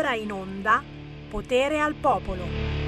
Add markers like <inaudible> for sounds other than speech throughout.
ora in onda Potere al Popolo.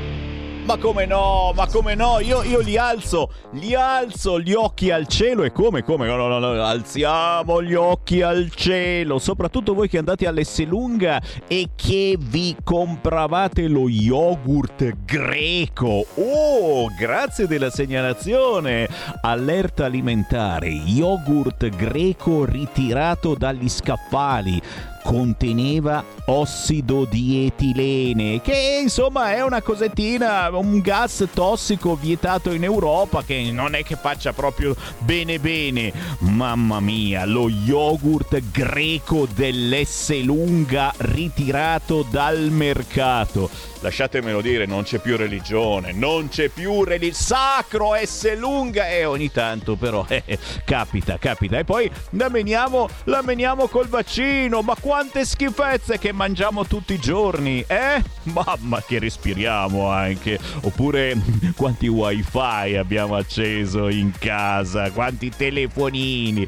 Ma come no, ma come no, io, io, li alzo, li alzo gli occhi al cielo e come, come, no, no, no, alziamo gli occhi al cielo, soprattutto voi che andate all'Esselunga e che vi compravate lo yogurt greco. Oh, grazie della segnalazione. Allerta alimentare, yogurt greco ritirato dagli scaffali conteneva ossido di etilene, che insomma è una cosettina, un gas tossico vietato in Europa che non è che faccia proprio bene bene. Mamma mia, lo yogurt greco dell'S lunga ritirato dal mercato. Lasciatemelo dire, non c'è più religione, non c'è più religione. Sacro S lunga e ogni tanto però <laughs> eh, capita, capita. E poi la meniamo, la meniamo col vaccino, ma quante schifezze che mangiamo tutti i giorni, eh? Mamma che respiriamo anche. Oppure <laughs> quanti wifi abbiamo acceso in casa, quanti telefonini.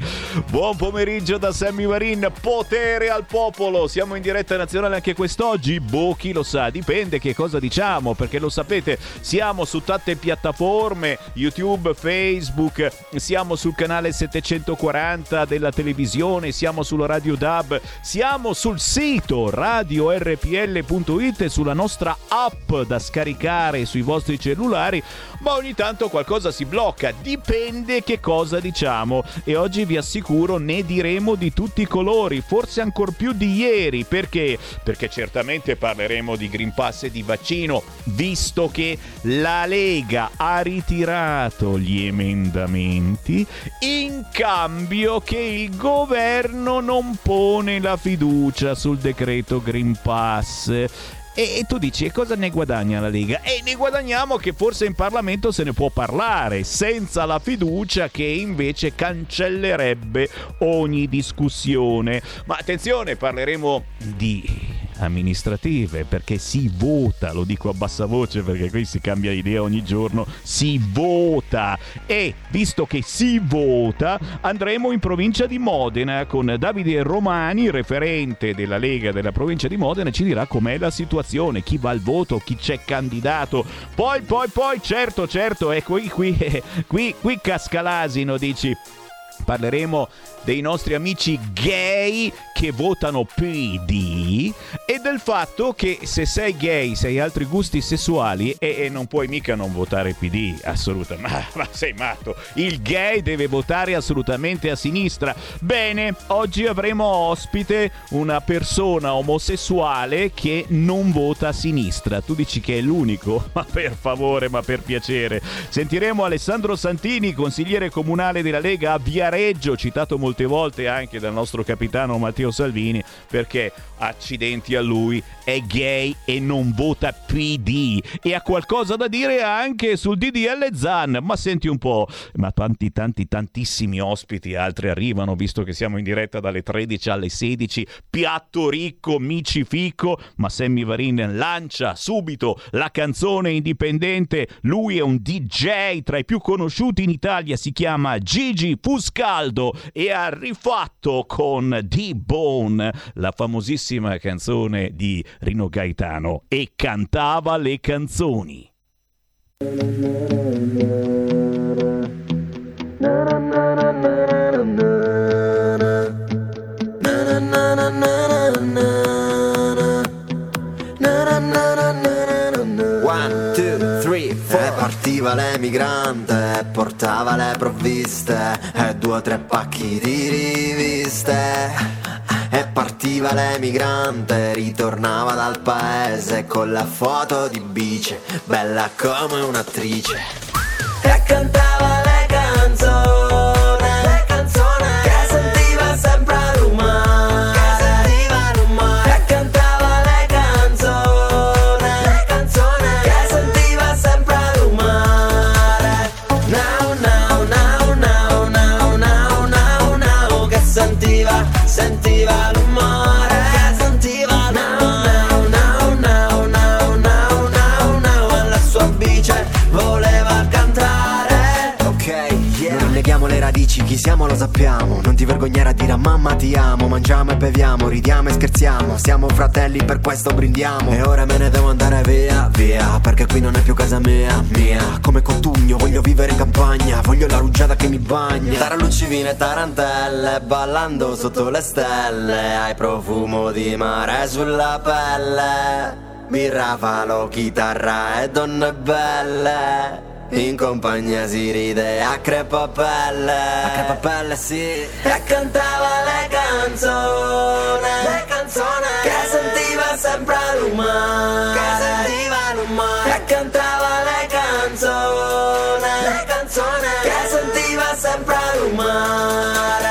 Buon pomeriggio da Sammy Marin, potere al popolo. Siamo in diretta nazionale anche quest'oggi. Boh, chi lo sa, dipende che cosa diciamo, perché lo sapete, siamo su tante piattaforme, YouTube, Facebook, siamo sul canale 740 della televisione, siamo sulla Radio DAB, siamo sul sul sito radiorpl.it e sulla nostra app da scaricare sui vostri cellulari, ma ogni tanto qualcosa si blocca, dipende che cosa diciamo e oggi vi assicuro ne diremo di tutti i colori, forse ancora più di ieri, perché? Perché certamente parleremo di Green Pass e di vaccino, visto che la Lega ha ritirato gli emendamenti in cambio che il governo non pone la fiducia sul decreto Green Pass. E, e, tu dici, e cosa ne guadagna la Lega? E ne guadagniamo che forse in Parlamento se ne può parlare, senza la fiducia che invece cancellerebbe ogni discussione. Ma attenzione, parleremo di amministrative perché si vota, lo dico a bassa voce perché qui si cambia idea ogni giorno, si vota e visto che si vota andremo in provincia di Modena con Davide Romani, referente della Lega della provincia di Modena, ci dirà com'è la situazione, chi va al voto, chi c'è candidato. Poi, poi, poi, certo, certo, ecco qui, qui, <laughs> qui, qui casca l'asino, dici parleremo dei nostri amici gay che votano PD e del fatto che se sei gay, se hai altri gusti sessuali e, e non puoi mica non votare PD, assolutamente. Ma, <laughs> ma sei matto, il gay deve votare assolutamente a sinistra. Bene, oggi avremo ospite una persona omosessuale che non vota a sinistra. Tu dici che è l'unico? <laughs> Ma per favore, ma per piacere. Sentiremo Alessandro Santini, consigliere comunale della Lega a Viareggio, citato molto molte volte anche dal nostro capitano Matteo Salvini, perché accidenti a lui, è gay e non vota PD e ha qualcosa da dire anche sul DDL Zan. Ma senti un po', ma tanti, tanti, tantissimi ospiti, altri arrivano, visto che siamo in diretta dalle 13 alle 16. Piatto ricco, micifico, ma Sammy Varin lancia subito la canzone indipendente. Lui è un DJ tra i più conosciuti in Italia, si chiama Gigi Fuscaldo e ha rifatto con D-Bone la famosissima canzone di Rino Gaetano e cantava le canzoni. One, partiva l'emigrante, portava le provviste e due o tre pacchi di riviste. E partiva l'emigrante, ritornava dal paese con la foto di bice, bella come un'attrice. E cantava le canzoni amici, chi siamo lo sappiamo. Non ti vergognare a dire a mamma ti amo. Mangiamo e beviamo, ridiamo e scherziamo. Siamo fratelli, per questo brindiamo. E ora me ne devo andare via, via. Perché qui non è più casa mia, mia. Come Cotugno, voglio vivere in campagna. Voglio la rugiada che mi bagna. Taraluccivine e tarantelle Ballando sotto le stelle. Hai profumo di mare sulla pelle. Birra, falo, chitarra e donne belle in compagnia si ride a crepapelle. A crepapelle sì. E cantava le canzoni Le canzoni Che sentiva sempre l'umore. Che sentiva l'umore. E cantava le canzoni Le canzoni Che sentiva sempre l'umore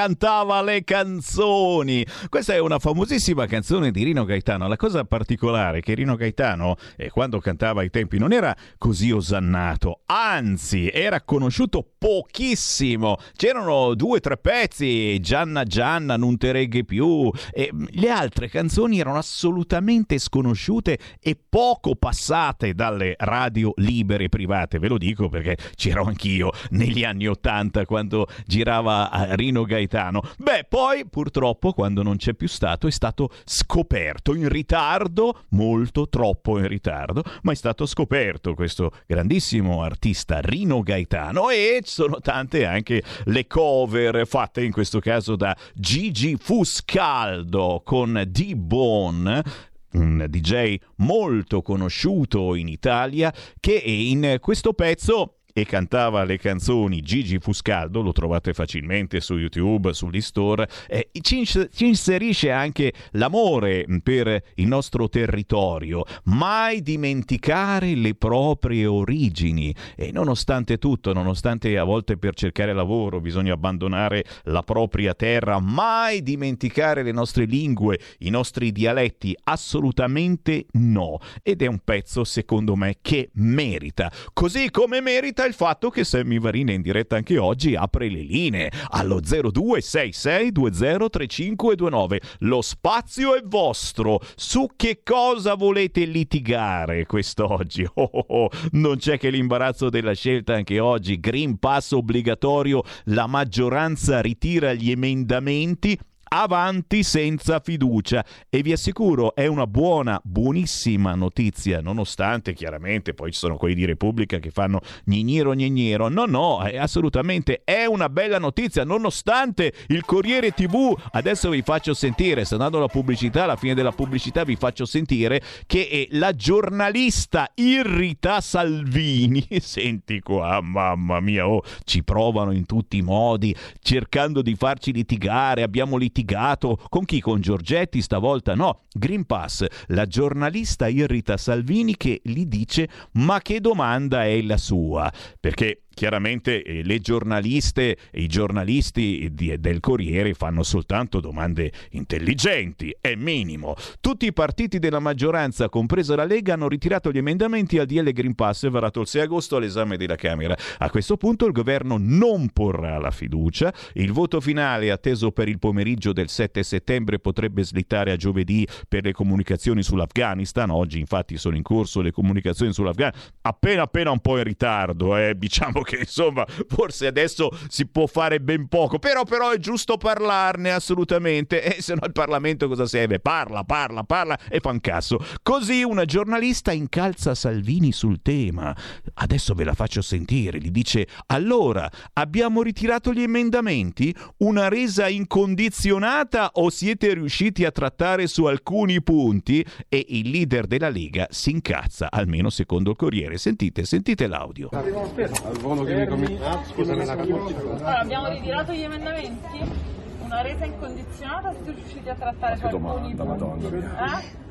cantava le canzoni. Questa è una famosissima canzone di Rino Gaetano. La cosa particolare è che Rino Gaetano, eh, quando cantava ai tempi, non era così osannato, anzi, era conosciuto pochissimo. C'erano due o tre pezzi, Gianna Gianna, Non te reghe più, e le altre canzoni erano assolutamente sconosciute e poco passate dalle radio libere private. Ve lo dico perché c'ero anch'io negli anni Ottanta quando girava Rino Gaetano Gaetano. Beh, poi purtroppo quando non c'è più stato è stato scoperto in ritardo, molto troppo in ritardo, ma è stato scoperto questo grandissimo artista Rino Gaetano e sono tante anche le cover fatte in questo caso da Gigi Fuscaldo con D-Bone un DJ molto conosciuuto in Italia che in questo pezzo e cantava le canzoni Gigi Fuscaldo, lo trovate facilmente su YouTube, sull'e-store, eh, ci, ci inserisce anche l'amore per il nostro territorio, mai dimenticare le proprie origini. E nonostante tutto, nonostante a volte per cercare lavoro bisogna abbandonare la propria terra, mai dimenticare le nostre lingue, i nostri dialetti, assolutamente no. Ed è un pezzo secondo me che merita, così come merita merita il fatto che Sammy Varina in diretta anche oggi apre le linee allo 0266203529. Lo spazio è vostro. Su che cosa volete litigare quest'oggi? <laughs> Oh, oh, oh. Non c'è che l'imbarazzo della scelta anche oggi. Green Pass obbligatorio, la maggioranza ritira gli emendamenti avanti senza fiducia e vi assicuro è una buona, buonissima notizia, nonostante chiaramente poi ci sono quelli di Repubblica che fanno gnignero gnignero. No, no, è assolutamente è una bella notizia, nonostante il Corriere TV, adesso vi faccio sentire, sta andando la pubblicità, alla fine della pubblicità vi faccio sentire che la giornalista Irrita Salvini, <laughs> senti qua, mamma mia, oh, ci provano in tutti i modi, cercando di farci litigare, abbiamo litigato litigato con chi? Con Giorgetti stavolta no. Green Pass, la giornalista irrita Salvini che gli dice ma che domanda è la sua? Perché chiaramente eh, le giornaliste e i giornalisti di, del Corriere fanno soltanto domande intelligenti, è minimo. Tutti i partiti della maggioranza, compresa la Lega, hanno ritirato gli emendamenti al DL Green Pass varato il 6 agosto all'esame della Camera. A questo punto il governo non porrà la fiducia, il voto finale atteso per il pomeriggio del 7 settembre potrebbe slittare a giovedì per le comunicazioni sull'Afghanistan, oggi infatti sono in corso le comunicazioni sull'Afghanistan, appena appena un po' in ritardo, eh, diciamo diciamo che insomma forse adesso si può fare ben poco, però, però è giusto parlarne assolutamente, e se no il Parlamento cosa serve? Parla, parla, parla e fa un cazzo. Così una giornalista incalza Salvini sul tema. Adesso ve la faccio sentire, gli dice allora abbiamo ritirato gli emendamenti? Una resa incondizionata o siete riusciti a trattare su alcuni punti? E il leader della Lega si incazza, almeno secondo il Corriere. Sentite, sentite l'audio. Al volo che mi comincia. Scusami, allora, abbiamo ritirato gli emendamenti? Una resa incondizionata siete riusciti a trattare su alcuni punti? Eh?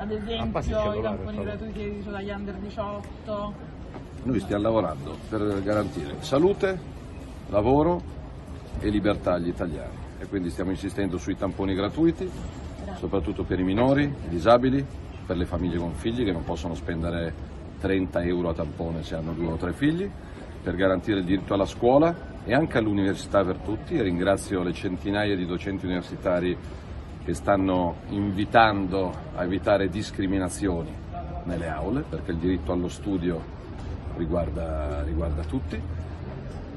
Ad esempio i tamponi gratuiti dagli under 18? Noi stiamo lavorando per garantire salute, lavoro e libertà agli italiani e quindi stiamo insistendo sui tamponi gratuiti, soprattutto per i minori, i disabili, per le famiglie con figli che non possono spendere 30 euro a tampone se hanno due o tre figli, per garantire il diritto alla scuola e anche all'università per tutti. E ringrazio le centinaia di docenti universitari che stanno invitando a evitare discriminazioni nelle aule perché il diritto allo studio riguarda, riguarda tutti.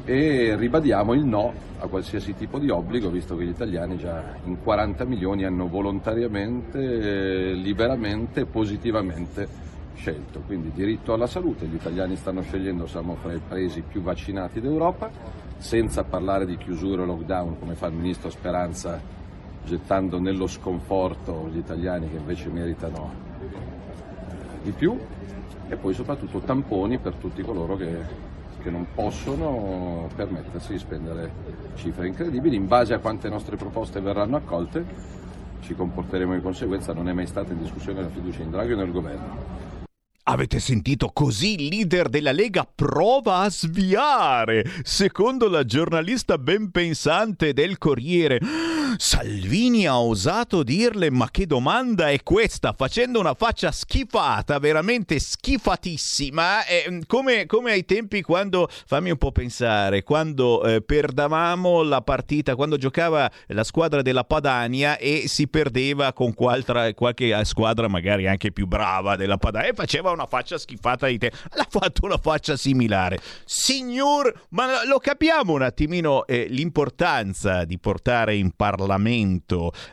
E ribadiamo il no a qualsiasi tipo di obbligo, visto che gli italiani già in 40 milioni hanno volontariamente, liberamente, positivamente scelto. Quindi diritto alla salute, gli italiani stanno scegliendo, siamo fra i paesi più vaccinati d'Europa, senza parlare di chiusura o lockdown come fa il ministro Speranza, gettando nello sconforto gli italiani che invece meritano di più, e poi soprattutto tamponi per tutti coloro che che non possono permettersi di spendere cifre incredibili. In base a quante nostre proposte verranno accolte ci comporteremo di conseguenza, non è mai stata in discussione la fiducia in Draghi o nel governo. Avete sentito così il leader della Lega prova a sviare, secondo la giornalista ben pensante del Corriere. Salvini ha osato dirle ma che domanda è questa? Facendo una faccia schifata, veramente schifatissima, eh, come, come, ai tempi quando, fammi un po' pensare, quando eh, perdavamo la partita, quando giocava la squadra della Padania e si perdeva con qualche, qualche squadra magari anche più brava della Padania e faceva una faccia schifata di te. L'ha fatto una faccia similare. Signor, ma lo capiamo un attimino eh, l'importanza di portare in Parlamento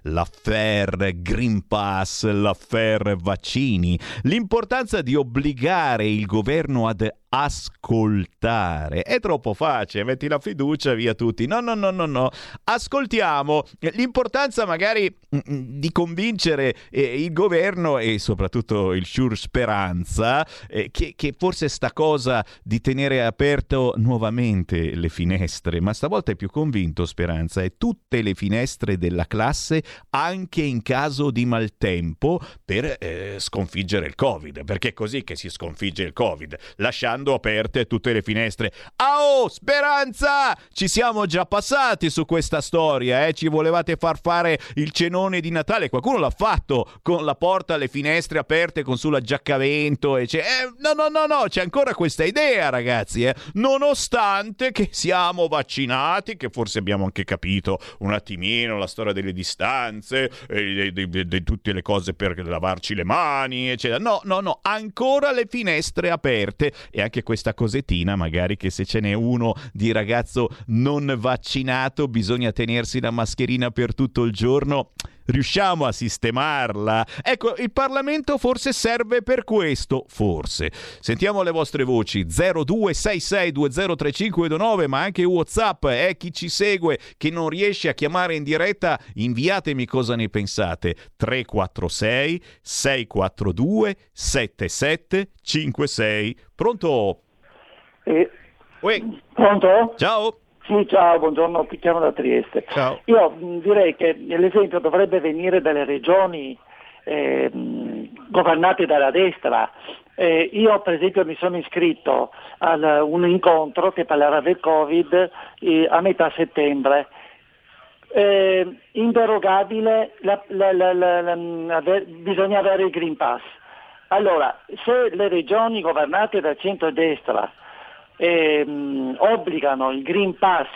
l'affair Green Pass, l'affair vaccini, l'importanza di obbligare il governo ad ascoltare. È troppo facile, metti la fiducia via tutti. No, no, no, no, no. Ascoltiamo. L'importanza magari mm, mm, di convincere eh, il governo e soprattutto il Sure Speranza eh, che, che, forse sta cosa di tenere aperto nuovamente le finestre, ma stavolta è più convinto Speranza e tutte le finestre della classe anche in caso di maltempo per eh, sconfiggere il Covid, perché è così che si sconfigge il Covid, lasciando lasciando aperte tutte le finestre. Ah oh, Speranza! Ci siamo già passati su questa storia, eh? Ci volevate far fare il cenone di Natale, qualcuno l'ha fatto con la porta, le finestre aperte con sull'aggiaccamento e c'è... Eh, no, no, no, no, c'è ancora questa idea, ragazzi, eh? Nonostante che siamo vaccinati, che forse abbiamo anche capito un attimino la storia delle distanze, eh, di tutte le cose per lavarci le mani, eccetera. No, no, no, ancora le finestre aperte e anche questa cosettina, magari che se ce n'è uno di ragazzo non vaccinato bisogna tenersi la mascherina per tutto il giorno riusciamo a sistemarla. Ecco, il Parlamento forse serve per questo, forse. Sentiamo le vostre voci 0266203529, ma anche WhatsApp, eh, chi ci segue che non riesce a chiamare in diretta, inviatemi cosa ne pensate. 346 642 7756. Pronto? Eh, Pronto? Ciao. Sì, ciao, buongiorno, chiamo da Trieste. Ciao. Io mh, direi che l'esempio dovrebbe venire dalle regioni eh, governate dalla destra. Eh, io per esempio mi sono iscritto a un incontro che parlerà del Covid eh, a metà settembre. Eh, inderogabile, la, la, la, bisogna avere il Green Pass. Allora, se le regioni governate dal centro-destra ehm, obbligano il Green Pass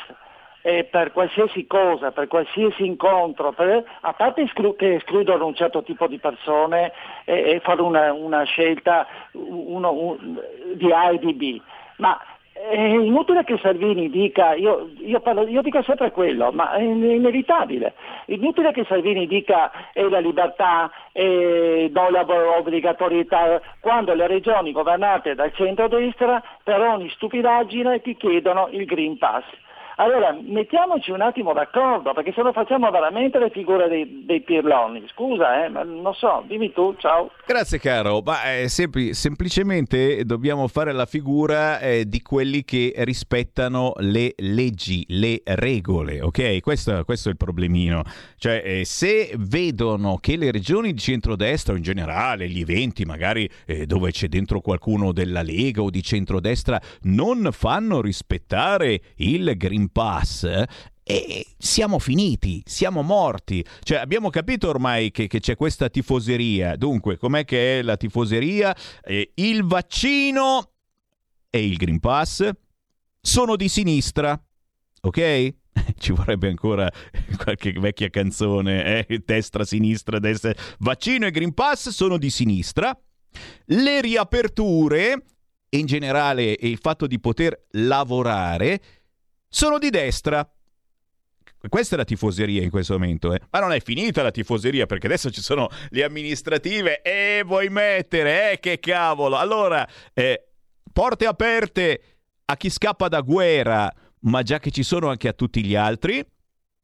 eh, per qualsiasi cosa, per qualsiasi incontro, per, a parte esclu- che escludono un certo tipo di persone eh, e fare una, una scelta uno, un, di A e di B, ma è inutile che Salvini dica, io, io, parlo, io, dico sempre quello, ma è inevitabile. Inutile che Salvini dica è la libertà, e non la obbligatorietà, quando le regioni governate dal centro-destra per ogni stupidaggine ti chiedono il Green Pass. Allora, mettiamoci un attimo d'accordo, perché se no facciamo veramente le figure dei, dei pirloni. Scusa, eh, ma non so, dimmi tu, ciao. Grazie caro, ma eh, sempl- semplicemente dobbiamo fare la figura eh, di quelli che rispettano le leggi, le regole, ok? Questo, questo è il problemino. Cioè, eh, se vedono che le regioni di centrodestra o in generale, gli eventi magari eh, dove c'è dentro qualcuno della Lega o di centrodestra non fanno rispettare il Green Pass e siamo finiti, siamo morti. Cioè, abbiamo capito ormai che, che c'è questa tifoseria. Dunque, com'è che è la tifoseria? Eh, il vaccino e il Green Pass sono di sinistra, ok? <laughs> Ci vorrebbe ancora qualche vecchia canzone, eh? destra, sinistra, destra. Vaccino e Green Pass sono di sinistra. Le riaperture e in generale il fatto di poter lavorare sono di destra. Questa è la tifoseria in questo momento, eh. ma non è finita la tifoseria perché adesso ci sono le amministrative e vuoi mettere, eh, che cavolo. Allora, eh, porte aperte a chi scappa da guerra, ma già che ci sono anche a tutti gli altri,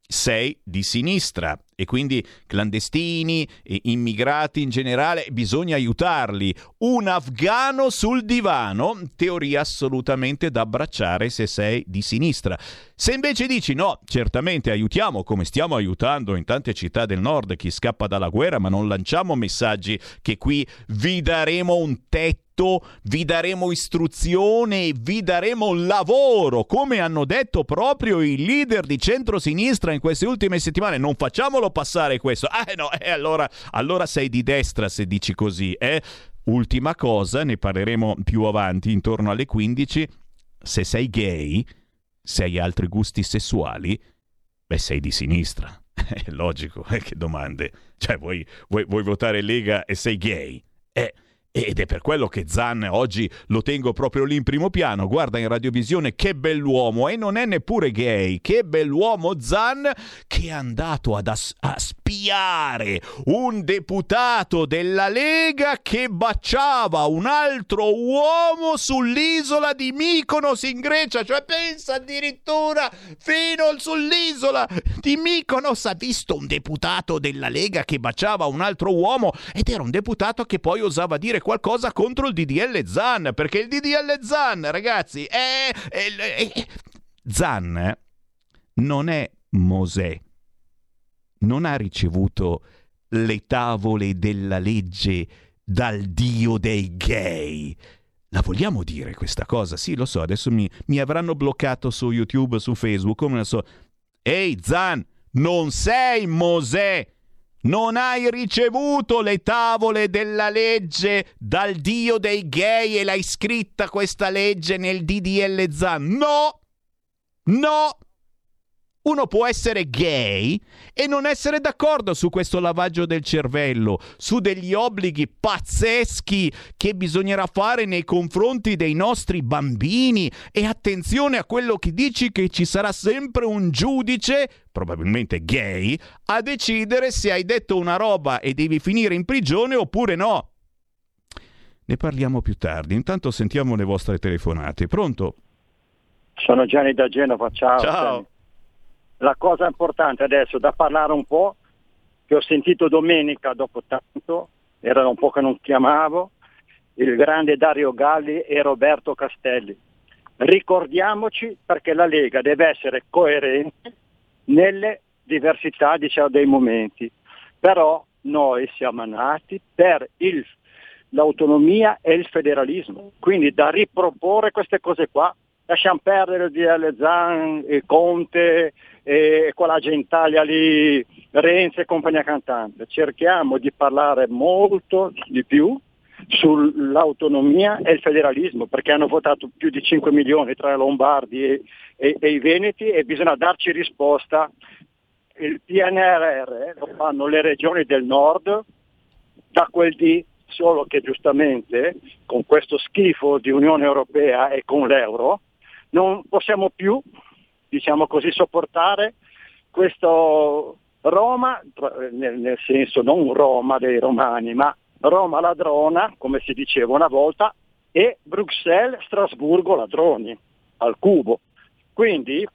sei di sinistra e quindi clandestini, immigrati in generale, bisogna aiutarli. Un afgano sul divano, teoria assolutamente da abbracciare se sei di sinistra. Se invece dici no, certamente aiutiamo come stiamo aiutando in tante città del nord chi scappa dalla guerra, ma non lanciamo messaggi che qui vi daremo un tetto vi daremo istruzione e vi daremo lavoro, come hanno detto proprio i leader di centrosinistra in queste ultime settimane. Non facciamolo passare questo. Ah no, eh, allora, allora sei di destra se dici così. Eh? Ultima cosa, ne parleremo più avanti, intorno alle 15. Se sei gay, se hai altri gusti sessuali, beh, sei di sinistra. <laughs> È logico, eh, che domande. Cioè, vuoi, vuoi, vuoi votare Lega e sei gay? Eh ed è per quello che Zan oggi lo tengo proprio lì in primo piano. Guarda in radiovisione che bell'uomo e non è neppure gay. Che bell'uomo Zan che è andato ad as- a spiare un deputato della Lega che baciava un altro uomo sull'isola di Mykonos in Grecia. Cioè pensa addirittura fino sull'isola di Mykonos ha visto un deputato della Lega che baciava un altro uomo ed era un deputato che poi osava dire qualcosa contro il DDL Zan, perché il DDL Zan, ragazzi, è... è, è Zan non è Mosè, non ha ricevuto le tavole della legge dal dio dei gay. La vogliamo dire questa cosa? Sì, lo so, adesso mi, mi avranno bloccato su YouTube, su Facebook, come ne so. Ehi, Zan, non sei Mosè! Non hai ricevuto le tavole della legge dal dio dei gay e l'hai scritta questa legge nel DDL Zan? No! No! Uno può essere gay e non essere d'accordo su questo lavaggio del cervello, su degli obblighi pazzeschi che bisognerà fare nei confronti dei nostri bambini e attenzione a quello che dici che ci sarà sempre un giudice, probabilmente gay, a decidere se hai detto una roba e devi finire in prigione oppure no. Ne parliamo più tardi, intanto sentiamo le vostre telefonate. Pronto? Sono Gianni da Genova, ciao. Ciao la cosa importante adesso da parlare un po', che ho sentito domenica dopo tanto, era un po' che non chiamavo, il grande Dario Galli e Roberto Castelli. Ricordiamoci perché la Lega deve essere coerente nelle diversità diciamo, dei momenti, però noi siamo nati per il, l'autonomia e il federalismo, quindi da riproporre queste cose qua, lasciamo perdere DL Zan, Conte, e quella gentaglia lì, Renzi e compagnia cantante. Cerchiamo di parlare molto di più sull'autonomia e il federalismo, perché hanno votato più di 5 milioni tra i Lombardi e, e, e i Veneti e bisogna darci risposta. Il PNRR lo fanno le regioni del nord da quel di solo che giustamente con questo schifo di Unione Europea e con l'euro non possiamo più, diciamo così, sopportare questo Roma, nel, nel senso non Roma dei romani, ma Roma ladrona, come si diceva una volta, e Bruxelles, Strasburgo ladroni, al cubo. Quindi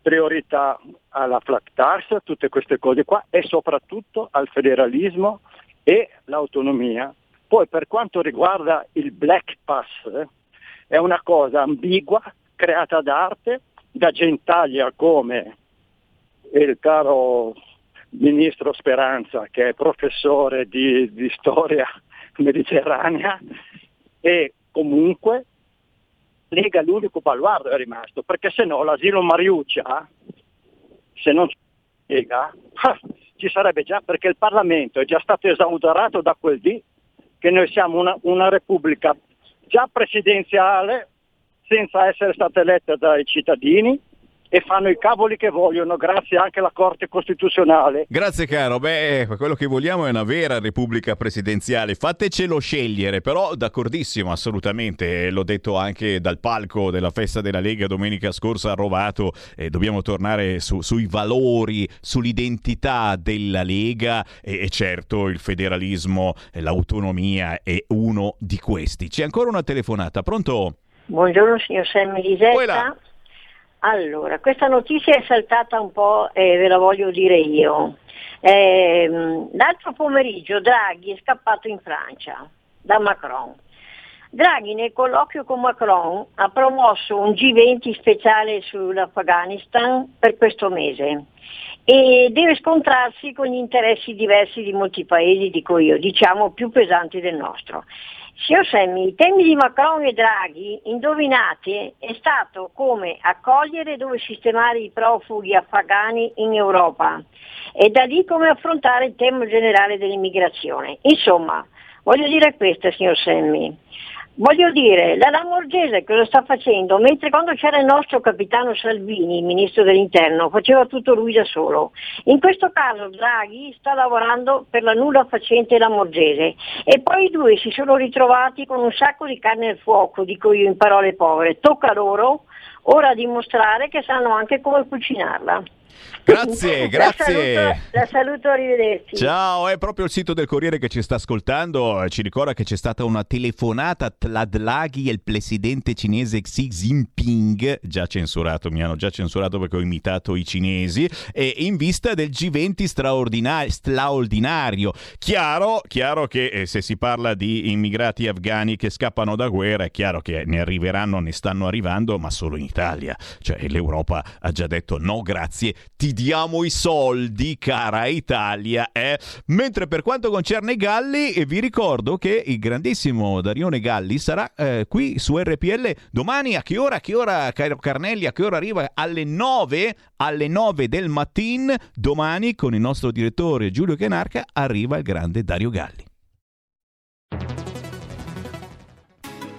priorità alla flat tax, tutte queste cose qua e soprattutto al federalismo e l'autonomia. Poi per quanto riguarda il Black Pass, eh, è una cosa ambigua, creata d'arte, da gentaglia come il caro ministro Speranza, che è professore di, di storia <laughs> mediterranea, e comunque Lega l'unico baluardo è rimasto, perché se no l'asilo Mariuccia, se non Lega, <laughs> ah, ci sarebbe già, perché il Parlamento è già stato esautorato da quel dì che noi siamo una, una repubblica già presidenziale senza essere stata eletta dai cittadini e fanno i cavoli che vogliono, grazie anche alla Corte Costituzionale. Grazie caro, beh, quello che vogliamo è una vera Repubblica presidenziale, fatecelo scegliere, però d'accordissimo, assolutamente, l'ho detto anche dal palco della festa della Lega domenica scorsa a Rovato, eh, dobbiamo tornare su, sui valori, sull'identità della Lega e, e certo il federalismo, l'autonomia è uno di questi. C'è ancora una telefonata, pronto? Buongiorno signor Sammy Lisetta. Allora, questa notizia è saltata un po' e ve la voglio dire io. Eh, l'altro pomeriggio Draghi è scappato in Francia da Macron. Draghi nel colloquio con Macron ha promosso un G20 speciale sull'Afghanistan per questo mese e deve scontrarsi con gli interessi diversi di molti paesi, dico io, diciamo più pesanti del nostro. Signor Semmi, i temi di Macron e Draghi, indovinate, è stato come accogliere dove sistemare i profughi afghani in Europa e da lì come affrontare il tema generale dell'immigrazione. Insomma, voglio dire questo, signor Semmi, Voglio dire, la Lamorgese cosa sta facendo? Mentre quando c'era il nostro capitano Salvini, ministro dell'interno, faceva tutto lui da solo. In questo caso Draghi sta lavorando per la nulla facente Lamorgese e poi i due si sono ritrovati con un sacco di carne al fuoco, dico io in parole povere. Tocca loro ora dimostrare che sanno anche come cucinarla. Grazie, grazie. La saluto, la saluto, arrivederci. Ciao, è proprio il sito del Corriere che ci sta ascoltando. Ci ricorda che c'è stata una telefonata tra Draghi e il presidente cinese Xi Jinping, già censurato, mi hanno già censurato perché ho imitato i cinesi, e in vista del G20 straordinario. Chiaro, chiaro che eh, se si parla di immigrati afghani che scappano da guerra, è chiaro che ne arriveranno, ne stanno arrivando, ma solo in Italia. Cioè l'Europa ha già detto no grazie ti diamo i soldi, cara Italia. Eh? Mentre per quanto concerne Galli, vi ricordo che il grandissimo Darione Galli sarà eh, qui su RPL domani. A che ora? A che ora, caro Carnelli? A che ora arriva? Alle 9? Alle 9 del mattino. Domani con il nostro direttore Giulio Canarca arriva il grande Dario Galli.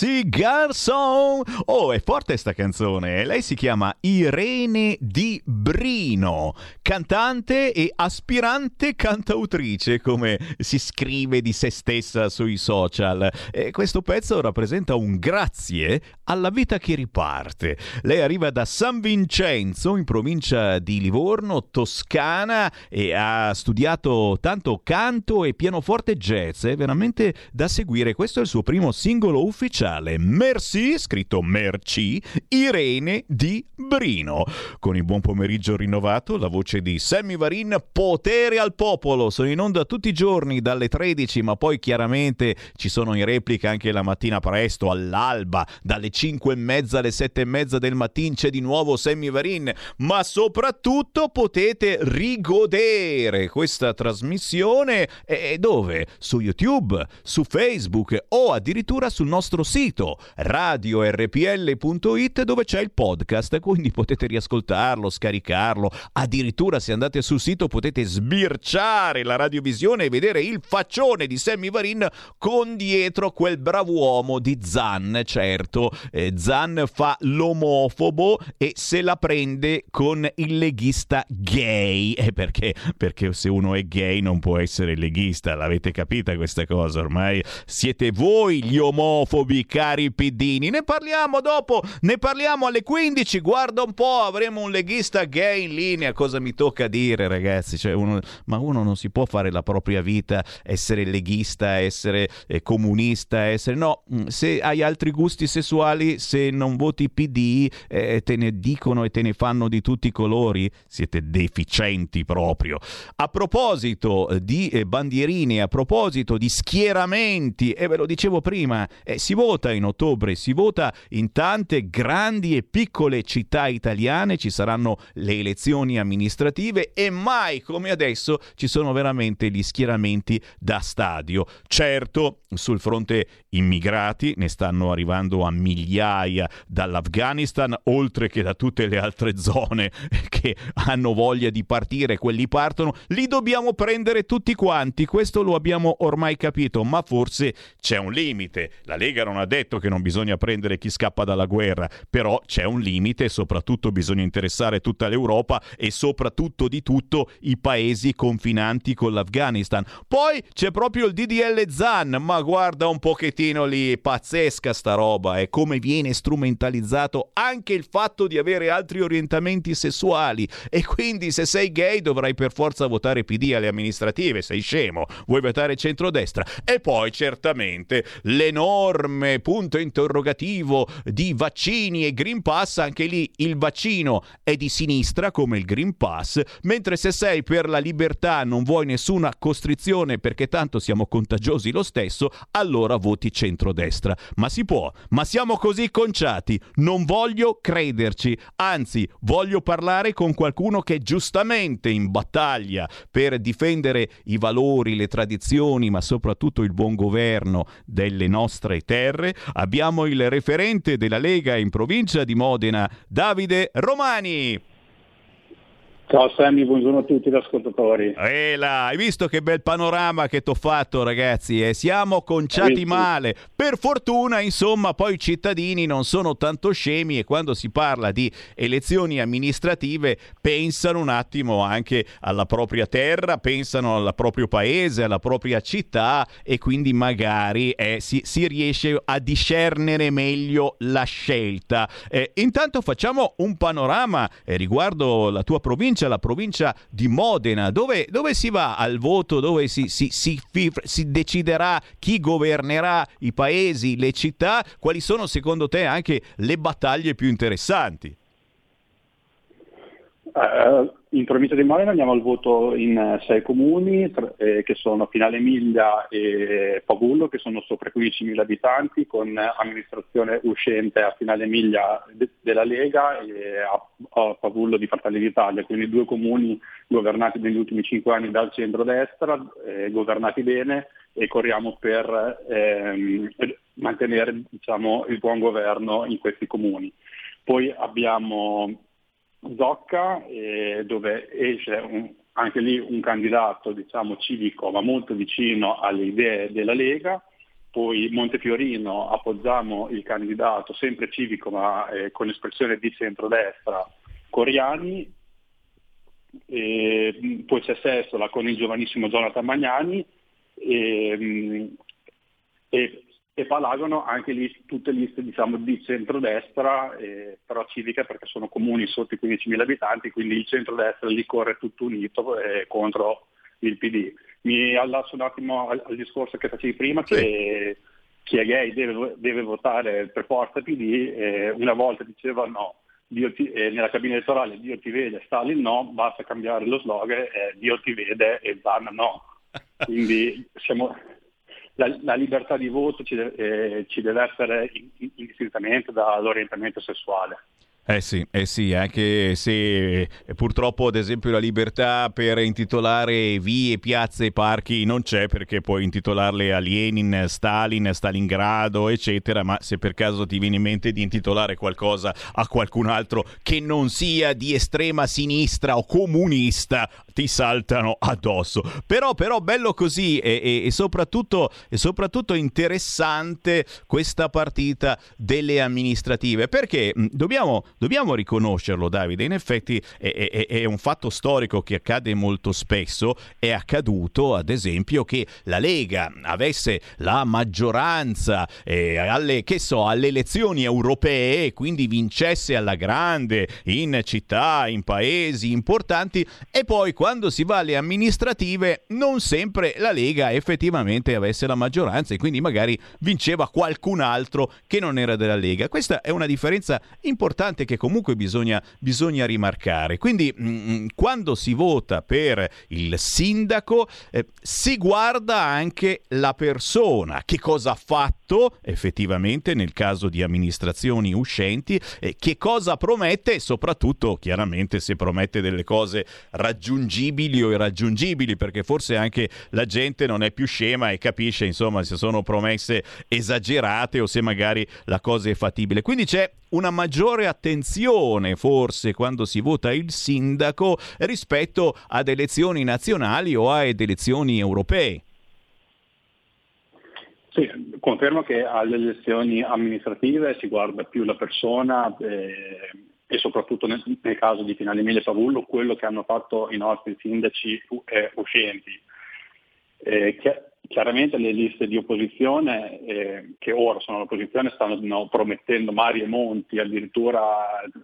Merci Garçon. Oh, è forte sta canzone. Lei si chiama Irene Di Brino, cantante e aspirante cantautrice, come si scrive di se stessa sui social. E questo pezzo rappresenta un grazie alla vita che riparte. Lei arriva da San Vincenzo, in provincia di Livorno, Toscana, e ha studiato tanto canto e pianoforte jazz. È veramente da seguire. Questo è il suo primo singolo ufficiale. Merci, scritto Merci, Irene di Brino. Con il buon pomeriggio rinnovato, la voce di Sammy Varin, Potere al popolo. Sono in onda tutti i giorni dalle 13, ma poi chiaramente ci sono in replica anche la mattina presto, all'alba, dalle 5 e mezza alle 7 e mezza del mattino c'è di nuovo Sammy Varin, ma soprattutto potete rigodere questa trasmissione e dove? Su YouTube, su Facebook o addirittura sul nostro sito radiorpl.it dove c'è il podcast, quindi potete riascoltarlo, scaricarlo, addirittura se andate sul sito potete sbirciare la radiovisione e vedere il faccione di Sammy Varin con dietro quel bravo uomo di Zan, certo, eh, Zan fa l'omofobo e se la prende con il leghista gay. Eh, perché? Perché se uno è gay non può essere leghista, l'avete capita questa cosa? Ormai siete voi gli omofobi, cari piddini. Ne parliamo dopo, ne parliamo alle 15. Guarda un po', avremo un leghista gay in linea. Cosa mi tocca dire, ragazzi? Cioè, uno, ma uno non si può fare la propria vita, essere leghista, essere eh, comunista, essere... No, mm, se hai altri gusti sessuali, se non voti PD, eh, te ne dicono e te ne fanno di tutti i colori, siete deficienti proprio. A proposito di eh, bandierine, a proposito di schieramenti, e ve lo dicevo prima, eh, si vota in ottobre, si vota in tante grandi e piccole città italiane, ci saranno le elezioni amministrative e mai come adesso ci sono veramente gli schieramenti da stadio. Certo, sul fronte immigrati ne stanno arrivando a migliaia dall'Afghanistan, oltre che da tutte le altre zone <laughs> che hanno voglia di partire, quelli partono, li dobbiamo prendere tutti quanti, questo lo abbiamo ormai capito, ma forse c'è un limite. La Lega non ha detto che non bisogna prendere chi scappa dalla guerra, però c'è un limite soprattutto bisogna interessare tutta l'Europa e soprattutto di tutto i paesi confinanti con l'Afghanistan. Poi c'è proprio il DDL Zan, ma guarda un pochettino lì, pazzesca sta roba, e come viene strumentalizzato anche il fatto di avere altri orientamenti sessuali e quindi se sei gay dovrai per forza votare PD alle amministrative, sei scemo, vuoi votare centrodestra. E poi certamente l'enorme punto interrogativo di vaccini e Green Pass, anche lì il vaccino è di sinistra come il Green Pass, mentre se sei per la libertà non vuoi nessuna costrizione perché tanto siamo contagiosi lo stesso, allora voti centrodestra. Ma si può, ma siamo così conciati, non voglio crederci, anzi voglio parlare con qualcuno che giustamente in battaglia per difendere i valori, le tradizioni, ma soprattutto il buon governo delle nostre terre. Abbiamo il referente della Lega in provincia di Modena, Davide Romani. Ciao Sammy, buongiorno a tutti gli ascoltatori. Ela, hai visto che bel panorama che ti ho fatto ragazzi? Eh? Siamo conciati male. Per fortuna, insomma, poi i cittadini non sono tanto scemi e quando si parla di elezioni amministrative pensano un attimo anche alla propria terra, pensano al proprio paese, alla propria città e quindi magari eh, si, si, riesce a discernere meglio la scelta. Eh, intanto facciamo un panorama eh, riguardo la tua provincia provincia, la provincia di Modena, dove, dove si va al voto, dove si, si, si, si, deciderà chi governerà i paesi, le città, quali sono secondo te anche le battaglie più interessanti? Uh, in provincia di Modena andiamo al voto in uh, sei comuni tre, eh, che sono Finale Emilia e Pavullo che sono sopra i 15.000 abitanti con amministrazione uscente a Finale Emilia de- della Lega e a, a, Pavullo di Fratelli d'Italia, quindi due comuni governati negli ultimi cinque anni dal centro-destra, eh, governati bene e corriamo per ehm, mantenere diciamo, il buon governo in questi comuni. Poi abbiamo Zocca, eh, dove esce un, anche lì un candidato diciamo, civico ma molto vicino alle idee della Lega, poi Montefiorino appoggiamo il candidato sempre civico ma eh, con espressione di centrodestra Coriani, e, poi c'è Sestola con il giovanissimo Jonathan Magnani. E, e e Palagono anche lì tutte liste diciamo, di centrodestra, eh, però civiche perché sono comuni sotto i 15.000 abitanti, quindi il centrodestra lì corre tutto unito eh, contro il PD. Mi allasso un attimo al, al discorso che facevi prima, sì. che chi è gay deve, deve votare per forza PD, eh, una volta dicevano Dio ti, eh, nella cabina elettorale Dio ti vede, Stalin no, basta cambiare lo slogan, eh, Dio ti vede e Zan no. <laughs> Quindi siamo, la, la, libertà di voto ci eh, ci deve essere indistintamente dall'orientamento sessuale. Eh sì, eh sì, anche se eh, purtroppo ad esempio la libertà per intitolare vie, piazze e parchi non c'è perché puoi intitolarle a Lenin, Stalin, Stalingrado, eccetera, ma se per caso ti viene in mente di intitolare qualcosa a qualcun altro che non sia di estrema sinistra o comunista, ti saltano addosso. Però, però bello così e, e, e, soprattutto, e soprattutto interessante questa partita delle amministrative perché dobbiamo, dobbiamo riconoscerlo Davide, in effetti è, è, è un fatto storico che accade molto spesso, è accaduto ad esempio che la Lega avesse la maggioranza eh, alle, so, alle, elezioni europee e quindi vincesse alla grande in città, in paesi importanti e poi quando si va alle amministrative non sempre la Lega effettivamente avesse la maggioranza e quindi magari vinceva qualcun altro che non era della Lega. Questa è una differenza importante che comunque bisogna, bisogna rimarcare. Quindi mh, mm, mm, quando si vota per il sindaco eh, si guarda anche la persona, che cosa ha fatto effettivamente nel caso di amministrazioni uscenti, eh, che cosa promette e soprattutto chiaramente se promette delle cose raggiungibili o irraggiungibili, perché forse anche la gente non è più scema e capisce insomma se sono promesse esagerate o se magari la cosa è fattibile. Quindi c'è una maggiore attenzione forse quando si vota il sindaco rispetto ad elezioni nazionali o ad elezioni europee. Sì, confermo che alle elezioni amministrative si guarda più la persona eh, e soprattutto nel, nel, caso di Finale Emilia Pavullo quello che hanno fatto i nostri sindaci eh, uscenti. Eh, chiaramente le liste di opposizione, eh, che ora sono all'opposizione, stanno no, promettendo mari e monti, addirittura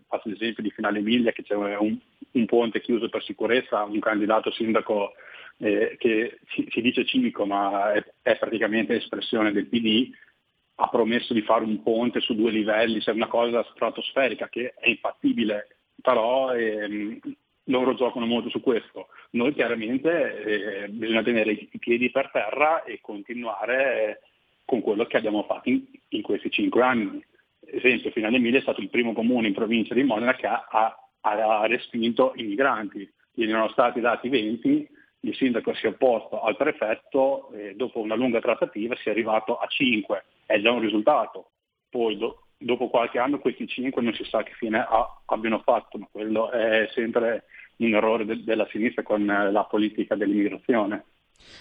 faccio l'esempio di Finale Emilia che c'è un, un ponte chiuso per sicurezza, un candidato sindaco eh, che si, si, dice civico ma è, è, praticamente espressione del PD, ha promesso di fare un ponte su due livelli, c'è una cosa stratosferica che è infattibile, però ehm, loro giocano molto su questo. Noi chiaramente eh, bisogna tenere i piedi per terra e continuare con quello che abbiamo fatto in, in questi cinque anni. Esempio, Finale Emilia è stato il primo comune in provincia di Modena che ha, ha, ha respinto i migranti. Gli erano stati dati 20, il sindaco si è opposto al prefetto e dopo una lunga trattativa si è arrivato a 5, è già un risultato. Poi do, dopo qualche anno questi 5 non si sa che fine ha, abbiano fatto, ma quello è sempre un errore de- della sinistra con la politica dell'immigrazione.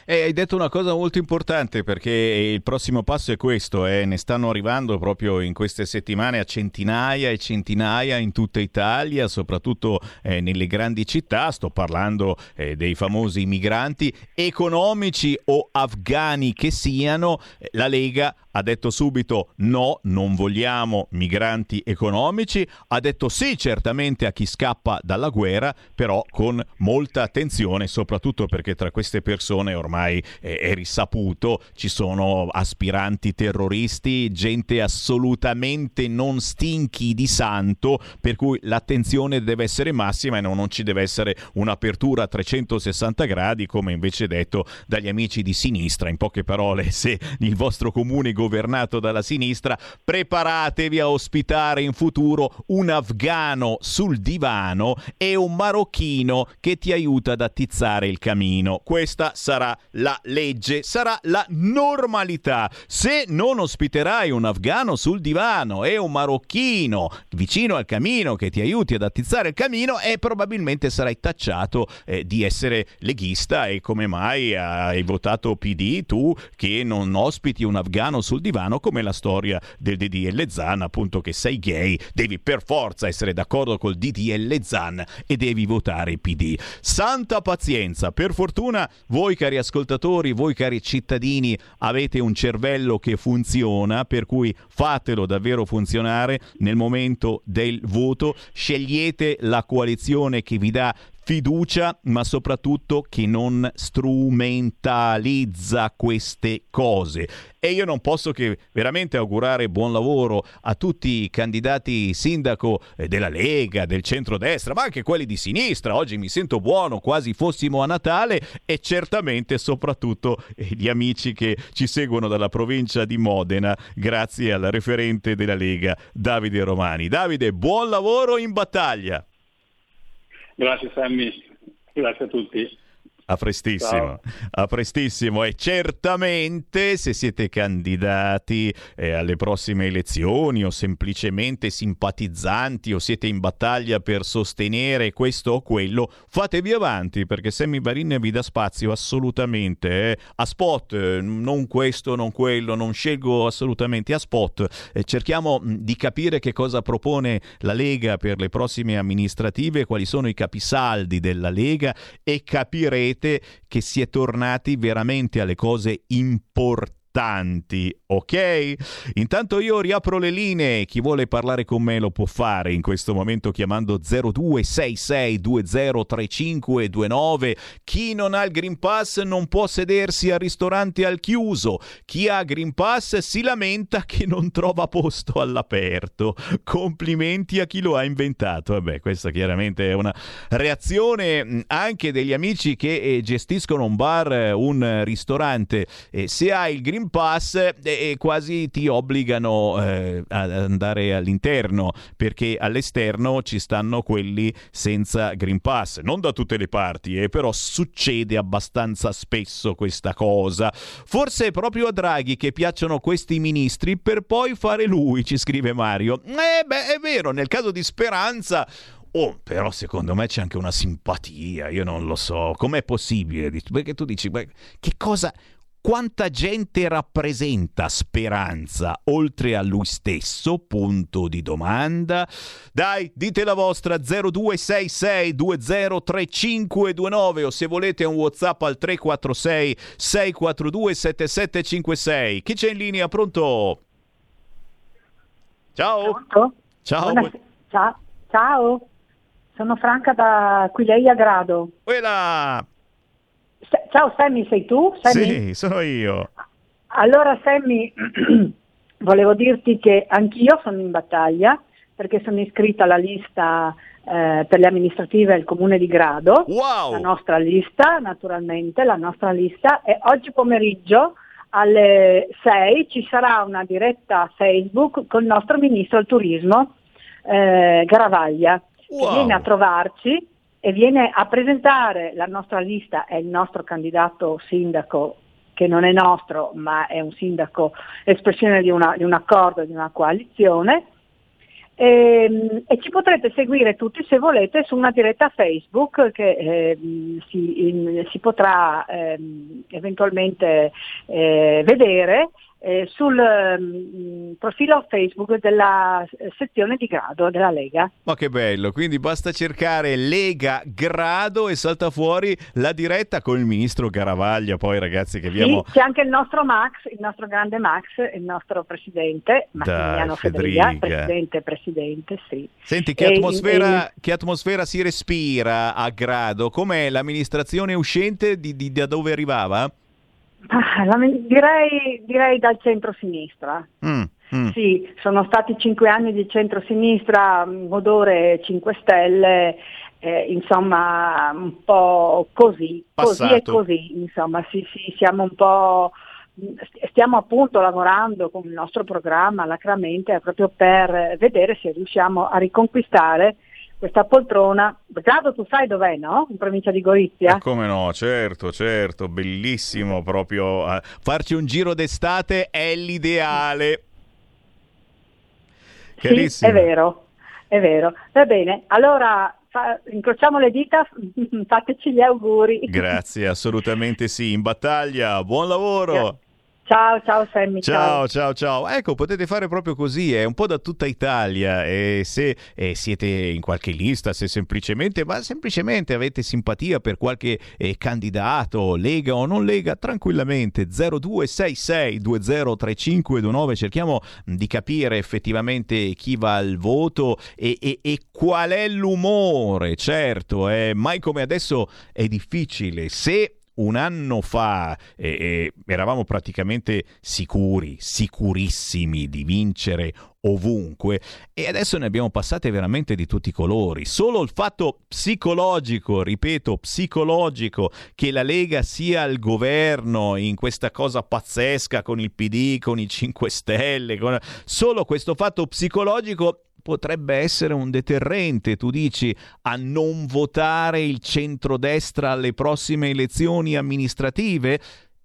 E hai detto una cosa molto importante perché il prossimo passo è questo, eh? ne stanno arrivando proprio in queste settimane a centinaia e centinaia in tutta Italia, soprattutto eh, nelle grandi città, sto parlando eh, dei famosi migranti economici o afghani che siano, la Lega ha detto subito no, non vogliamo migranti economici, ha detto sì certamente a chi scappa dalla guerra, però con molta attenzione, soprattutto perché tra queste persone ormai è, è risaputo, ci sono aspiranti terroristi, gente assolutamente non stinchi di santo, per cui l'attenzione deve essere massima e non, non ci deve essere un'apertura a 360 gradi, come invece detto dagli amici di sinistra. In poche parole, <laughs> se il vostro comune governo governato dalla sinistra, preparatevi a ospitare in futuro un afgano sul divano e un marocchino che ti aiuta ad attizzare il camino. Questa sarà la legge, sarà la normalità. Se non ospiterai un afgano sul divano e un marocchino vicino al camino che ti aiuti ad attizzare il camino, e probabilmente sarai tacciato eh, di essere leghista e come mai hai votato PD tu che non ospiti un afgano sul divano come la storia del DDL Zan, appunto che sei gay, devi per forza essere d'accordo col DDL Zan e devi votare PD. Santa pazienza, per fortuna voi cari ascoltatori, voi cari cittadini avete un cervello che funziona, per cui fatelo davvero funzionare nel momento del voto, scegliete la coalizione che vi dà fiducia, ma soprattutto che non strumentalizza queste cose. E io non posso che veramente augurare buon lavoro a tutti i candidati sindaco eh, della Lega, del centrodestra, ma anche quelli di sinistra. Oggi mi sento buono, quasi fossimo a Natale e certamente soprattutto eh, gli amici che ci seguono dalla provincia di Modena, grazie al referente della Lega, Davide Romani. Davide, buon lavoro in battaglia. Grazie Sammy, grazie a tutti. A prestissimo, Ciao. a prestissimo e certamente se siete candidati eh, alle prossime elezioni o semplicemente simpatizzanti o siete in battaglia per sostenere questo o quello, fatevi avanti perché Sammy Varin vi dà spazio assolutamente eh, a spot, eh, non questo, non quello, non scelgo assolutamente a spot. Eh, cerchiamo di capire che cosa propone la Lega per le prossime amministrative, quali sono i capisaldi della Lega e capirete che si è tornati veramente alle cose importanti, ok? Intanto io riapro le linee, chi vuole parlare con me lo può fare in questo momento chiamando 0266203529. Chi non ha il Green Pass non può sedersi al ristorante al chiuso, chi ha Green Pass si lamenta che non trova posto all'aperto. Complimenti a chi lo ha inventato. Vabbè, questa chiaramente è una reazione mh, anche degli amici che eh, gestiscono un bar, eh, un ristorante. Eh, se hai il Green Pass eh, eh, quasi ti obbligano eh, ad andare all'interno perché all'esterno ci stanno quelli senza Green Pass. Non da tutte le parti, eh, però succede abbastanza spesso questa cosa. Forse è proprio a Draghi che piacciono questi ministri per poi fare lui, ci scrive Mario. Eh beh, è vero, nel caso di Speranza Oh, però secondo me c'è anche una simpatia, io non lo so, com'è possibile? Perché tu dici, "Beh, che cosa, quanta gente rappresenta Speranza oltre a lui stesso? Punto di domanda. Dai, dite la vostra 0266 203529 o se volete un WhatsApp al 346 642 7756. Chi c'è in linea? Pronto? Ciao. Ciao. Buonasera. Ciao. Ciao, sono Franca da Aquileia Grado. Quella. Ciao Sammy, sei tu? Sammy? Sì, sono io. Allora Sammy, <clears throat> volevo dirti che anch'io sono in battaglia perché sono iscritta alla lista eh, per le amministrative del comune di Grado. La nostra lista, naturalmente, la nostra lista e oggi pomeriggio alle 6 ci sarà una diretta Facebook con il nostro ministro del turismo eh, Garavaglia che viene a trovarci e viene a presentare la nostra lista. E il nostro candidato sindaco che non è nostro ma è un sindaco espressione di, una- di un accordo, di una coalizione. E, e ci potrete seguire tutti se volete su una diretta Facebook che ehm, si, in- si potrà ehm, eventualmente eh, vedere eh, sul ehm, profilo Facebook della eh, sezione di grado della Lega. Ma che bello, quindi basta cercare Lega Grado e salta fuori la diretta con il ministro Garavaglia, poi ragazzi che abbiamo... Sì, c'è anche il nostro Max, il nostro grande Max, il nostro presidente, Massimiliano Federica, Federica. presidente, presidente, sì. Senti, che E- atmosfera, e- che atmosfera si respira a Grado? Com'è l'amministrazione uscente di, di- da dove arrivava? Ah, la- direi, direi dal centro-sinistra. Mm, mm. Sì, sono stati cinque anni di centro-sinistra, odore 5 Stelle, eh, insomma un po' così, così e Passato. così, insomma sì, sì, siamo un po', st- stiamo appunto lavorando con il nostro programma alacramente proprio per vedere se riusciamo a riconquistare questa poltrona. Grado tu sai dov'è, no? In provincia di Gorizia? Eh, come no, certo, certo, bellissimo proprio. eh, farci un giro d'estate è l'ideale. Sì, è vero, è vero. Va bene, allora incrociamo le dita, <laughs> fateci gli auguri. Grazie, assolutamente sì. In battaglia, buon lavoro. Ciao, ciao Sammy, Ciao, ciao, ciao. Ecco, potete fare proprio così, è un po' da tutta Italia. E se eh, siete in qualche lista, se semplicemente, ma semplicemente avete simpatia per qualche eh, candidato, Lega o non Lega, tranquillamente 0266 203529. Cerchiamo di capire effettivamente chi va al voto e, e- e qual è l'umore. Certo, eh, mai come adesso è difficile. Se un anno fa eh, eravamo praticamente sicuri, sicurissimi di vincere ovunque e adesso ne abbiamo passate veramente di tutti i colori. Solo il fatto psicologico, ripeto, psicologico, che la Lega sia al governo in questa cosa pazzesca con il PD, con i 5 Stelle, con... solo questo fatto psicologico potrebbe essere un deterrente, tu dici, a non votare il centrodestra alle prossime elezioni amministrative?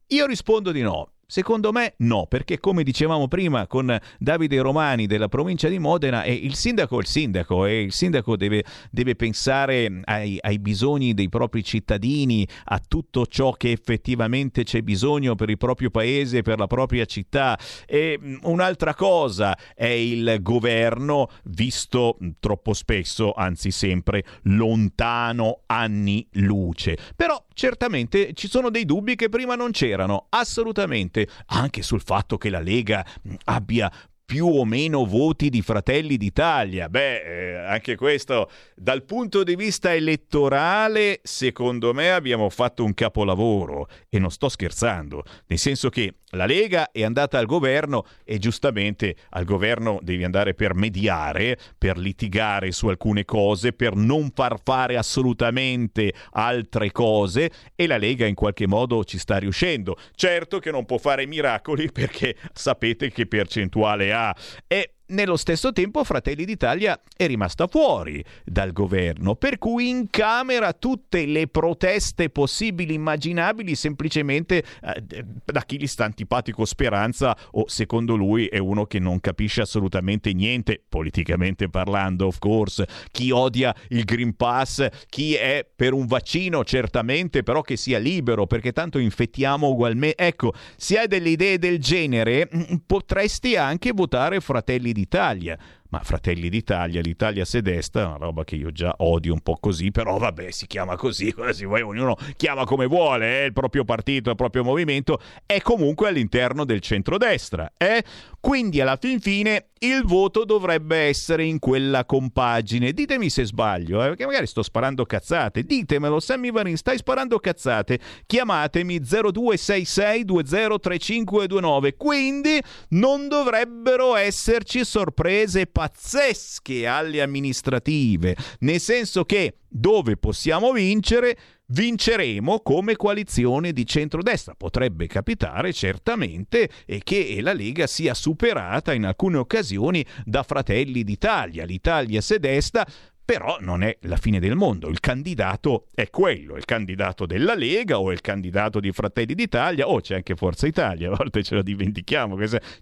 Io rispondo di no. Secondo me no, perché come dicevamo prima con Davide Romani della provincia di Modena, è il sindaco è il sindaco e il sindaco deve, deve pensare ai, ai, bisogni dei propri cittadini, a tutto ciò che effettivamente c'è bisogno per il proprio paese, per la propria città. E mm, un'altra cosa è il governo visto troppo spesso, anzi sempre, lontano anni luce. Però certamente ci sono dei dubbi che prima non c'erano, assolutamente, anche sul fatto che la Lega abbia più o meno voti di Fratelli d'Italia. Beh, eh, anche questo dal punto di vista elettorale, secondo me abbiamo fatto un capolavoro e non sto scherzando, nel senso che la Lega è andata al governo e giustamente al governo devi andare per mediare, per litigare su alcune cose, per non far fare assolutamente altre cose e la Lega in qualche modo ci sta riuscendo. Certo che non può fare miracoli perché sapete che percentuale ha e nello stesso tempo Fratelli d'Italia è rimasta fuori dal governo, per cui incamera tutte le proteste possibili, immaginabili, semplicemente eh, da chi gli sta antipatico Speranza o secondo lui è uno che non capisce assolutamente niente, politicamente parlando, of course, chi odia il Green Pass, chi è per un vaccino certamente, però che sia libero, perché tanto infettiamo ugualmente. Ecco, se hai delle idee del genere, mm, potresti anche votare Fratelli d'Italia d'Italia ma Fratelli d'Italia, l'Italia sedesta, una roba che io già odio un po' così, però vabbè, si chiama così, <laughs> così ognuno chiama come vuole, eh, il proprio partito, il proprio movimento, è comunque all'interno del centrodestra. Eh? Quindi alla fin fine il voto dovrebbe essere in quella compagine. Ditemi se sbaglio, eh, perché magari sto sparando cazzate. Ditemelo, Sammy Varin, stai sparando cazzate. Chiamatemi 0266203529. Quindi non dovrebbero esserci sorprese pazzesche alle amministrative, nel senso che dove possiamo vincere, vinceremo come coalizione di centrodestra. Potrebbe capitare certamente che la Lega sia superata in alcune occasioni da Fratelli d'Italia. L'Italia sedesta però non è la fine del mondo, il candidato è quello, il candidato della Lega o il candidato di Fratelli d'Italia. O c'è anche Forza Italia, a volte ce lo dimentichiamo,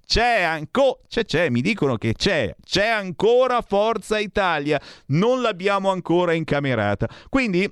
c'è ancora, c'è, c'è, mi dicono che c'è, c'è ancora Forza Italia, non l'abbiamo ancora incamerata, quindi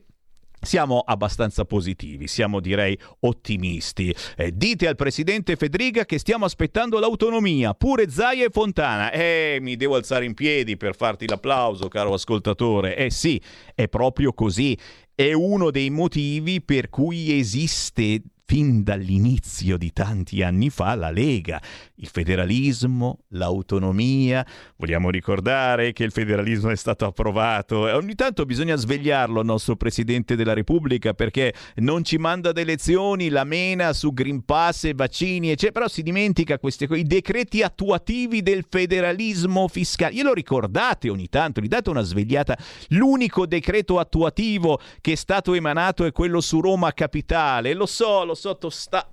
siamo abbastanza positivi, siamo direi ottimisti. Eh, dite al presidente Federica che stiamo aspettando l'autonomia, pure Zaia e Fontana. Eh, mi devo alzare in piedi per farti l'applauso, caro ascoltatore. Eh sì, è proprio così. È uno dei motivi per cui esiste fin dall'inizio di tanti anni fa la Lega, il federalismo, l'autonomia. Vogliamo ricordare che il federalismo è stato approvato e ogni tanto bisogna svegliarlo al nostro Presidente della Repubblica perché non ci manda ad elezioni, la mena su Green Pass e vaccini, eccetera, però si dimentica questi, i decreti attuativi del federalismo fiscale. Glielo ricordate ogni tanto, gli date una svegliata. L'unico decreto attuativo che è stato emanato è quello su Roma Capitale. Lo so, lo sotto sta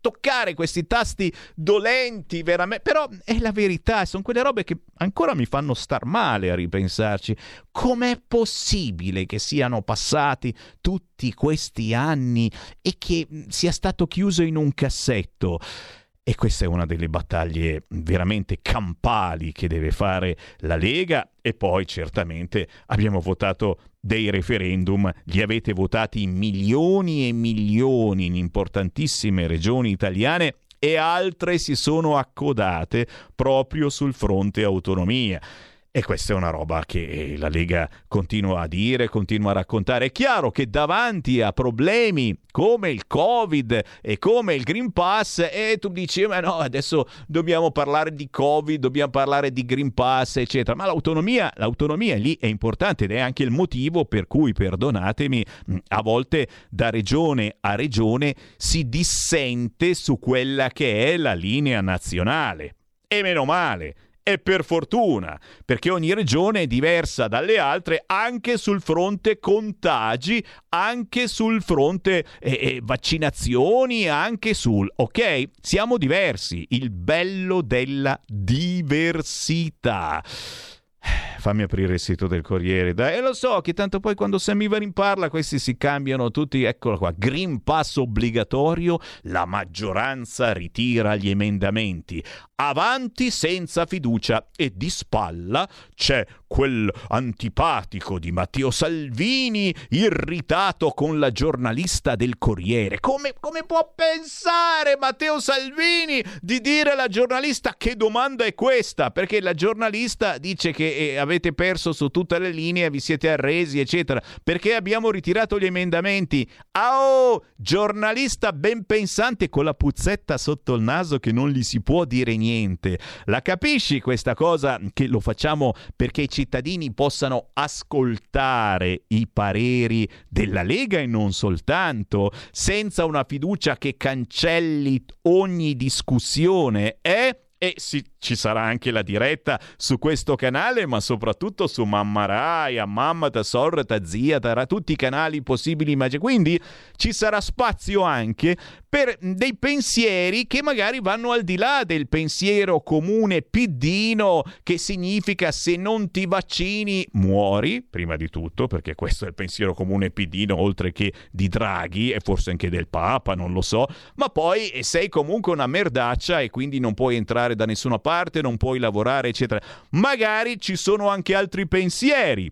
toccare questi tasti dolenti veramente però è la verità sono quelle robe che ancora mi fanno star male a ripensarci. Com'è possibile che siano passati tutti questi anni e che sia stato chiuso in un cassetto? E questa è una delle battaglie veramente campali che deve fare la Lega e poi certamente abbiamo votato dei referendum, li avete votati milioni e milioni in importantissime regioni italiane e altre si sono accodate proprio sul fronte autonomia. E questa è una roba che la Lega continua a dire, continua a raccontare. È chiaro che davanti a problemi come il Covid e come il Green Pass, e tu dici, ma no, adesso dobbiamo parlare di Covid, dobbiamo parlare di Green Pass, eccetera. Ma l'autonomia, l'autonomia lì è importante ed è anche il motivo per cui, perdonatemi, a volte da regione a regione si dissente su quella che è la linea nazionale. E meno male e per fortuna, perché ogni regione è diversa dalle altre anche sul fronte contagi, anche sul fronte eh, eh, vaccinazioni, anche sul... Ok? Siamo diversi, il bello della diversità. Fammi aprire il sito del Corriere. Dai, e lo so che tanto poi quando Sammy Varin parla, questi si cambiano tutti. Eccolo qua: Green Pass obbligatorio. La maggioranza ritira gli emendamenti. Avanti senza fiducia. E di spalla c'è quel antipatico di Matteo Salvini, irritato con la giornalista del Corriere. Come, come può pensare Matteo Salvini di dire alla giornalista che domanda è questa? Perché la giornalista dice che eh, avete perso su tutte le linee, vi siete arresi, eccetera. Perché abbiamo ritirato gli emendamenti? Oh, giornalista ben pensante con la puzzetta sotto il naso che non gli si può dire niente. La capisci questa cosa che lo facciamo perché i cittadini possano ascoltare i pareri della Lega e non soltanto, senza una fiducia che cancelli ogni discussione, eh? E si, ci sarà anche la diretta su questo canale, ma soprattutto su Mamma Rai, Mamma, Sorta, Zia, tra tutti i canali possibili. Immagini. Quindi ci sarà spazio anche per dei pensieri che magari vanno al di là del pensiero comune piddino, che significa se non ti vaccini muori, prima di tutto, perché questo è il pensiero comune piddino, oltre che di Draghi e forse anche del Papa, non lo so, ma poi sei comunque una merdaccia e quindi non puoi entrare da nessuna parte, non puoi lavorare, eccetera. Magari ci sono anche altri pensieri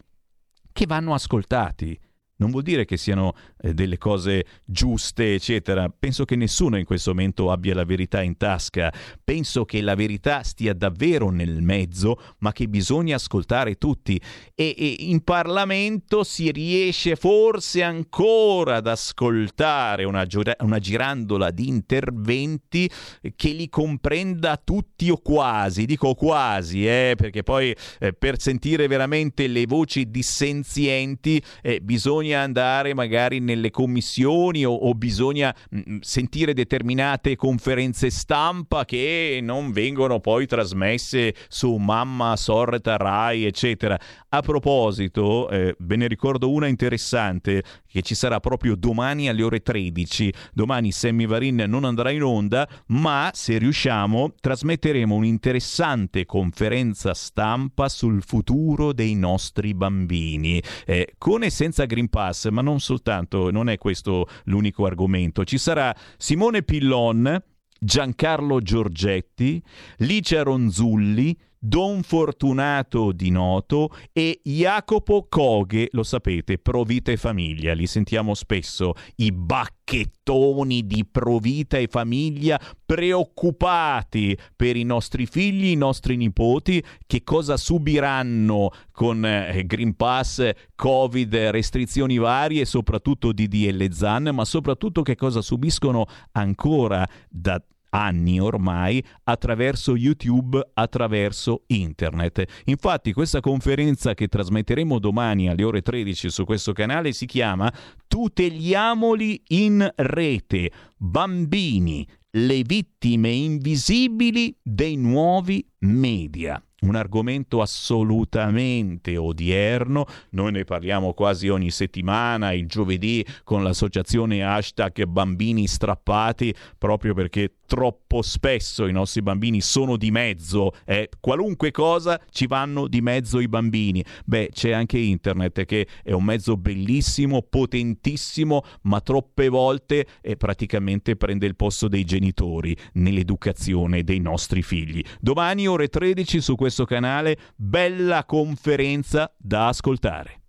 che vanno ascoltati non vuol dire che siano eh, delle cose giuste, eccetera. Penso che nessuno in questo momento abbia la verità in tasca. Penso che la verità stia davvero nel mezzo, ma che bisogna ascoltare tutti. E, e in Parlamento si riesce forse ancora ad ascoltare una, una girandola di interventi che li comprenda tutti o quasi. Dico quasi, eh, perché poi eh, per sentire veramente le voci dissenzienti eh, bisogna bisogna andare magari nelle commissioni o, o bisogna mh, mm, sentire determinate conferenze stampa che non vengono poi trasmesse su Mamma, Sorta, Rai, eccetera. A proposito, eh, ve ne ricordo una interessante che ci sarà proprio domani alle ore 13. Domani Sammy Varin non andrà in onda, ma se riusciamo trasmetteremo un'interessante conferenza stampa sul futuro dei nostri bambini, eh, con e senza Green Pass, ma non soltanto, non è questo l'unico argomento. Ci sarà Simone Pillon, Giancarlo Giorgetti, Licia Ronzulli, Don Fortunato Di Noto e Jacopo Coghe, lo sapete, Provita e Famiglia, li sentiamo spesso, i bacchettoni di Provita e Famiglia preoccupati per i nostri figli, i nostri nipoti, che cosa subiranno con eh, Green Pass, Covid, restrizioni varie, soprattutto DDL ZAN, ma soprattutto che cosa subiscono ancora da anni ormai attraverso YouTube, attraverso internet. Infatti questa conferenza che trasmetteremo domani alle ore 13 su questo canale si chiama Tuteliamoli in rete, bambini, le vittime invisibili dei nuovi media un argomento assolutamente odierno. Noi ne parliamo quasi ogni settimana, il giovedì, con l'associazione hashtag bambini strappati, proprio perché troppo spesso i nostri bambini sono di mezzo, eh? qualunque cosa ci vanno di mezzo i bambini. Beh, c'è anche internet che è un mezzo bellissimo, potentissimo, ma troppe volte eh, praticamente prende il posto dei genitori nell'educazione dei nostri figli. Domani ore 13 su questo canale, bella conferenza da ascoltare.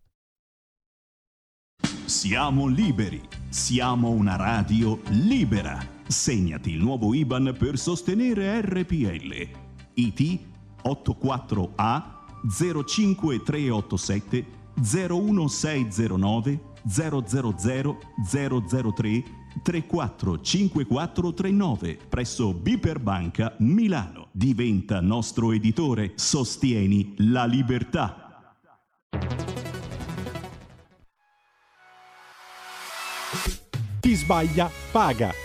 Siamo liberi, siamo una radio libera. Segnati il nuovo IBAN per sostenere RPL. IT 84A 05387 01609 000 003 345439 presso Biper Banca Milano. Diventa nostro editore. Sostieni la libertà. Chi sbaglia paga.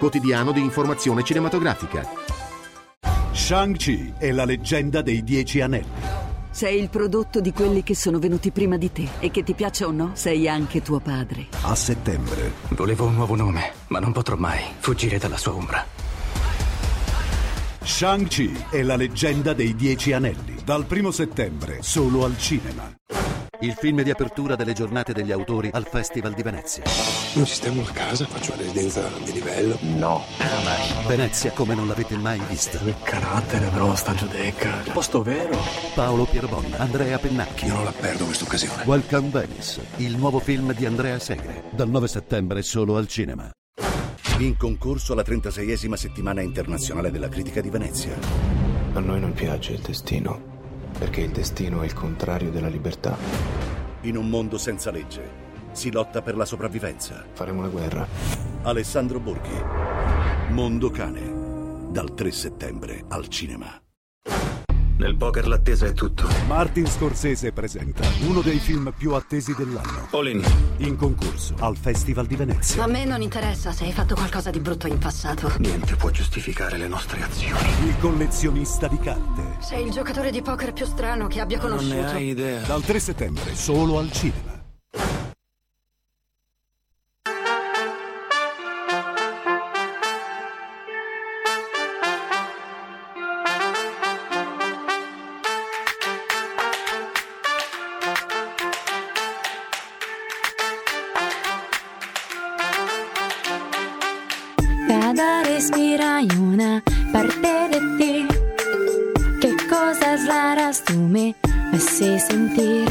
quotidiano di informazione cinematografica. Shang-Chi è la leggenda dei Dieci Anelli. Sei il prodotto di quelli che sono venuti prima di te e che ti piaccia o no, sei anche tuo padre. A settembre. Volevo un nuovo nome, ma non potrò mai fuggire dalla sua ombra. Shang-Chi è la leggenda dei Dieci Anelli. Dal primo settembre, solo al cinema. Il film di apertura delle giornate degli autori al Festival di Venezia. Noi sistemo la casa, faccio una residenza di livello. No. Venezia come non l'avete mai vista. Che carattere, però, sta giudecca. Posto vero. Paolo Pierbon, Andrea Pennacchi. Io non la perdo questa occasione. Welcome Venice, il nuovo film di Andrea Segre. Dal 9 settembre solo al cinema. In concorso alla 36esima settimana internazionale della critica di Venezia. A noi non piace il destino, perché il destino è il contrario della libertà. In un mondo senza legge, si lotta per la sopravvivenza. Faremo la guerra. Alessandro Borghi. Mondo Cane. Dal 3 settembre al cinema. Nel poker l'attesa è tutto. Martin Scorsese presenta uno dei film più attesi dell'anno. All in. Concorso al Festival di Venezia. A me non interessa se hai fatto qualcosa di brutto in passato. Niente può giustificare le nostre azioni. Il collezionista di carte. Sei il giocatore di poker più strano che abbia Non conosciuto. ne hai idea. Dal 3 settembre solo al cinema. Me haces sentir?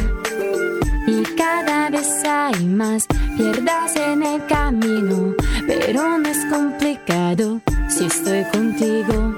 Y cada vez hay más pierdas en el camino, pero no es complicado si estoy contigo.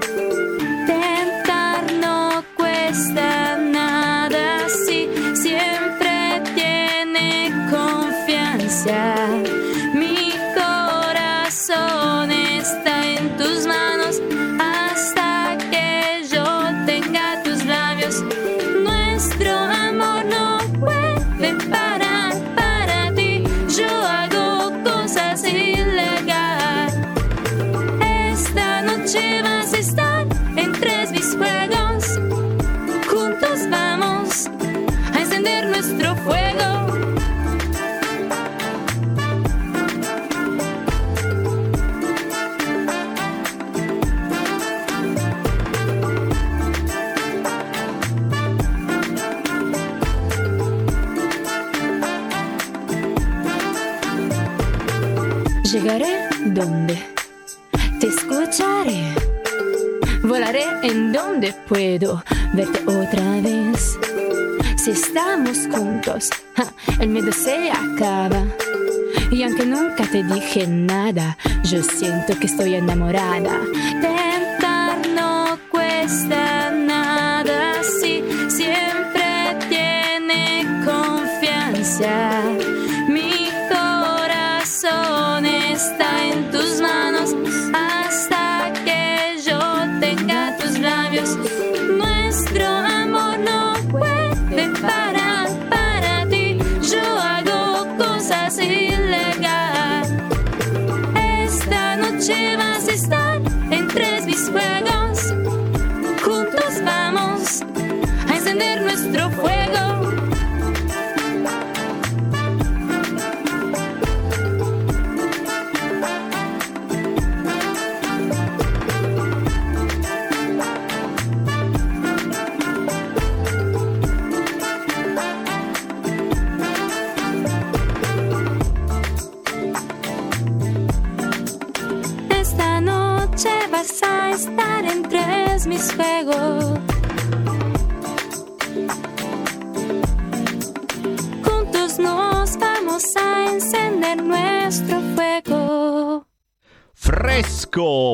En donde puedo verte otra vez. Si estamos juntos, el miedo se acaba. Y aunque nunca te dije nada, yo siento que estoy enamorada.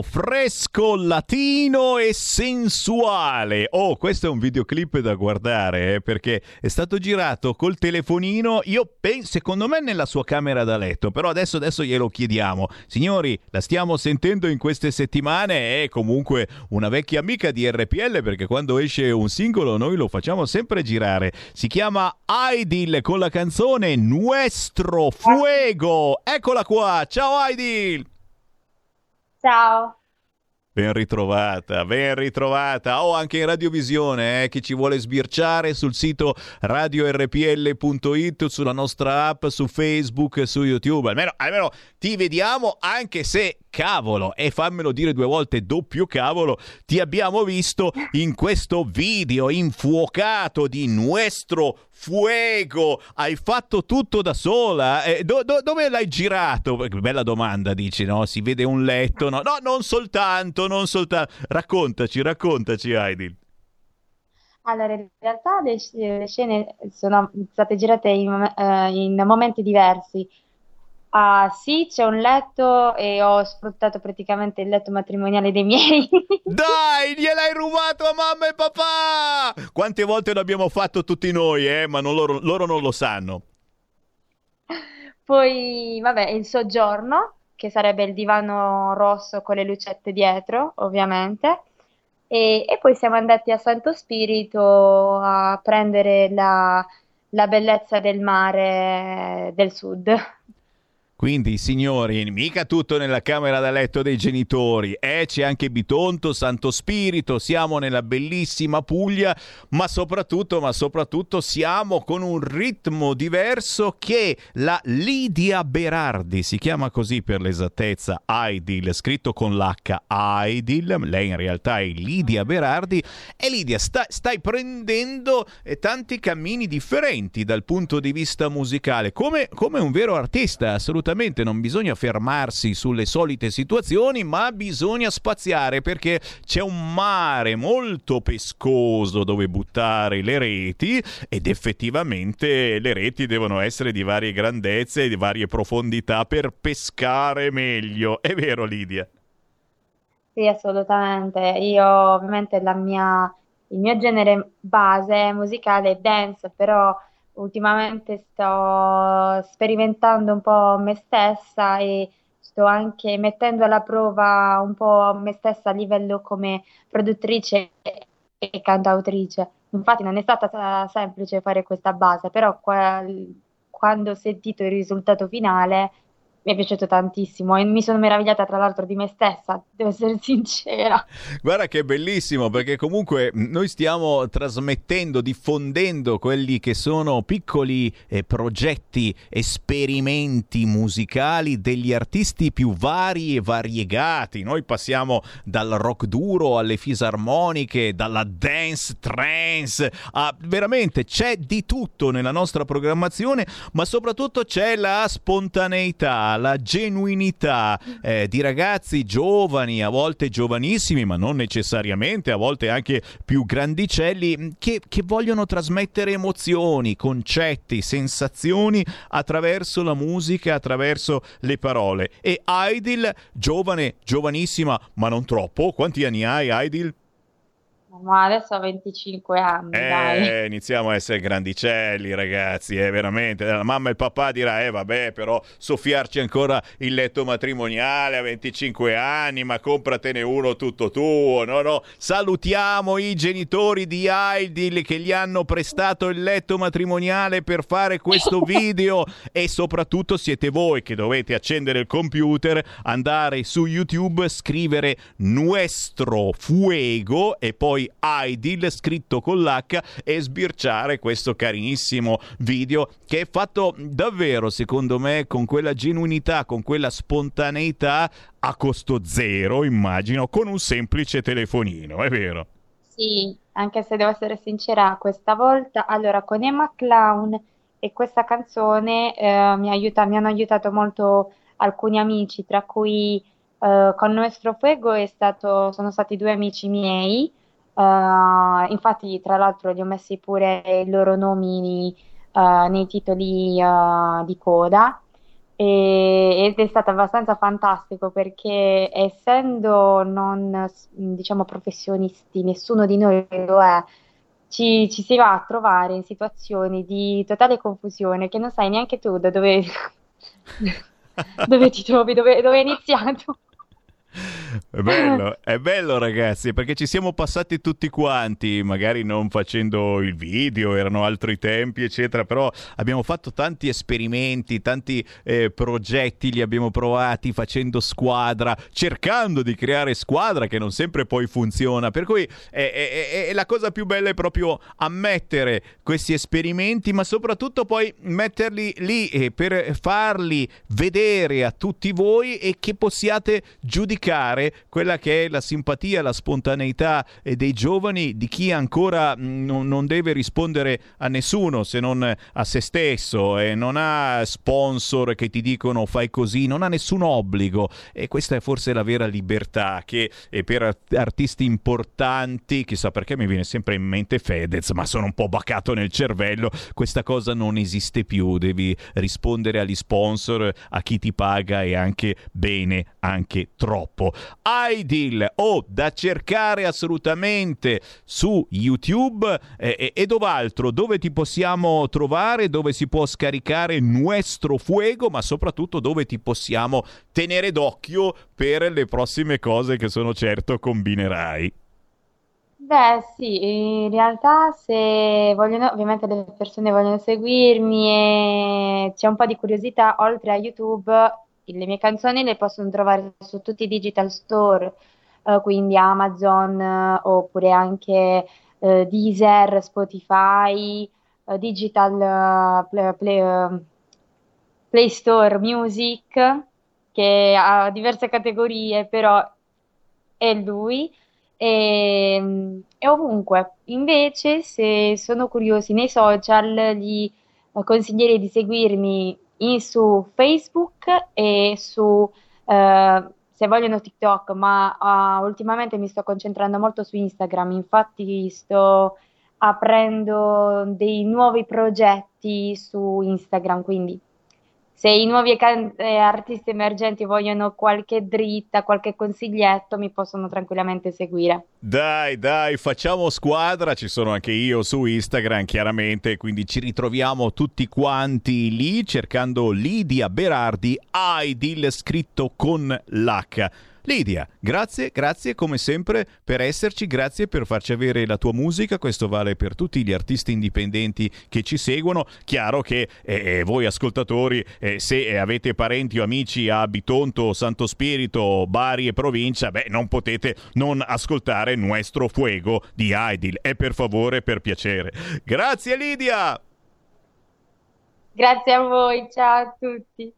Fresco, latino e sensuale. Oh, questo è un videoclip da guardare eh, perché è stato girato col telefonino. Io penso, secondo me, nella sua camera da letto. Però adesso, adesso glielo chiediamo. Signori, la stiamo sentendo in queste settimane. È comunque una vecchia amica di RPL perché quando esce un singolo noi lo facciamo sempre girare. Si chiama Aidil con la canzone Nuestro Fuego. Eccola qua. Ciao Aidil. Ciao. Ben ritrovata, ben ritrovata. O oh, anche in radiovisione, eh, chi ci vuole sbirciare sul sito radiorpl.it, sulla nostra app, su Facebook, su YouTube. Almeno, almeno ti vediamo anche se cavolo, e fammelo dire due volte doppio cavolo, ti abbiamo visto in questo video infuocato di Nuestro Fuego. Hai fatto tutto da sola? Eh, do, do, dove l'hai girato? Bella domanda, dici, no? Si vede un letto, no? No, non soltanto, non soltanto. Raccontaci, raccontaci, Aidil. Allora, in realtà le, le scene sono state girate in, uh, in momenti diversi Ah, sì, c'è un letto e ho sfruttato praticamente il letto matrimoniale dei miei. <laughs> Dai, gliel'hai rubato a mamma e papà! Quante volte l'abbiamo fatto tutti noi, eh? Ma non loro, loro non lo sanno. Poi, vabbè, il soggiorno, che sarebbe il divano rosso con le lucette dietro, ovviamente. E, e poi siamo andati a Santo Spirito a prendere la, la bellezza del mare del sud. Quindi, signori, mica tutto nella camera da letto dei genitori, eh, c'è anche Bitonto, Santo Spirito, siamo nella bellissima Puglia, ma soprattutto, ma soprattutto siamo con un ritmo diverso che la Lidia Berardi, si chiama così per l'esattezza, Aidil, scritto con l'H, Aidil, lei in realtà è Lidia Berardi, e Lidia, sta, stai prendendo eh, tanti cammini differenti dal punto di vista musicale, come, come un vero artista, assolutamente assolutamente non bisogna fermarsi sulle solite situazioni, ma bisogna spaziare perché c'è un mare molto pescoso dove buttare le reti ed effettivamente le reti devono essere di varie grandezze e di varie profondità per pescare meglio. È vero Lidia? Sì, assolutamente. Io ovviamente la mia, il mio genere base musicale è dance, però ultimamente sto sperimentando un po' me stessa e sto anche mettendo alla prova un po' me stessa a livello come produttrice e cantautrice. Infatti non è stata semplice fare questa base, però qua, quando ho sentito il risultato finale mi è piaciuto tantissimo e mi sono meravigliata tra l'altro di me stessa, devo essere <laughs> sincera. Guarda che bellissimo perché comunque noi stiamo trasmettendo, diffondendo quelli che sono piccoli eh, progetti, esperimenti musicali degli artisti più vari e variegati. Noi passiamo dal rock duro alle fisarmoniche, dalla dance trance, a veramente c'è di tutto nella nostra programmazione, ma soprattutto c'è la spontaneità la genuinità eh, di ragazzi giovani, a volte giovanissimi, ma non necessariamente, a volte anche più grandicelli, che, che vogliono trasmettere emozioni, concetti, sensazioni attraverso la musica, attraverso le parole. E Aidil, giovane, giovanissima, ma non troppo, quanti anni hai Aidil? Ma adesso ho 25 anni. Eh, dai. iniziamo a essere grandicelli, ragazzi, eh, veramente. La mamma e il papà dirà, eh vabbè, però soffiarci ancora il letto matrimoniale a 25 anni, ma compratene uno tutto tuo, no, no. Salutiamo i genitori di Aidil che gli hanno prestato il letto matrimoniale per fare questo <laughs> video e soprattutto siete voi che dovete accendere il computer, andare su YouTube, scrivere Nuestro Fuego e poi Aidil scritto con l'H e sbirciare questo carinissimo video che è fatto davvero secondo me con quella genuinità, con quella spontaneità a costo zero immagino, con un semplice telefonino, è vero? Sì, anche se devo essere sincera questa volta, allora con Emma Clown e questa canzone eh, mi, aiuta, mi hanno aiutato molto alcuni amici, tra cui Uh, con Nuestro Fuego stato, sono stati due amici miei Uh, infatti, tra l'altro, li ho messi pure i loro nomi uh, nei titoli uh, di coda e, ed è stato abbastanza fantastico perché essendo non diciamo professionisti, nessuno di noi lo è, ci, ci si va a trovare in situazioni di totale confusione che non sai neanche tu da dove, <laughs> <laughs> dove ti trovi, dove, dove è iniziato. È bello, è bello ragazzi, perché ci siamo passati tutti quanti, magari non facendo il video, erano altri tempi, eccetera, però abbiamo fatto tanti esperimenti, tanti eh, progetti, li abbiamo provati facendo squadra, cercando di creare squadra che non sempre poi funziona, per cui è, è, è la cosa più bella è proprio ammettere questi esperimenti, ma soprattutto poi metterli lì eh, per farli vedere a tutti voi e che possiate giudicare quella che è la simpatia, la spontaneità dei giovani, di chi ancora mm, non, deve rispondere a nessuno se non a se stesso e non ha sponsor che ti dicono fai così, non ha nessun obbligo. E questa è forse la vera libertà che per artisti importanti, chissà perché mi viene sempre in mente Fedez, ma sono un po' bacato nel cervello, questa cosa non esiste più, devi rispondere agli sponsor, a chi ti paga e anche bene, anche troppo. Idil o da cercare assolutamente su YouTube eh, e dov'altro, dove ti possiamo trovare, dove si può scaricare Nuestro Fuego, ma soprattutto dove ti possiamo tenere d'occhio per le prossime cose che sono certo combinerai. Beh, sì, in realtà se vogliono, ovviamente le persone vogliono seguirmi e c'è un po' di curiosità, oltre a YouTube le mie canzoni le possono trovare su tutti i digital store, eh, quindi Amazon eh, oppure anche eh, Deezer, Spotify, eh, Digital play, play, play, Store Music, che ha diverse categorie, però è lui. E, e ovunque. Invece, se sono curiosi nei social, gli consiglierei di seguirmi su Facebook e su, eh, se vogliono TikTok, ma uh, ultimamente mi sto concentrando molto su Instagram, infatti sto aprendo dei nuovi progetti su Instagram, quindi se i nuovi eh, artisti emergenti vogliono qualche dritta, qualche consiglietto, mi possono tranquillamente seguire. Dai, dai, facciamo squadra, ci sono anche io su Instagram chiaramente, quindi ci ritroviamo tutti quanti lì cercando Lidia Berardi, Idil scritto con l'H. Lidia, grazie, grazie come sempre per esserci, grazie per farci avere la tua musica, questo vale per tutti gli artisti indipendenti che ci seguono. Chiaro che eh, eh voi ascoltatori, eh, se eh, avete parenti o amici a Bitonto, Santo Spirito, Bari e provincia, beh, non potete non ascoltare Nuestro Fuego di Idil. E per favore, per piacere. Grazie Lidia! Grazie a voi, ciao a tutti.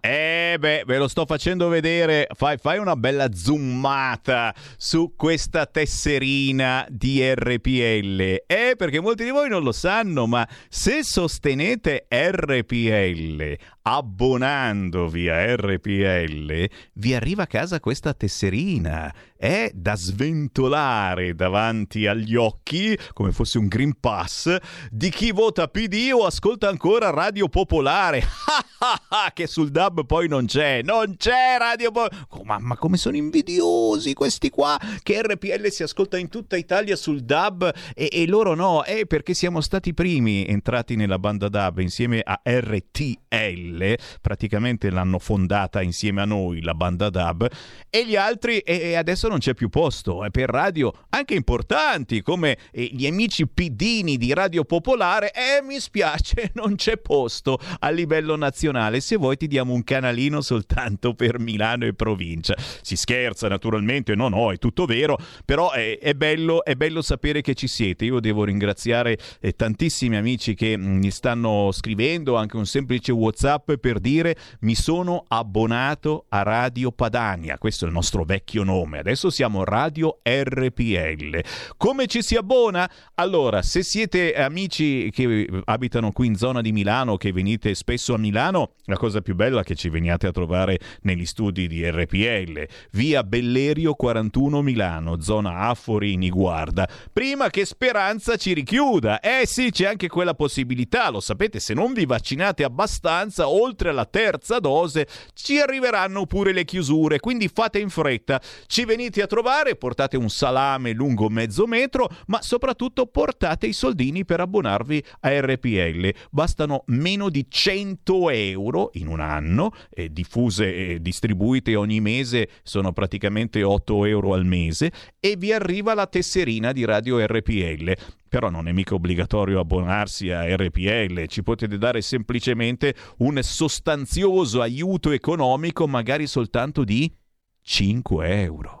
Eh beh, ve lo sto facendo vedere. Fai, fai, una bella zoomata su questa tesserina di RPL. Eh, perché molti di voi non lo sanno, ma se sostenete RPL abbonandovi a RPL, vi arriva a casa questa tesserina. È da sventolare davanti agli occhi, come fosse un Green Pass, di chi vota PD o ascolta ancora Radio Popolare. <laughs> che sul DAB poi non c'è. Non c'è Radio Popolare. Oh, ma come sono invidiosi questi qua, che RPL si ascolta in tutta Italia sul DAB e, e loro no. È perché siamo stati i primi entrati nella banda DAB insieme a RTL. RPL, praticamente l'hanno fondata insieme a noi, la banda DAB, e gli altri, e adesso non c'è più posto, è per radio anche importanti come eh, gli amici pidini di Radio Popolare, e mi spiace, <laughs> non c'è posto a livello nazionale, se vuoi ti diamo un canalino soltanto per Milano e provincia. Si scherza naturalmente, no no, è tutto vero, però è, è, bello, è bello sapere che ci siete. Io devo ringraziare eh, tantissimi amici che mm, mi stanno scrivendo, anche un semplice WhatsApp per dire mi sono abbonato a Radio Padania, questo è il nostro vecchio nome, adesso siamo Radio RPL. Come ci si abbona? Allora, se siete amici che abitano qui in zona di Milano, che venite spesso a Milano, la cosa più bella è che ci veniate a trovare negli studi di RPL, via Bellerio 41 Milano, zona Afori Niguarda, prima che Speranza ci richiuda. Eh sì, c'è anche quella possibilità, lo sapete, se non vi vaccinate abbastanza, oltre alla terza dose, ci arriveranno pure le chiusure, quindi fate in fretta, ci venite a trovare, portate un salame lungo mezzo metro, ma soprattutto portate i soldini per abbonarvi a RPL. Bastano meno di 100 euro in un anno, eh, diffuse e distribuite ogni mese, sono praticamente 8 euro al mese, e vi arriva la tesserina di Radio RPL. Però non è mica obbligatorio abbonarsi a RPL, ci potete dare semplicemente un sostanzioso aiuto economico, magari soltanto di 5 euro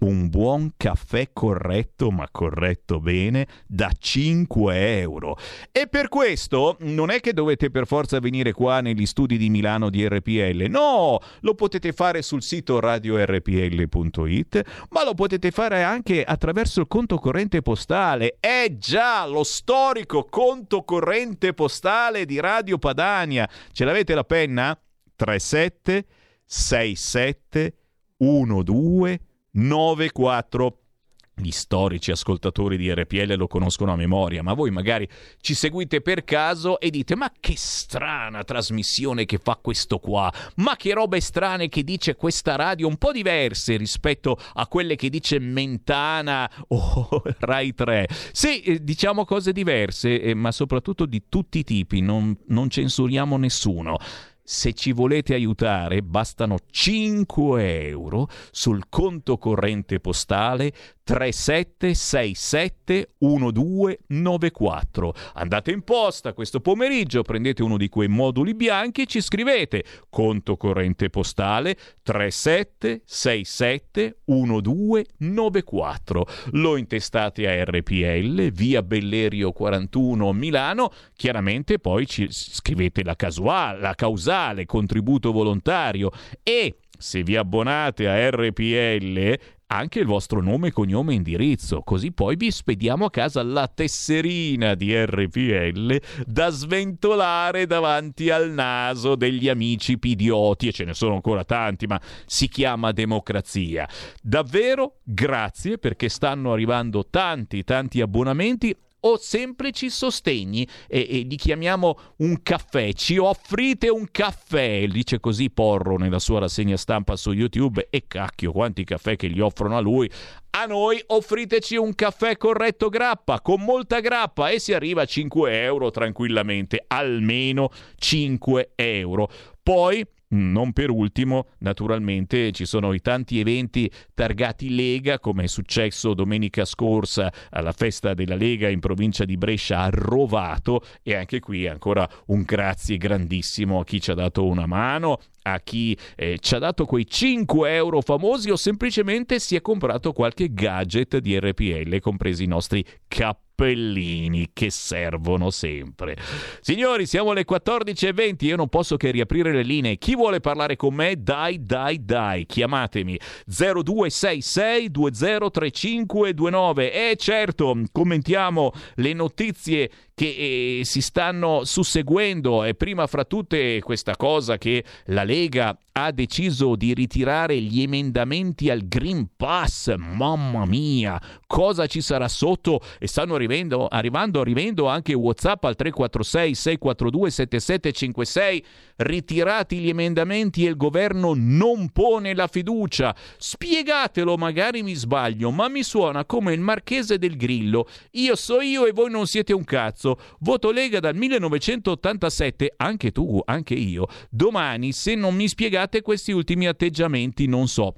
un buon caffè corretto, ma corretto bene, da 5 euro. E per questo non è che dovete per forza venire qua negli studi di Milano di RPL, no, lo potete fare sul sito radiorpl.it, ma lo potete fare anche attraverso il conto corrente postale. È già lo storico conto corrente postale di Radio Padania. Ce l'avete la penna? 37 67 12 94 gli storici ascoltatori di RPL lo conoscono a memoria, ma voi magari ci seguite per caso e dite ma che strana trasmissione che fa questo qua, ma che robe strane che dice questa radio, un po' diverse rispetto a quelle che dice Mentana o <laughs> Rai 3. Sì, eh, diciamo cose diverse, eh, ma soprattutto di tutti i tipi, non, non censuriamo nessuno. Se ci volete aiutare, bastano 5 euro sul conto corrente postale 3767 1294. Andate in posta questo pomeriggio, prendete uno di quei moduli bianchi e ci scrivete conto corrente postale 3767 1294. Lo intestate a RPL, via Bellerio 41 Milano. Chiaramente poi ci scrivete la casuale, la causale, contributo volontario e se vi abbonate a RPL anche il vostro nome, cognome e indirizzo, così poi vi spediamo a casa la tesserina di RPL da sventolare davanti al naso degli amici pidioti, e ce ne sono ancora tanti, ma si chiama democrazia. Davvero grazie perché stanno arrivando tanti, tanti abbonamenti o semplici sostegni e, e, li chiamiamo un caffè. Ci offrite un caffè, dice così Porro nella sua rassegna stampa su YouTube e cacchio quanti caffè che gli offrono a lui. A noi offriteci un caffè corretto grappa, con molta grappa e si arriva a 5 euro tranquillamente, almeno 5 euro. Poi non per ultimo, naturalmente, ci sono i tanti eventi targati Lega, come è successo domenica scorsa alla festa della Lega in provincia di Brescia a Rovato e anche qui ancora un grazie grandissimo a chi ci ha dato una mano, a chi eh, ci ha dato quei 5 euro famosi o semplicemente si è comprato qualche gadget di RPL, compresi i nostri cappelli che servono sempre. Signori, siamo alle 14.20, io non posso che riaprire le linee. Chi vuole parlare con me? Dai, dai, dai, chiamatemi 0266 203529 e certo, commentiamo le notizie che eh, si stanno susseguendo. E prima fra tutte questa cosa che la Lega ha deciso di ritirare gli emendamenti al Green Pass. Mamma mia, cosa ci sarà sotto? E stanno arrivando, arrivando, arrivando anche WhatsApp al 346 642 7756. Ritirati gli emendamenti e il governo non pone la fiducia. Spiegatelo, magari mi sbaglio, ma mi suona come il marchese del Grillo. Io so io e voi non siete un cazzo voto Lega dal 1987, anche tu, anche io. Domani, se non mi spiegate questi ultimi atteggiamenti, non so.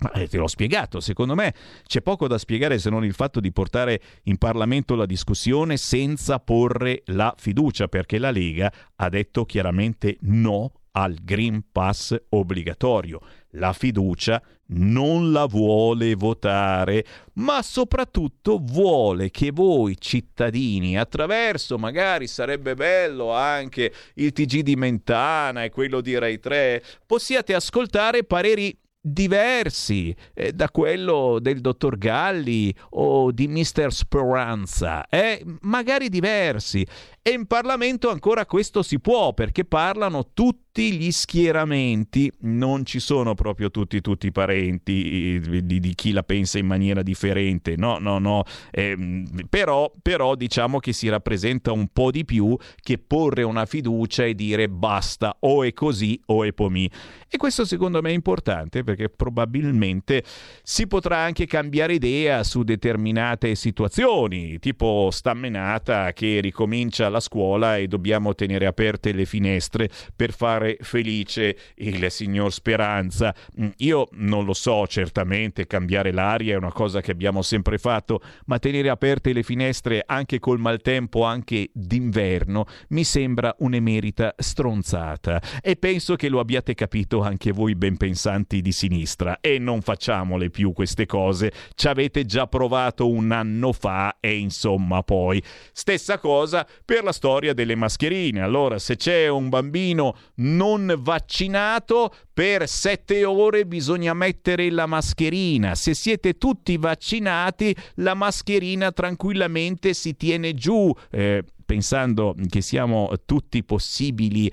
Ma eh, te l'ho spiegato, secondo me c'è poco da spiegare se non il fatto di portare in Parlamento la discussione senza porre la fiducia, perché la Lega ha detto chiaramente no al Green Pass obbligatorio. La fiducia non la vuole votare, ma soprattutto vuole che voi cittadini, attraverso magari sarebbe bello anche il TG di Mentana e quello di Rai 3, possiate ascoltare pareri diversi eh, da quello del dottor Galli o di Mr. Speranza, eh? magari diversi. E in Parlamento ancora questo si può perché parlano tutti gli schieramenti, non ci sono proprio tutti, tutti i parenti di, di chi la pensa in maniera differente, no, no, no, eh, però, però diciamo che si rappresenta un po' di più che porre una fiducia e dire basta, o è così o è pomì. E questo secondo me è importante perché probabilmente si potrà anche cambiare idea su determinate situazioni, tipo stammenata che ricomincia la scuola e dobbiamo tenere aperte le finestre per fare felice il signor Speranza. Mm, io non lo so, certamente cambiare l'aria è una cosa che abbiamo sempre fatto, ma tenere aperte le finestre anche col maltempo, anche d'inverno, mi sembra un'emerita stronzata. E penso che lo abbiate capito anche voi ben pensanti di sinistra. E non facciamole più queste cose. Ci avete già provato un anno fa e insomma poi. Stessa cosa per per la storia delle mascherine. Allora, se c'è un bambino non vaccinato, per sette ore bisogna mettere la mascherina. Se siete tutti vaccinati, la mascherina tranquillamente si tiene giù. Eh, pensando che siamo tutti possibili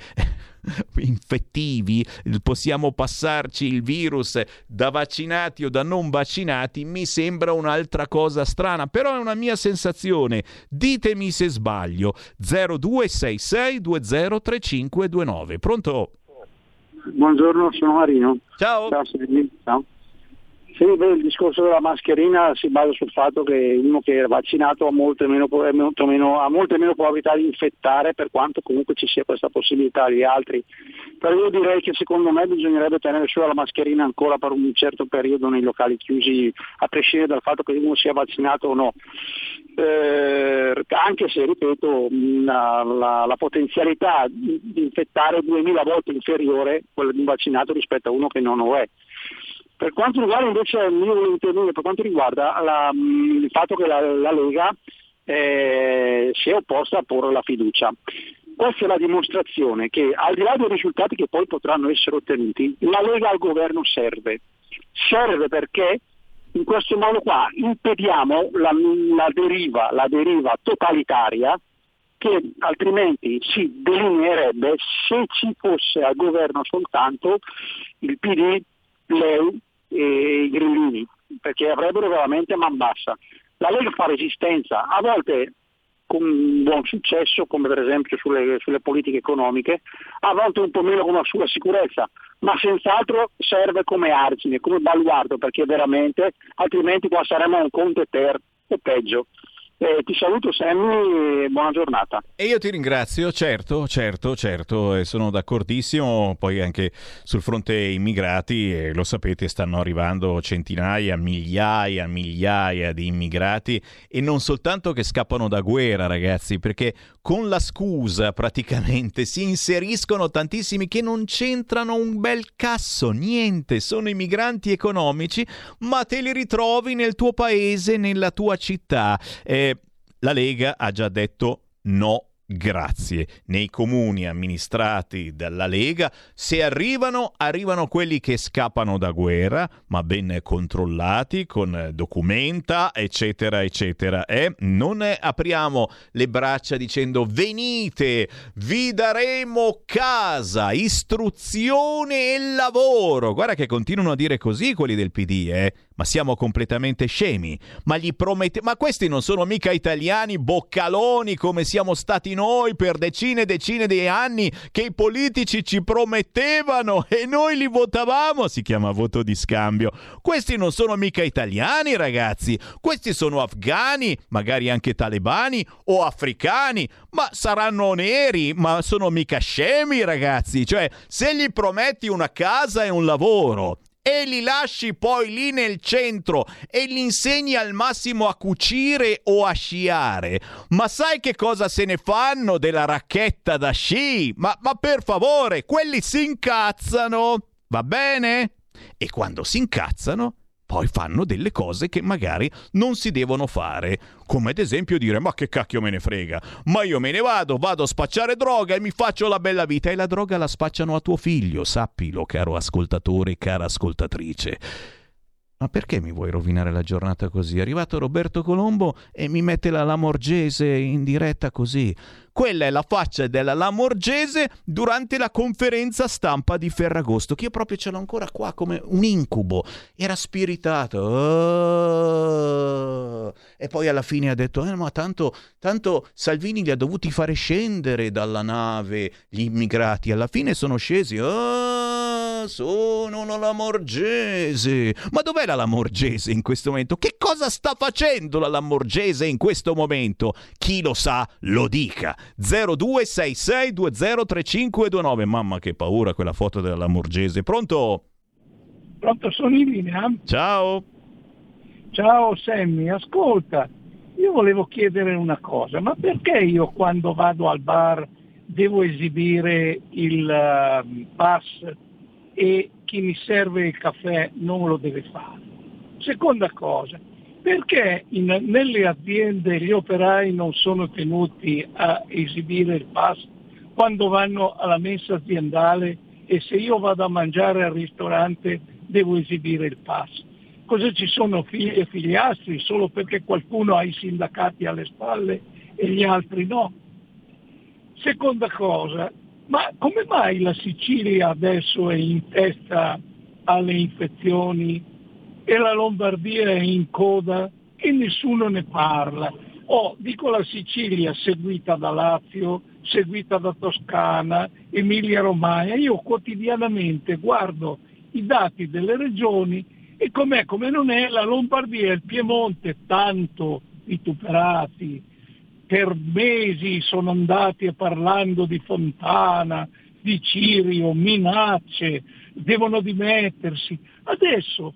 <laughs> infettivi, possiamo passarci il virus da vaccinati o da non vaccinati, mi sembra un'altra cosa strana, però è una mia sensazione. Ditemi se sbaglio. 0266203529. Pronto? Buongiorno, sono Marino. Ciao. Ciao. Sì, beh, il discorso della mascherina si basa sul fatto che uno che è vaccinato ha molte meno, meno, ha molte meno probabilità di infettare per quanto comunque ci sia questa possibilità agli altri. Però io direi che secondo me bisognerebbe tenere solo la mascherina ancora per un certo periodo nei locali chiusi, a prescindere dal fatto che uno sia vaccinato o no. Eh, anche se, ripeto, la, la, la potenzialità di infettare è 2000 volte inferiore quella di un vaccinato rispetto a uno che non lo è. Per quanto riguarda invece il mio intervento, per quanto riguarda la, mm, il fatto che la, la Lega eh, si è opposta a porre la fiducia. Questa è la dimostrazione che al di là dei risultati che poi potranno essere ottenuti, la Lega al governo serve. Serve perché in questo modo qua impediamo la, la, deriva, la deriva totalitaria che altrimenti si delineerebbe se ci fosse al governo soltanto il PD, l'EU e i grillini, perché avrebbero veramente man bassa. La Lega fa resistenza, a volte con buon successo, come per esempio sulle, sulle, politiche economiche, a volte un po' meno con la sua sicurezza, ma senz'altro serve come argine, come baluardo, perché veramente altrimenti qua saremo un conte ter o peggio. Eh, ti saluto Sammy e buona giornata. E io ti ringrazio, certo, certo, certo, e sono d'accordissimo, poi anche sul fronte immigrati, eh, lo sapete, stanno arrivando centinaia, migliaia, migliaia di immigrati e non soltanto che scappano da guerra, ragazzi, perché con la scusa praticamente si inseriscono tantissimi che non c'entrano un bel casso, niente, sono i migranti economici, ma te li ritrovi nel tuo paese, nella tua città. Eh, la Lega ha già detto no grazie. Nei comuni amministrati dalla Lega, se arrivano, arrivano quelli che scappano da guerra, ma ben controllati, con documenta, eccetera, eccetera. Eh? Non apriamo le braccia dicendo venite, vi daremo casa, istruzione e lavoro. Guarda che continuano a dire così quelli del PD, eh? Ma siamo completamente scemi. Ma gli promette... Ma questi non sono mica italiani boccaloni come siamo stati noi per decine e decine di anni che i politici ci promettevano e noi li votavamo. Si chiama voto di scambio. Questi non sono mica italiani, ragazzi. Questi sono afghani, magari anche talebani o africani, ma saranno neri, ma sono mica scemi, ragazzi. Cioè, se gli prometti una casa e un lavoro e li lasci poi lì nel centro e li insegni al massimo a cucire o a sciare. Ma sai che cosa se ne fanno della racchetta da sci? Ma, ma per favore, quelli si incazzano, va bene? E quando si incazzano poi fanno delle cose che magari non si devono fare, come ad esempio dire ma che cacchio me ne frega, ma io me ne vado, vado a spacciare droga e mi faccio la bella vita e la droga la spacciano a tuo figlio, sappilo caro ascoltatore, cara ascoltatrice. Ma perché mi vuoi rovinare la giornata così? È arrivato Roberto Colombo e mi mette la Lamorgese in diretta così. Quella è la faccia della Lamorgese durante la conferenza stampa di Ferragosto, che io proprio ce l'ho ancora qua come un incubo. Era spiritato. Oh. E poi alla fine ha detto, eh, ma tanto, tanto Salvini li ha dovuti fare scendere dalla nave gli immigrati. Alla fine sono scesi. Oh, sono la Lamorgese. Ma dov'è la Lamorgese in questo momento? Che cosa sta facendo la Lamorgese in questo momento? Chi lo sa, lo dica. 0266203529. Mamma che paura quella foto della Lamorgese. Pronto? Pronto, sono in linea? Ciao. Ciao Sammy, ascolta, io volevo chiedere una cosa, ma perché io quando vado al bar devo esibire il uh, pass e chi mi serve il caffè non lo deve fare? Seconda cosa, perché in, nelle aziende gli operai non sono tenuti a esibire il pass quando vanno alla mensa aziendale e se io vado a mangiare al ristorante devo esibire il pass? Cosa ci sono figli e figliastri solo perché qualcuno ha i sindacati alle spalle e gli altri no? Seconda cosa, ma come mai la Sicilia adesso è in testa alle infezioni e la Lombardia è in coda e nessuno ne parla. Oh, dico la Sicilia seguita da Lazio, seguita da Toscana, Emilia Romagna. Io quotidianamente guardo i dati delle regioni e com'è come non è la Lombardia e il Piemonte tanto vituperati. Per mesi sono andati parlando di Fontana, di Cirio, minacce, devono dimettersi. Adesso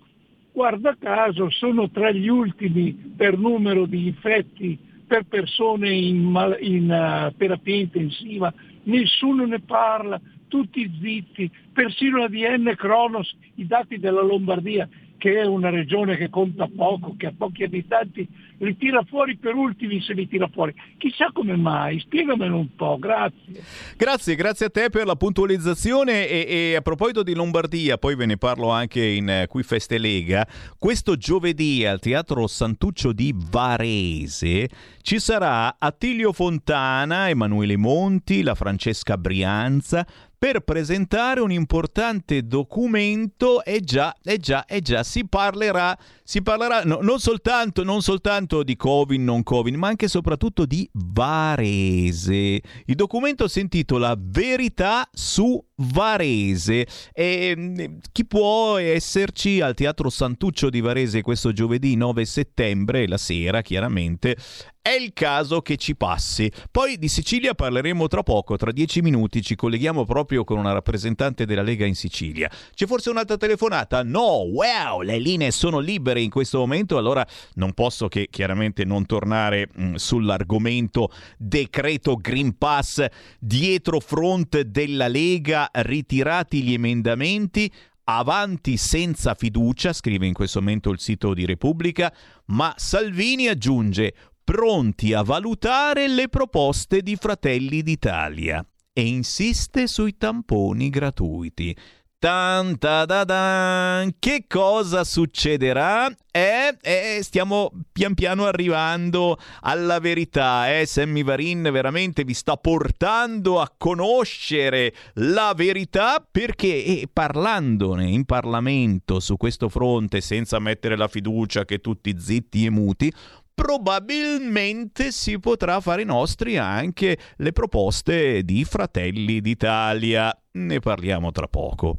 guarda caso sono tra gli ultimi per numero di infetti per persone in, in uh, terapia intensiva, nessuno ne parla, tutti zitti, persino la DN Cronos, i dati della Lombardia che è una regione che conta poco, che ha pochi abitanti, li tira fuori per ultimi se li tira fuori. Chissà come mai, spiegamelo un po', grazie. Grazie, grazie a te per la puntualizzazione e, e a proposito di Lombardia, poi ve ne parlo anche in uh, Qui Feste Lega, questo giovedì al Teatro Santuccio di Varese ci sarà Attilio Fontana, Emanuele Monti, la Francesca Brianza, per presentare un importante documento e già, e già, e già, si parlerà, si parlerà no, non, soltanto, non soltanto di Covid, non Covid, ma anche e soprattutto di Varese. Il documento si intitola Verità su Varese. E mm, chi può esserci al Teatro Santuccio di Varese questo giovedì 9 settembre, la sera chiaramente, è il caso che ci passi. Poi di Sicilia parleremo tra poco, tra dieci minuti ci colleghiamo proprio con una rappresentante della Lega in Sicilia. C'è forse un'altra telefonata? No, wow, le linee sono libere in questo momento, allora non posso che chiaramente non tornare mh, mm, sull'argomento decreto Green Pass dietro front della Lega, ritirati gli emendamenti, avanti senza fiducia, scrive in questo momento il sito di Repubblica, ma Salvini aggiunge pronti a valutare le proposte di Fratelli d'Italia e insiste sui tamponi gratuiti. Ta, da, da. Che cosa succederà? Eh, eh, stiamo pian piano arrivando alla verità. Eh? Sammy Varin veramente vi sta portando a conoscere la verità perché eh, parlandone in Parlamento su questo fronte senza mettere la fiducia che tutti zitti e muti probabilmente si potrà fare nostri anche le proposte di Fratelli d'Italia. Ne parliamo tra poco.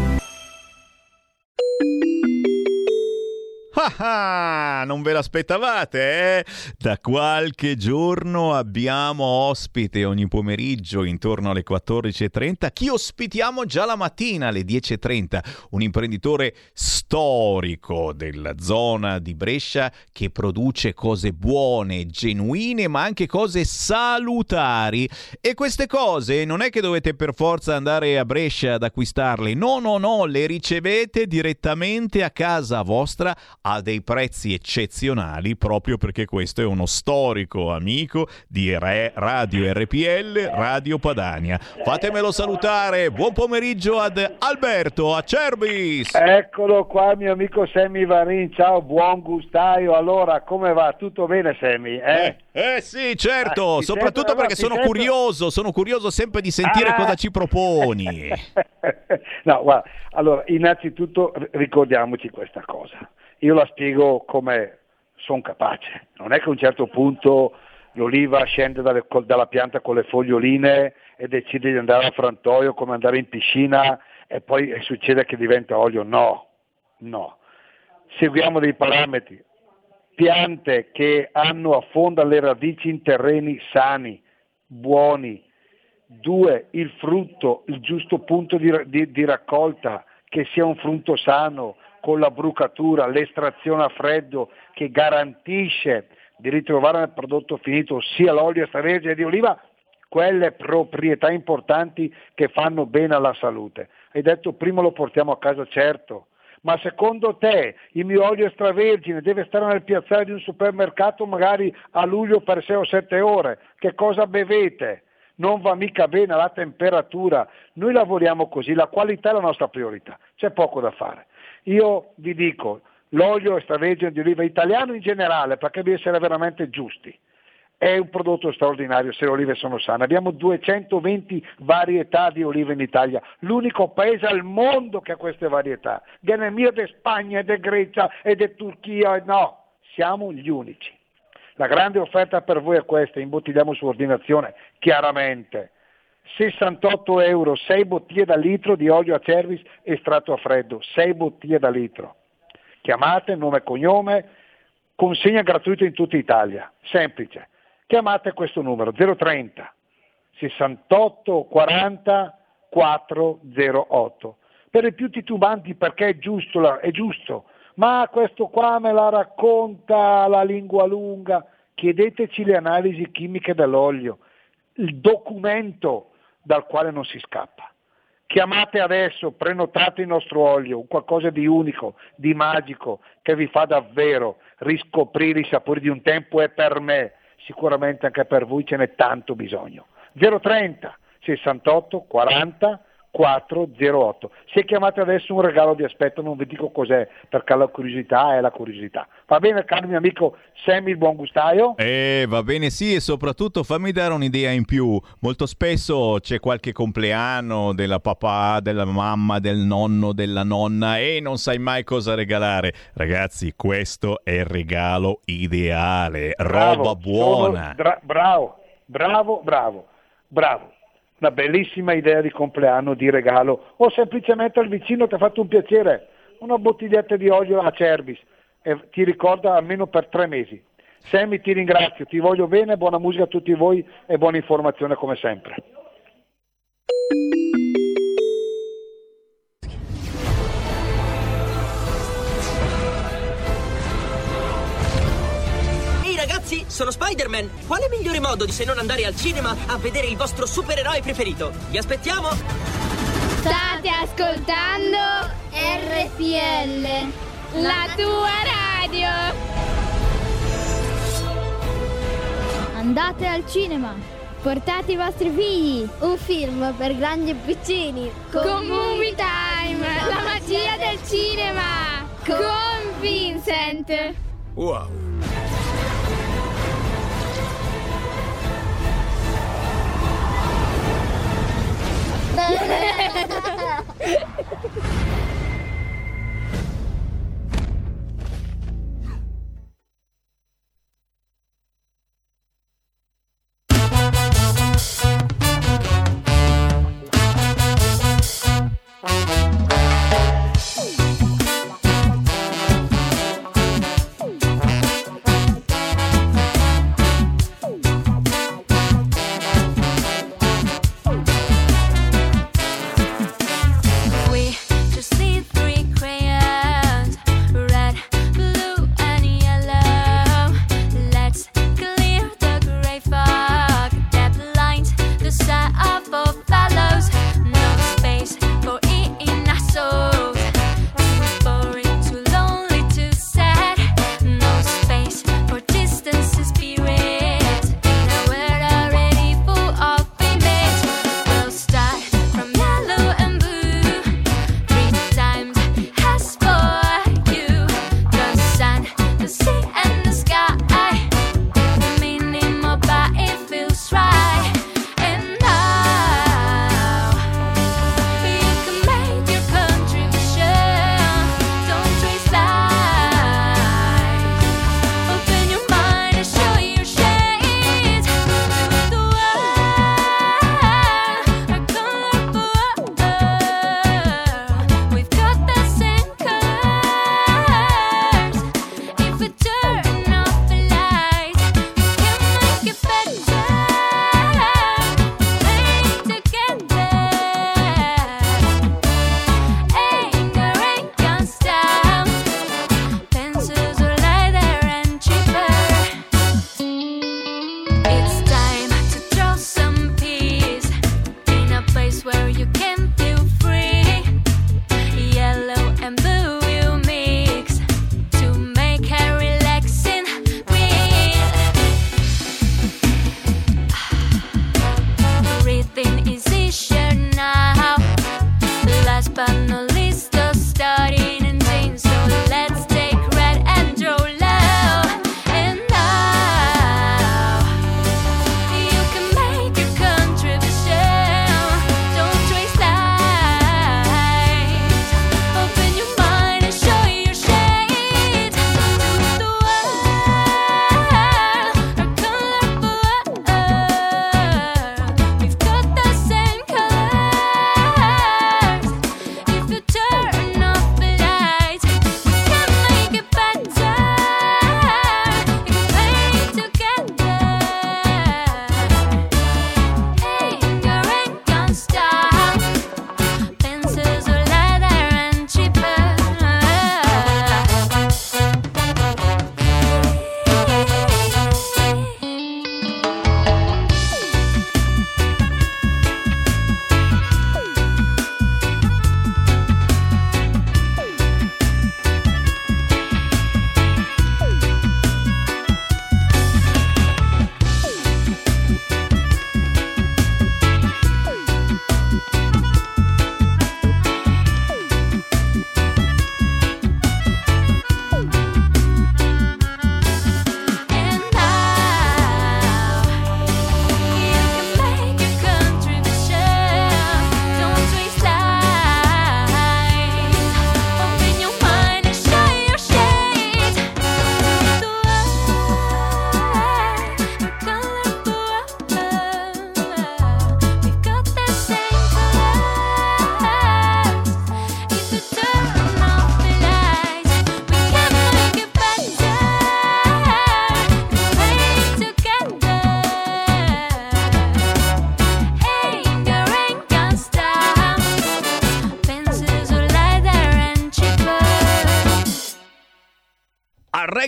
Ah, non ve l'aspettavate, eh? Da qualche giorno abbiamo ospite ogni pomeriggio intorno alle 14.30. Chi ospitiamo già la mattina alle 10.30? Un imprenditore storico della zona di Brescia che produce cose buone, genuine, ma anche cose salutari. E queste cose non è che dovete per forza andare a Brescia ad acquistarle. No, no, no, le ricevete direttamente a casa vostra a dei prezzi eccezionali proprio perché questo è uno storico amico di Re- Radio RPL, Radio Padania. Fatemelo salutare, buon pomeriggio ad Alberto Acerbis. Eccolo qua mio amico Sammy Varin, ciao buon gustaio, allora come va? Tutto bene Sammy? Eh? Eh sì, certo, Ah, soprattutto sento, perché sono sento. curioso, sono curioso sempre di sentire Ah. cosa ci proponi. <laughs> No, guarda, allora innanzitutto ricordiamoci questa cosa, io la spiego come sono capace, non è che a un certo punto l'oliva scende dalle- dalla pianta con le foglioline e decide di andare al frantoio come andare in piscina e poi succede che diventa olio, no, no, seguiamo dei parametri, piante che hanno affondano le radici in terreni sani, buoni, due, il frutto, il giusto punto di, di- di raccolta, che sia un frutto sano, con la brucatura, l'estrazione a freddo, che garantisce di ritrovare nel prodotto finito sia l'olio extravergine di oliva, quelle proprietà importanti che fanno bene alla salute. Hai detto prima lo portiamo a casa, certo, ma secondo te il mio olio extravergine deve stare nel piazzale di un supermercato magari a luglio per 6 o 7 ore? Che cosa bevete? Non va mica bene la temperatura. Noi lavoriamo così, la qualità è la nostra priorità, c'è poco da fare. Io vi dico, l'olio extravergine di oliva italiano in generale, perché deve essere veramente giusti, è un prodotto straordinario se le olive sono sane. Abbiamo 220 varietà di olive in Italia, l'unico paese al mondo che ha queste varietà. Viene mia di Spagna e di Grecia e di Turchia, no, siamo gli unici. La grande offerta per voi è questa, imbottigliamo su ordinazione, chiaramente. 68 euro, 6 bottiglie da litro di olio a cervis estratto a freddo, 6 bottiglie da litro. Chiamate, nome e cognome, consegna gratuita in tutta Italia, semplice. Chiamate questo numero 030 68 40 408. Per i più titubanti perché è giusto, è giusto, ma questo qua me la racconta la lingua lunga, chiedeteci le analisi chimiche dell'olio, il documento dal quale non si scappa. Chiamate adesso, prenotate il nostro olio, qualcosa di unico, di magico, che vi fa davvero riscoprire i sapori di un tempo e per me, sicuramente anche per voi ce n'è tanto bisogno. 030 68 40 408. Se chiamate adesso un regalo vi aspetto, non vi dico cos'è, perché la curiosità è la curiosità. Va bene, caro mio amico Sammy il buon gustaio? Eh, va bene, sì, e soprattutto fammi dare un'idea in più. Molto spesso c'è qualche compleanno della papà, della mamma, del nonno, della nonna e non sai mai cosa regalare. Ragazzi, questo è il regalo ideale, Bravo, roba buona. dra- bravo, bravo, bravo, bravo. Una bellissima idea di compleanno, di regalo, o semplicemente al vicino ti ha fatto un piacere, una bottiglietta di olio a Cerbis, e ti ricorda almeno per tre mesi. Sammy ti ringrazio, ti voglio bene, buona musica a tutti voi e buona informazione come sempre. Sono Spider-Man! Quale migliore modo di se non andare al cinema a vedere il vostro supereroe preferito? Vi aspettiamo! State ascoltando RPL, la tua radio. Andate al cinema. Portate i vostri figli. Un film per grandi e piccini. Con Movie Time, la magia del cinema. Con Vincent. Wow. ハハハハ!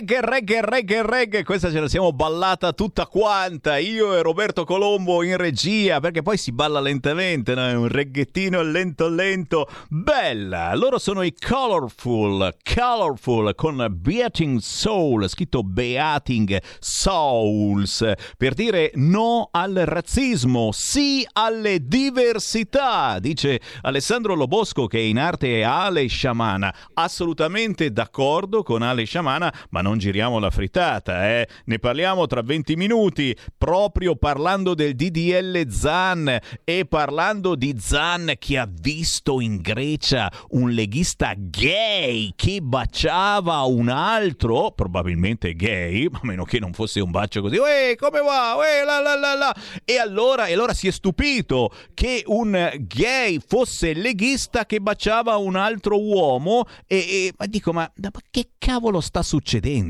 Reggae, reggae, reggae, reggae. Questa ce la siamo ballata tutta quanta. Io e Roberto Colombo in regia, perché poi si balla lentamente, no? È un reggaettino lento, lento. Bella. Loro sono i Colorful, Colorful con Beating Soul, scritto Beating Souls, per dire no al razzismo, sì alle diversità, dice Alessandro Lobosco che in arte è Ale Sciamana. Assolutamente d'accordo con Ale Sciamana, ma non giriamo la frittata, eh? Ne parliamo tra 20 minuti, proprio parlando del DDL Zan e parlando di Zan che ha visto in Grecia un leghista gay che baciava un altro, probabilmente gay, <laughs> a meno che non fosse un bacio così, Uè, come va? Uè, la, la, la, la. E, allora, e allora si è stupito che un gay fosse leghista che baciava un altro uomo e, e ma dico, ma, ma che cavolo sta succedendo?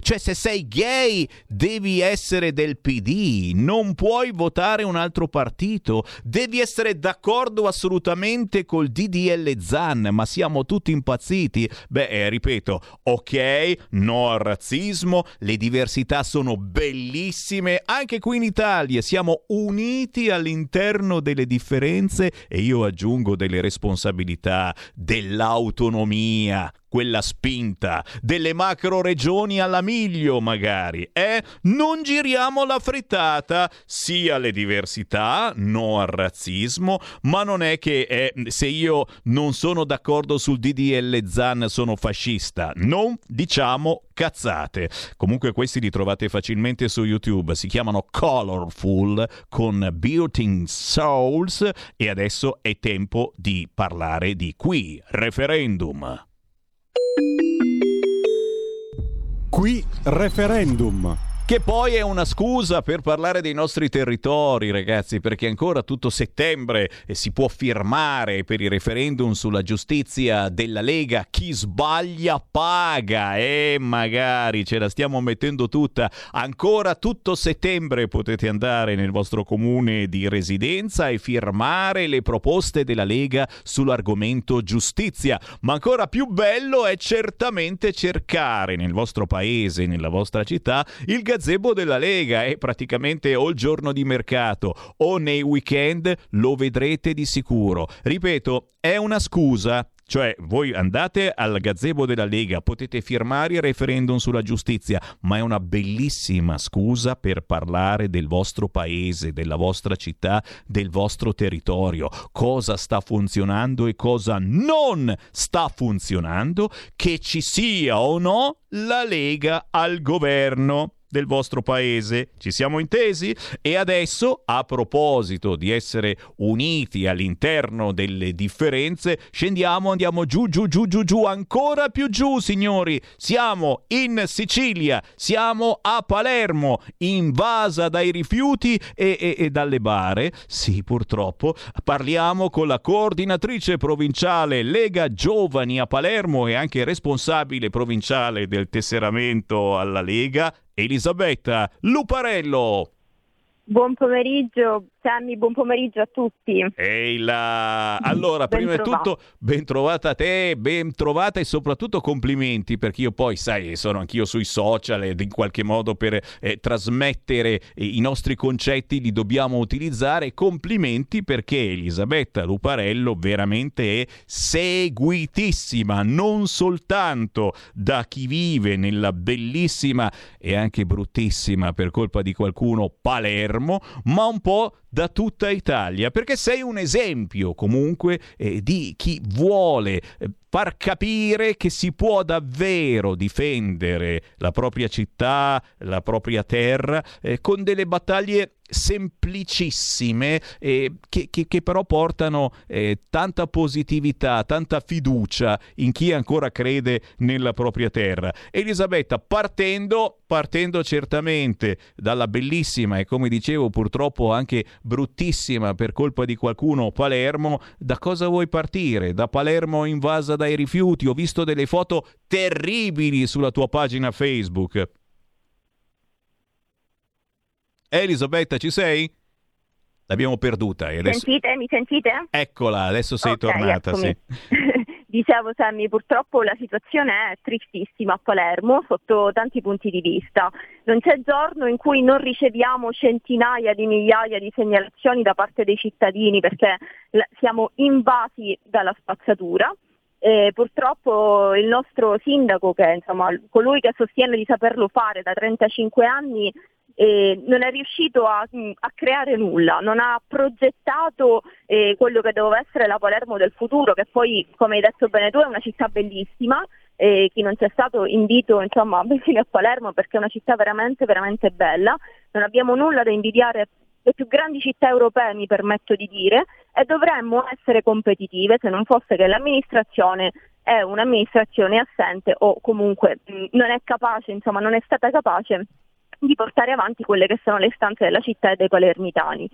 Cioè, se sei gay devi essere del PD, non puoi votare un altro partito, devi essere d'accordo assolutamente col DDL Zan, ma siamo tutti impazziti. Beh, eh, ripeto, ok, no al razzismo, le diversità sono bellissime, anche qui in Italia siamo uniti all'interno delle differenze e io aggiungo delle responsabilità, dell'autonomia, quella spinta delle macro regioni alla miglio magari, eh? Non giriamo la frittata, sì alle diversità, no al razzismo, ma non è che eh, se io non sono d'accordo sul DDL Zan sono fascista, non diciamo cazzate. Comunque questi li trovate facilmente su YouTube, si chiamano Colorful con Building Souls e adesso è tempo di parlare di qui, referendum. Qui referendum. Che poi è una scusa per parlare dei nostri territori, ragazzi, perché ancora tutto settembre si può firmare per il referendum sulla giustizia della Lega. Chi sbaglia paga e magari ce la stiamo mettendo tutta. Ancora tutto settembre potete andare nel vostro comune di residenza e firmare le proposte della Lega sull'argomento giustizia. Ma ancora più bello è certamente cercare nel vostro paese, nella vostra città, il gazebo della Lega è praticamente o il giorno di mercato o nei weekend lo vedrete di sicuro. Ripeto, è una scusa. Cioè, voi andate al gazebo della Lega, potete firmare il referendum sulla giustizia, ma è una bellissima scusa per parlare del vostro paese, della vostra città, del vostro territorio, cosa sta funzionando e cosa non sta funzionando, che ci sia o no la Lega al governo del vostro paese. Ci siamo intesi? E adesso, a proposito di essere uniti all'interno delle differenze, scendiamo, andiamo giù, giù, giù, giù, giù, ancora più giù, signori. Siamo in Sicilia, siamo a Palermo, invasa dai rifiuti e, e, e dalle bare. Sì, purtroppo. Parliamo con la coordinatrice provinciale Lega Giovani a Palermo e anche responsabile provinciale del tesseramento alla Lega, Elisabetta Luparello. Buon pomeriggio, Sammy, buon pomeriggio a tutti. Ehi là! Allora, prima di tutto, ben trovata a te, ben trovata e soprattutto complimenti perché io poi, sai, sono anch'io sui social ed in qualche modo per eh, trasmettere eh, i nostri concetti li dobbiamo utilizzare. Complimenti perché Elisabetta Luparello veramente è seguitissima, non soltanto da chi vive nella bellissima e anche bruttissima per colpa di qualcuno Palermo, ma un po' da tutta Italia, perché sei un esempio comunque eh, di chi vuole eh, far capire che si può davvero difendere la propria città, la propria terra, eh, con delle battaglie semplicissime eh, che, che, che, però portano eh, tanta positività, tanta fiducia in chi ancora crede nella propria terra. Elisabetta, partendo, partendo certamente dalla bellissima e come dicevo purtroppo anche bruttissima per colpa di qualcuno Palermo, da cosa vuoi partire? Da Palermo invasa dai rifiuti? Ho visto delle foto terribili sulla tua pagina Facebook. Elisabetta, ci sei? L'abbiamo perduta. E adesso... Sentite? Mi sentite? Eccola, adesso sei okay, tornata. Sì. <laughs> Dicevo Sammy, purtroppo la situazione è tristissima a Palermo sotto tanti punti di vista. Non c'è giorno in cui non riceviamo centinaia di migliaia di segnalazioni da parte dei cittadini perché siamo invasi dalla spazzatura. E purtroppo il nostro sindaco, che è insomma, colui che sostiene di saperlo fare da 35 anni, eh, non è riuscito a, a, creare nulla, non ha progettato eh, quello che doveva essere la Palermo del futuro, che poi, come hai detto bene tu, è una città bellissima. Eh, chi non c'è stato invito insomma, <laughs> a venire a Palermo perché è una città veramente, veramente bella. Non abbiamo nulla da invidiare le più grandi città europee, mi permetto di dire, e dovremmo essere competitive se non fosse che l'amministrazione è un'amministrazione assente o comunque mh, non è capace, insomma, non è stata capace di portare avanti quelle che sono le istanze della città e dei palermitani.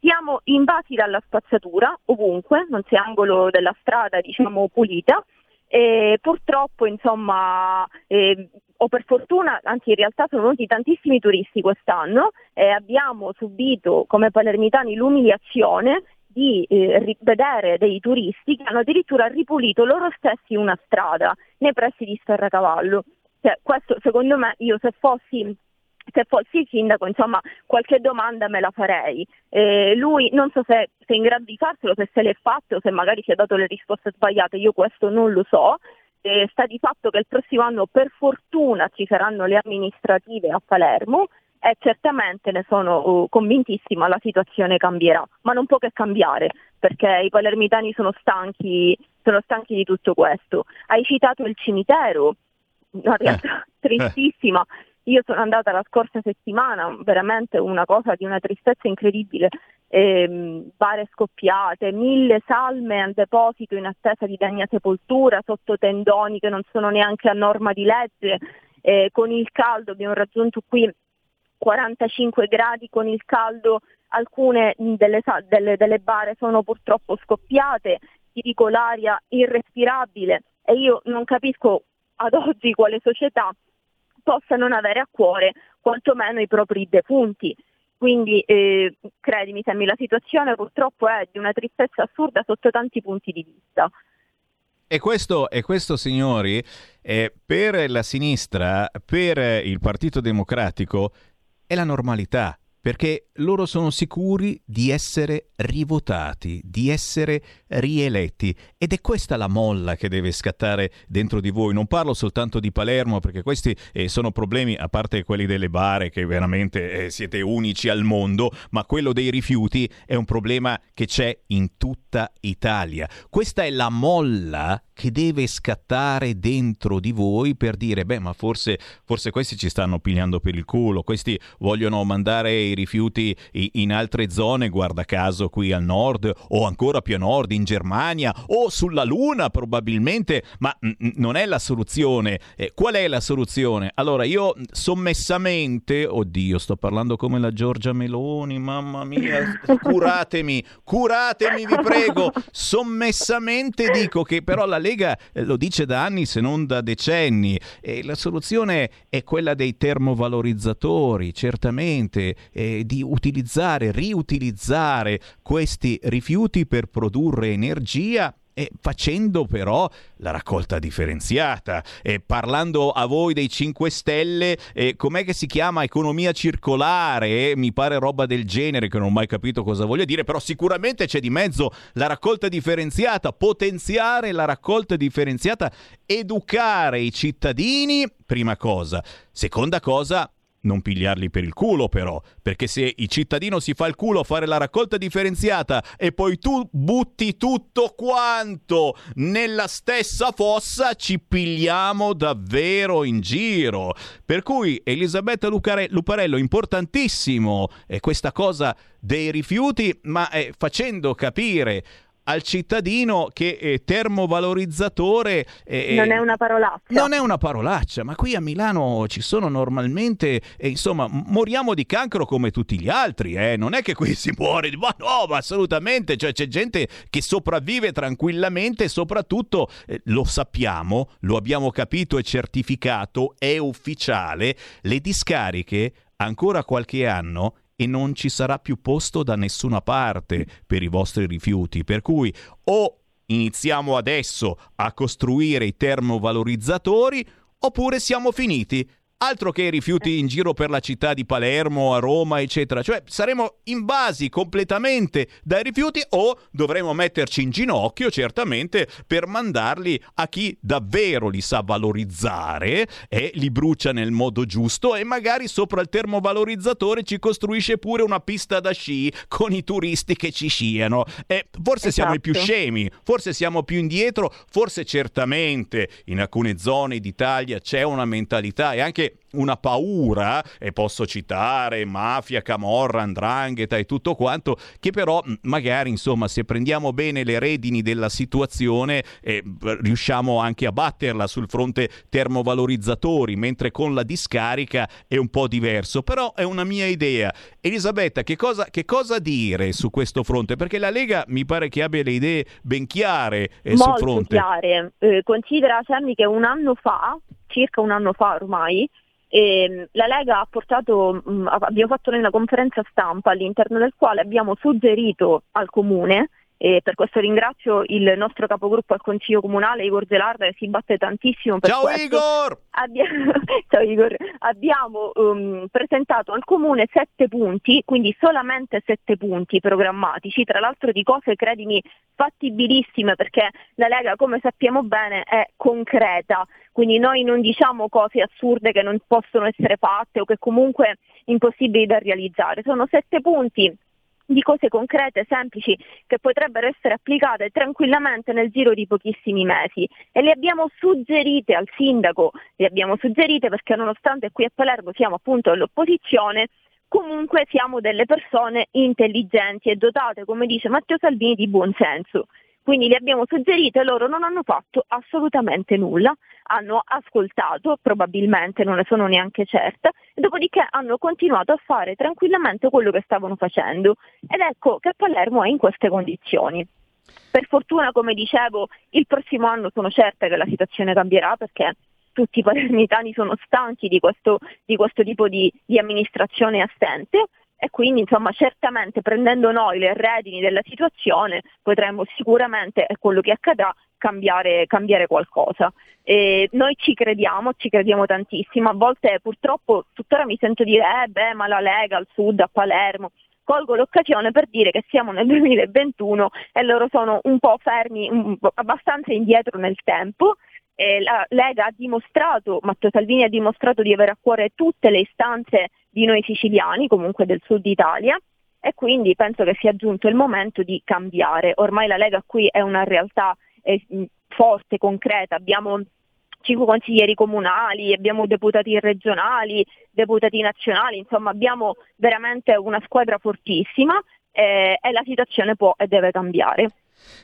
Siamo invasi dalla spazzatura ovunque, non c'è angolo della strada diciamo pulita e purtroppo insomma eh, o per fortuna, anzi in realtà sono venuti tantissimi turisti quest'anno e abbiamo subito come palermitani l'umiliazione di eh, vedere dei turisti che hanno addirittura ripulito loro stessi una strada nei pressi di Sferracavallo. Cioè, questo secondo me io se fossi se fossi sindaco, insomma, qualche domanda me la farei. Eh, lui non so se, se, è in grado di farselo, se se l'è fatto o se magari ci ha dato le risposte sbagliate, io questo non lo so. Eh, sta di fatto che il prossimo anno per fortuna ci saranno le amministrative a Palermo e certamente ne sono uh, convintissima la situazione cambierà, ma non può che cambiare perché i palermitani sono stanchi, sono stanchi di tutto questo. Hai citato il cimitero, una realtà eh. <laughs> tristissima. Io sono andata la scorsa settimana, veramente una cosa di una tristezza incredibile, eh, bare scoppiate, mille salme al deposito in attesa di degna sepoltura, sotto tendoni che non sono neanche a norma di legge, eh, con il caldo abbiamo raggiunto qui 45 gradi con il caldo, alcune delle, delle, delle bare sono purtroppo scoppiate, ti dico l'aria irrespirabile. E io non capisco ad oggi quale società possa non avere a cuore quantomeno i propri defunti. Quindi eh, credimi Sammy, la situazione purtroppo è di una tristezza assurda sotto tanti punti di vista. E questo, e questo signori, eh, per la sinistra, per il Partito Democratico, è la normalità perché loro sono sicuri di essere rivotati, di essere rieletti ed è questa la molla che deve scattare dentro di voi. Non parlo soltanto di Palermo perché questi eh, sono problemi, a parte quelli delle bare che veramente eh, siete unici al mondo, ma quello dei rifiuti è un problema che c'è in tutta Italia. Questa è la molla che deve scattare dentro di voi per dire, beh, ma forse, forse questi ci stanno pigliando per il culo, questi vogliono mandare i rifiuti in altre zone, guarda caso qui al nord o ancora più a nord in Germania o sulla Luna probabilmente, ma non è la soluzione. Eh, qual è la soluzione? Allora io sommessamente, oddio, sto parlando come la Giorgia Meloni, mamma mia, curatemi, curatemi vi prego, <laughs> sommessamente dico che però la Lega eh, lo dice da anni se non da decenni. E la soluzione è quella dei termovalorizzatori, certamente, eh, di utilizzare, riutilizzare questi rifiuti per produrre energia e facendo però la raccolta differenziata. E parlando a voi dei 5 Stelle, eh, com'è che si chiama economia circolare? Mi pare roba del genere che non ho mai capito cosa voglia dire, però sicuramente c'è di mezzo la raccolta differenziata, potenziare la raccolta differenziata, educare i cittadini, prima cosa. Seconda cosa, non pigliarli per il culo però, perché se il cittadino si fa il culo a fare la raccolta differenziata e poi tu butti tutto quanto nella stessa fossa, ci pigliamo davvero in giro. Per cui Elisabetta Lucare- Luparello, importantissimo è questa cosa dei rifiuti, ma eh, facendo capire al cittadino che è termovalorizzatore... Eh, non è una parolaccia. Non è una parolaccia, ma qui a Milano ci sono normalmente, eh, insomma, moriamo di cancro come tutti gli altri, eh? non è che qui si muore, ma no, ma assolutamente, cioè c'è gente che sopravvive tranquillamente e soprattutto, eh, lo sappiamo, lo abbiamo capito e certificato, è ufficiale, le discariche ancora qualche anno e non ci sarà più posto da nessuna parte per i vostri rifiuti. Per cui o iniziamo adesso a costruire i termovalorizzatori oppure siamo finiti? Altro che rifiuti in giro per la città di Palermo, a Roma, eccetera. Cioè saremo invasi completamente dai rifiuti o dovremo metterci in ginocchio, certamente, per mandarli a chi davvero li sa valorizzare e li brucia nel modo giusto e magari sopra il termovalorizzatore ci costruisce pure una pista da sci con i turisti che ci sciano. E forse esatto. siamo i più Esatto. scemi, forse siamo più indietro, forse certamente in alcune zone d'Italia c'è una mentalità e anche una paura, e posso citare mafia, camorra, andrangheta e tutto quanto, che però mh, magari insomma se prendiamo bene le redini della situazione eh, riusciamo anche a batterla sul fronte termovalorizzatori, mentre con la discarica è un po' diverso, però è una mia idea. Elisabetta, che cosa, che cosa dire su questo fronte? Perché la Lega mi pare che abbia le idee ben chiare eh, sul Molto fronte. chiare. Eh, considera Sammy che un anno fa, circa un anno fa ormai, ehm, la Lega ha portato, mh, abbiamo fatto noi una conferenza stampa all'interno del quale abbiamo suggerito al Comune e per questo ringrazio il nostro capogruppo al Consiglio Comunale, Igor Zelarda, che si batte tantissimo per Ciao questo. Igor! Abbiamo, <laughs> Ciao Igor. Abbiamo um, presentato al Comune sette punti, quindi solamente sette punti programmatici, tra l'altro di cose, credimi, fattibilissime perché la Lega, come sappiamo bene, è concreta, quindi noi non diciamo cose assurde che non possono essere fatte o che comunque impossibili da realizzare. Sono sette punti di cose concrete, semplici, che potrebbero essere applicate tranquillamente nel giro di pochissimi mesi e le abbiamo suggerite al sindaco, le abbiamo suggerite perché nonostante qui a Palermo siamo appunto all'opposizione, comunque siamo delle persone intelligenti e dotate, come dice Matteo Salvini, di buon senso. Quindi le abbiamo suggerite e loro non hanno fatto assolutamente nulla, hanno ascoltato, probabilmente non ne sono neanche certa, e dopodiché hanno continuato a fare tranquillamente quello che stavano facendo. Ed ecco che Palermo è in queste condizioni. Per fortuna, come dicevo, il prossimo anno sono certa che la situazione cambierà perché tutti i <laughs> palermitani sono stanchi di questo, di questo tipo di, di amministrazione assente e quindi insomma certamente prendendo noi le redini della situazione potremmo sicuramente, è quello che accadrà, cambiare, cambiare qualcosa. E noi ci crediamo, ci crediamo tantissimo, a volte purtroppo tuttora mi sento dire eh beh ma la Lega al sud, a Palermo, colgo l'occasione per dire che siamo nel <laughs> 2021 e loro sono un po' fermi, un po' abbastanza indietro nel tempo. E la Lega ha dimostrato, Matteo Salvini ha dimostrato di avere a cuore tutte le istanze di noi siciliani, comunque del sud Italia, e quindi penso che sia giunto il momento di cambiare. Ormai la Lega qui è una realtà eh, forte, concreta, abbiamo cinque consiglieri comunali, abbiamo deputati regionali, deputati nazionali, insomma abbiamo veramente una squadra fortissima eh, e la situazione può e deve cambiare.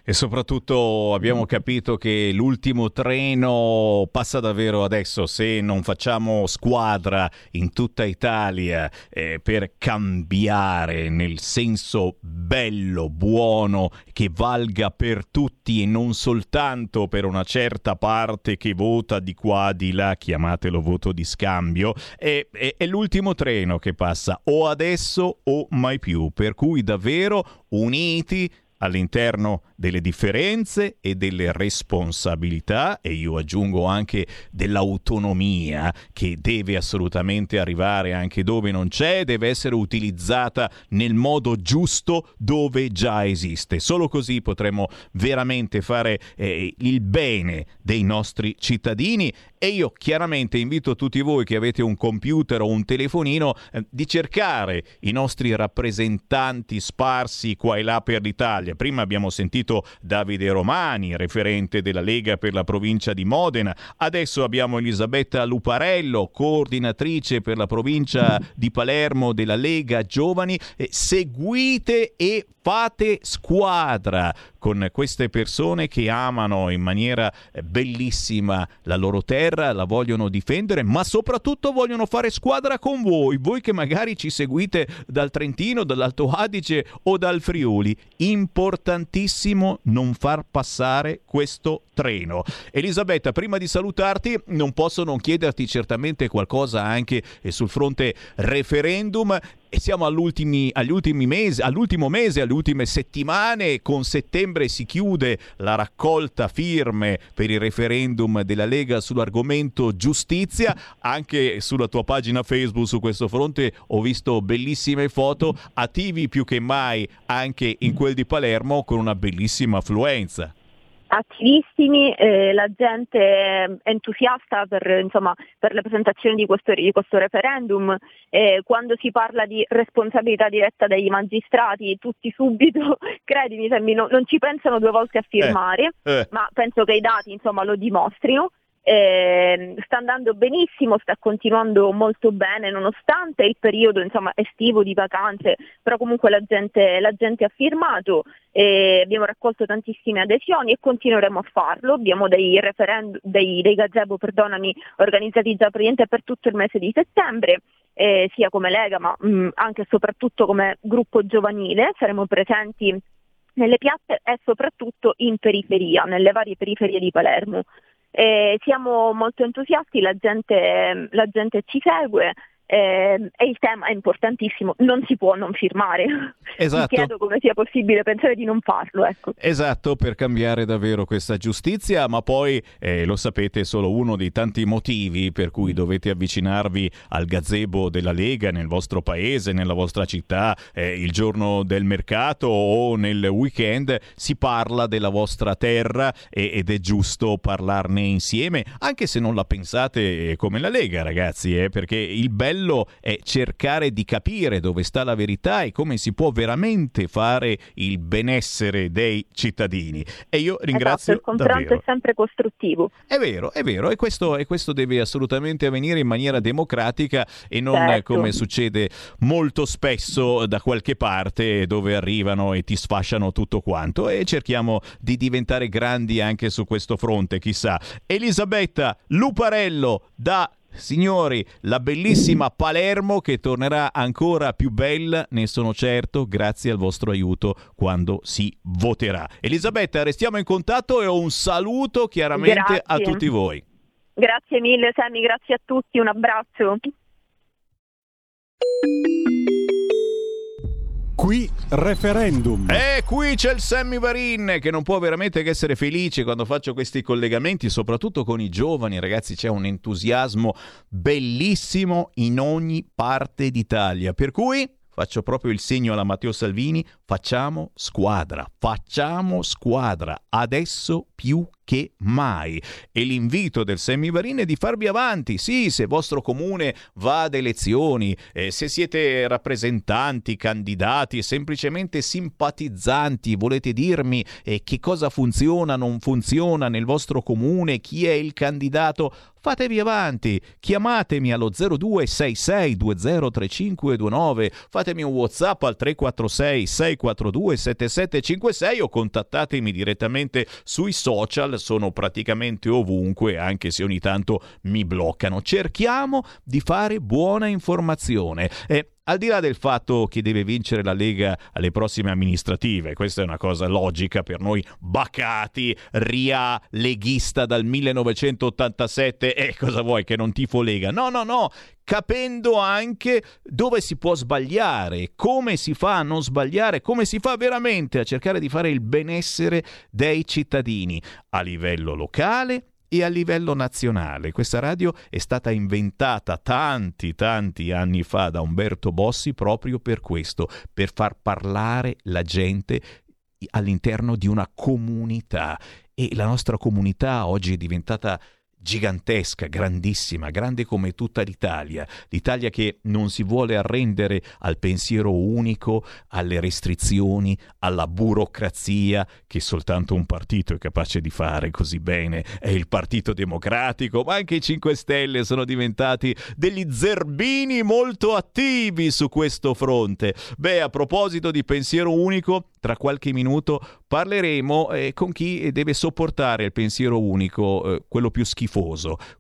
E soprattutto abbiamo capito che l'ultimo treno passa davvero adesso se non facciamo squadra in tutta Italia eh, per cambiare nel senso bello, buono, che valga per tutti e non soltanto per una certa parte che vota di qua, di là, chiamatelo voto di scambio, è, è, è l'ultimo treno che passa o adesso o mai più. Per cui davvero uniti all'interno delle differenze e delle responsabilità e io aggiungo anche dell'autonomia che deve assolutamente arrivare anche dove non c'è, deve essere utilizzata nel modo giusto dove già esiste. Solo così potremo veramente fare eh, il bene dei nostri cittadini e io chiaramente invito tutti voi che avete un computer o un telefonino eh, di cercare i nostri rappresentanti sparsi qua e là per l'Italia. Prima abbiamo sentito Davide Romani, referente della Lega per la provincia di Modena, adesso abbiamo Elisabetta Luparello, coordinatrice per la provincia di Palermo della Lega Giovani. Eh, seguite e fate squadra con queste persone che amano in maniera bellissima la loro terra, la vogliono difendere, ma soprattutto vogliono fare squadra con voi, voi che magari ci seguite dal Trentino, dall'Alto Adige o dal Friuli. Importantissimo non far passare questo treno. Elisabetta, prima di salutarti, non posso non chiederti certamente qualcosa anche sul fronte referendum e siamo agli ultimi mesi, all'ultimo mese, alle ultime settimane, con settembre si chiude la raccolta firme per il referendum della Lega sull'argomento giustizia, anche sulla tua pagina Facebook su questo fronte ho visto bellissime foto, attivi più che mai anche in quel di Palermo con una bellissima affluenza attivissimi, eh, la gente entusiasta per, insomma, per le presentazioni di questo, di questo referendum, eh, quando si parla di responsabilità diretta dei magistrati tutti subito, <laughs> credimi, no, non ci pensano due volte a firmare, eh, eh. ma penso che i dati insomma, lo dimostrino. Eh, sta andando benissimo, sta continuando molto bene nonostante il periodo insomma, estivo di vacanze, però comunque la gente, la gente ha firmato, eh, abbiamo raccolto tantissime adesioni e continueremo a farlo, abbiamo dei referendum, dei, dei gazebo organizzati già per tutto il mese di settembre. Eh, sia come Lega ma mh, mm, anche e soprattutto come gruppo giovanile, saremo presenti nelle piazze e soprattutto in periferia, nelle varie periferie di Palermo. Eh, siamo molto entusiasti, la gente, la gente ci segue, eh, e il tema è importantissimo, non si può non firmare. <laughs> Esatto. Mi chiedo come sia possibile pensare di non farlo. Ecco. Esatto, per cambiare davvero questa giustizia, ma poi eh, lo sapete, è solo uno dei tanti motivi per cui dovete avvicinarvi al gazebo della Lega nel vostro paese, nella vostra città, eh, il giorno del mercato o nel weekend. Si parla della vostra terra e, ed è giusto parlarne insieme, anche se non la pensate eh, come la Lega, ragazzi, eh, perché il bello bello è cercare di capire dove sta la verità e come si può veramente fare il benessere dei cittadini. E io ringrazio esatto, il confronto davvero. è sempre costruttivo. È vero, è vero, e questo, e questo, deve assolutamente avvenire in maniera democratica e non certo. come succede molto spesso da qualche parte dove arrivano e ti sfasciano tutto quanto e cerchiamo di diventare grandi anche su questo fronte, chissà. Elisabetta Luparello da Signori, la bellissima Palermo che tornerà ancora più bella, ne sono certo, grazie al vostro aiuto quando si voterà. Elisabetta, restiamo in contatto e un saluto chiaramente grazie. a tutti voi. Grazie mille Sammy, grazie a tutti, un abbraccio. Qui referendum. E qui c'è il Sammy Varin che non può veramente che essere felice quando faccio questi collegamenti, soprattutto con i giovani, ragazzi, c'è un entusiasmo bellissimo in ogni parte d'Italia. Per cui faccio proprio il segno alla Matteo Salvini, facciamo squadra, facciamo squadra, adesso più che mai. E l'invito del Semivarin è di farvi avanti. Sì, se il vostro comune va ad elezioni, eh, se siete rappresentanti, candidati, semplicemente simpatizzanti, volete dirmi eh, che cosa funziona, non funziona nel vostro comune, chi è il candidato, fatevi avanti, chiamatemi allo 0266203529, fatemi un WhatsApp al 346 642 7756 o contattatemi direttamente sui social, sono praticamente ovunque, anche se ogni tanto mi bloccano. Cerchiamo di fare buona informazione. Eh, al di là del fatto che deve vincere la Lega alle prossime amministrative, questa è una cosa logica per noi bacati, ria leghista dal 1987, e cosa vuoi che non tifo Lega? No, no, no, capendo anche dove si può sbagliare, come si fa a non sbagliare, come si fa veramente a cercare di fare il benessere dei cittadini a livello locale e a livello nazionale. Questa radio è stata inventata tanti, tanti anni fa da Umberto Bossi proprio per questo, per far parlare la gente all'interno di una comunità. E la nostra comunità oggi è diventata gigantesca, grandissima, grande come tutta l'Italia, l'Italia che non si vuole arrendere al pensiero unico, alle restrizioni, alla burocrazia che soltanto un partito è capace di fare così bene, è il Partito Democratico, ma anche i 5 Stelle sono diventati degli zerbini molto attivi su questo fronte. Beh, a proposito di pensiero unico, tra qualche minuto parleremo eh, con chi deve sopportare il pensiero unico, eh, quello più schifoso,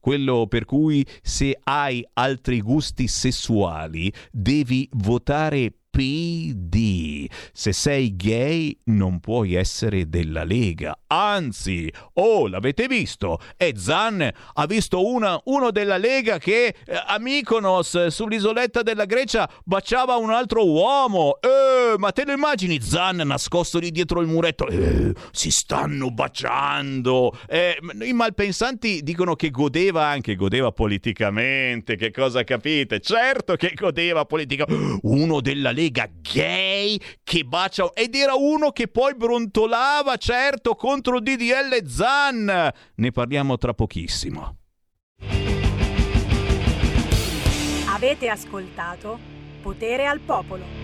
quello per cui se hai altri gusti sessuali devi votare PD. Se sei gay non puoi essere della Lega. Anzi, oh, l'avete visto? E Zan ha visto una, uno della Lega che eh, a Mykonos, sull'isoletta della Grecia, baciava un altro uomo. Eh, ma te lo immagini Zan nascosto lì dietro il muretto? Eh, si stanno baciando. Eh, I malpensanti dicono che godeva anche, godeva politicamente. Che cosa capite? Certo che godeva politicamente. Uno della Lega collega gay che bacia ed era uno che poi brontolava certo contro DDL Zan. Ne parliamo tra pochissimo. Avete ascoltato Potere al Popolo.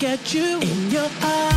get at you in your eyes.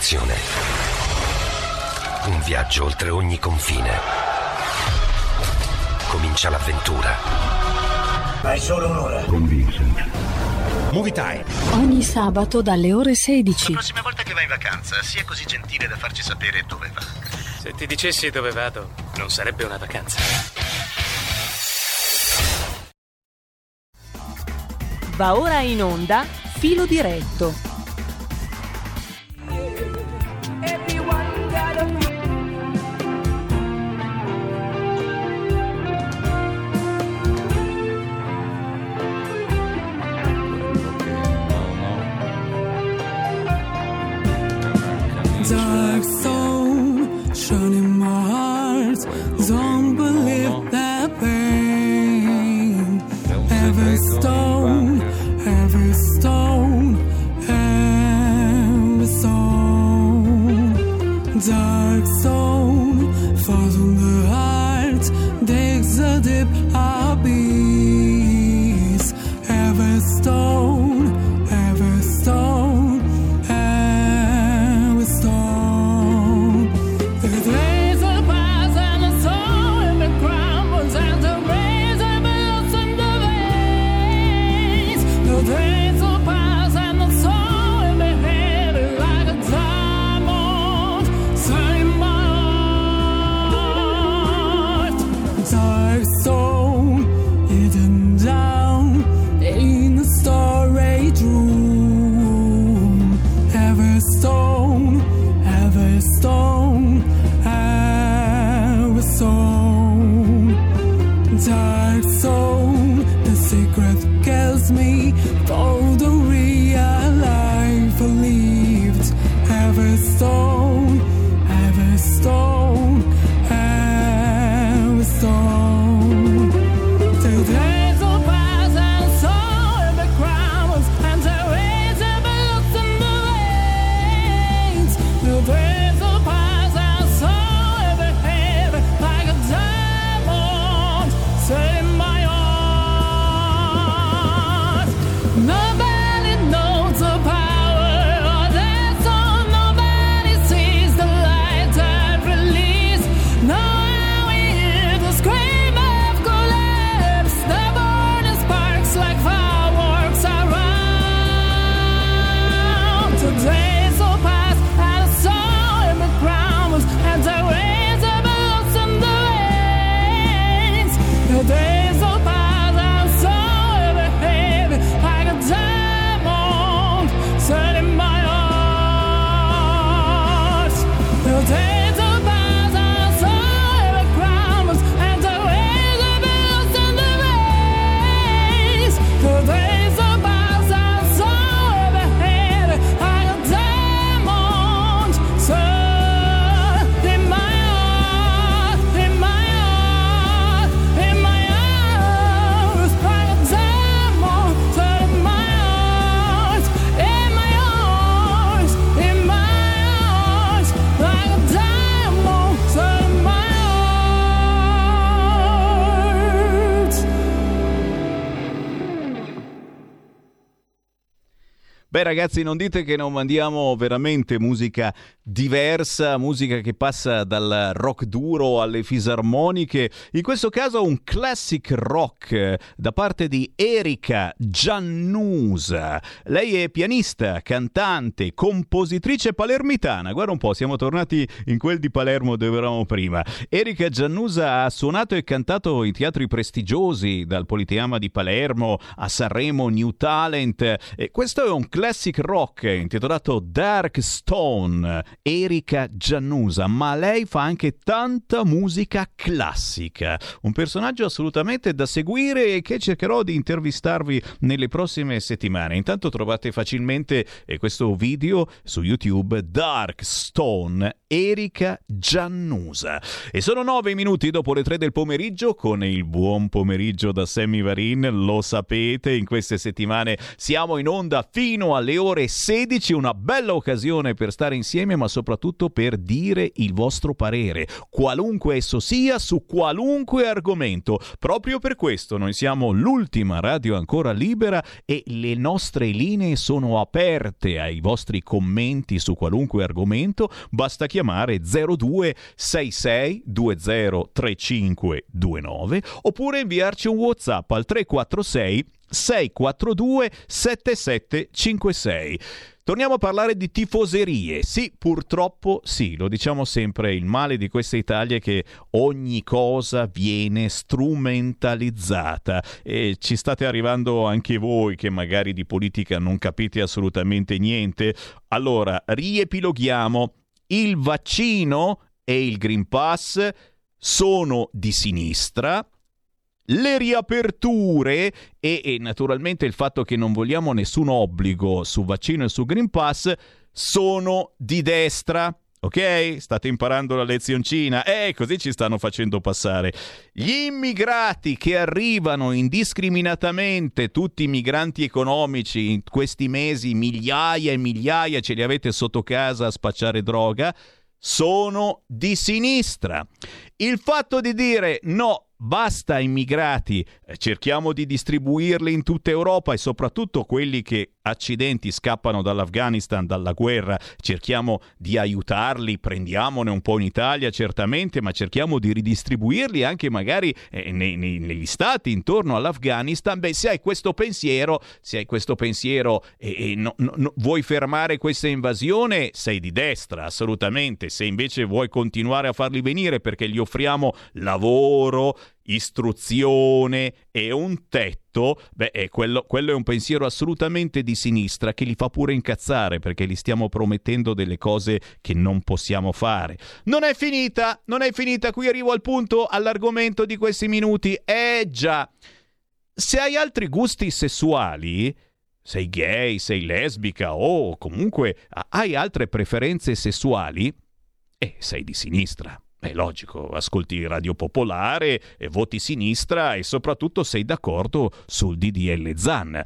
L'immaginazione. Un viaggio oltre ogni confine. Comincia l'avventura. Hai solo un'ora. Con Vincent. Movie time. Ogni sabato dalle ore 16. La prossima volta che vai in vacanza, sia così gentile da farci sapere dove va. Se ti dicessi dove vado, non sarebbe una vacanza. Va ora in onda Filo diretto. Ragazzi, non dite che non mandiamo veramente musica diversa, musica che passa dal rock duro alle fisarmoniche, in questo caso un classic rock eh, da parte di Erika Giannusa. Lei è pianista, cantante, compositrice palermitana. Guarda un po', siamo tornati in quel di Palermo dove eravamo prima. Erika Giannusa ha suonato e cantato in teatri prestigiosi, dal Politeama di Palermo a Sanremo New Talent. E questo è un classic rock intitolato Dark Stone. Erika Giannusa, ma lei fa anche tanta musica classica. Un personaggio assolutamente da seguire e che cercherò di intervistarvi nelle prossime settimane. Intanto trovate facilmente eh, questo video su YouTube Dark Stone Erika Giannusa. E sono nove minuti dopo le tre del pomeriggio con il buon pomeriggio da Sammy Varin. Lo sapete, in queste settimane siamo in onda fino alle ore 16, una bella occasione per stare insieme, ma soprattutto per dire il vostro parere, qualunque esso sia, su qualunque argomento. Proprio per questo noi siamo l'ultima radio ancora libera e le nostre linee sono aperte ai vostri commenti su qualunque argomento. Basta chiamare 02 66 20 35 29 oppure inviarci un WhatsApp al 346 642 7756. Torniamo a parlare di tifoserie. Sì, purtroppo sì, lo diciamo sempre, il male di questa Italia è che ogni cosa viene strumentalizzata e ci state arrivando anche voi che magari di politica non capite assolutamente niente. Allora, riepiloghiamo. Il vaccino e il Green Pass sono di sinistra, le riaperture e, e, naturalmente il fatto che non vogliamo nessun obbligo su vaccino e su Green Pass sono di destra. Ok? State imparando la lezioncina? Eh, così ci stanno facendo passare. Gli immigrati che arrivano indiscriminatamente, tutti i migranti economici in questi mesi, migliaia e migliaia ce li avete sotto casa a spacciare droga, sono di sinistra. Il fatto di dire no, basta immigrati, eh, cerchiamo di distribuirli in tutta Europa e soprattutto quelli che accidenti scappano dall'Afghanistan, dalla guerra, cerchiamo di aiutarli, prendiamone un po' in Italia certamente, ma cerchiamo di ridistribuirli anche magari eh, nei, nei, negli stati intorno all'Afghanistan. Beh, se hai questo pensiero, se hai questo pensiero e, e no, no, vuoi fermare questa invasione, sei di destra, assolutamente. Se invece vuoi continuare a farli venire perché gli offriamo lavoro, istruzione e un tetto, beh, è quello, quello, è un pensiero assolutamente di sinistra che li fa pure incazzare perché gli stiamo promettendo delle cose che non possiamo fare. Non è finita, non è finita, qui arrivo al punto, all'argomento di questi minuti. Eh già, se hai altri gusti sessuali, sei gay, sei lesbica o comunque hai altre preferenze sessuali, eh, sei di sinistra. È logico, ascolti Radio Popolare, voti sinistra e soprattutto sei d'accordo sul DDL ZAN.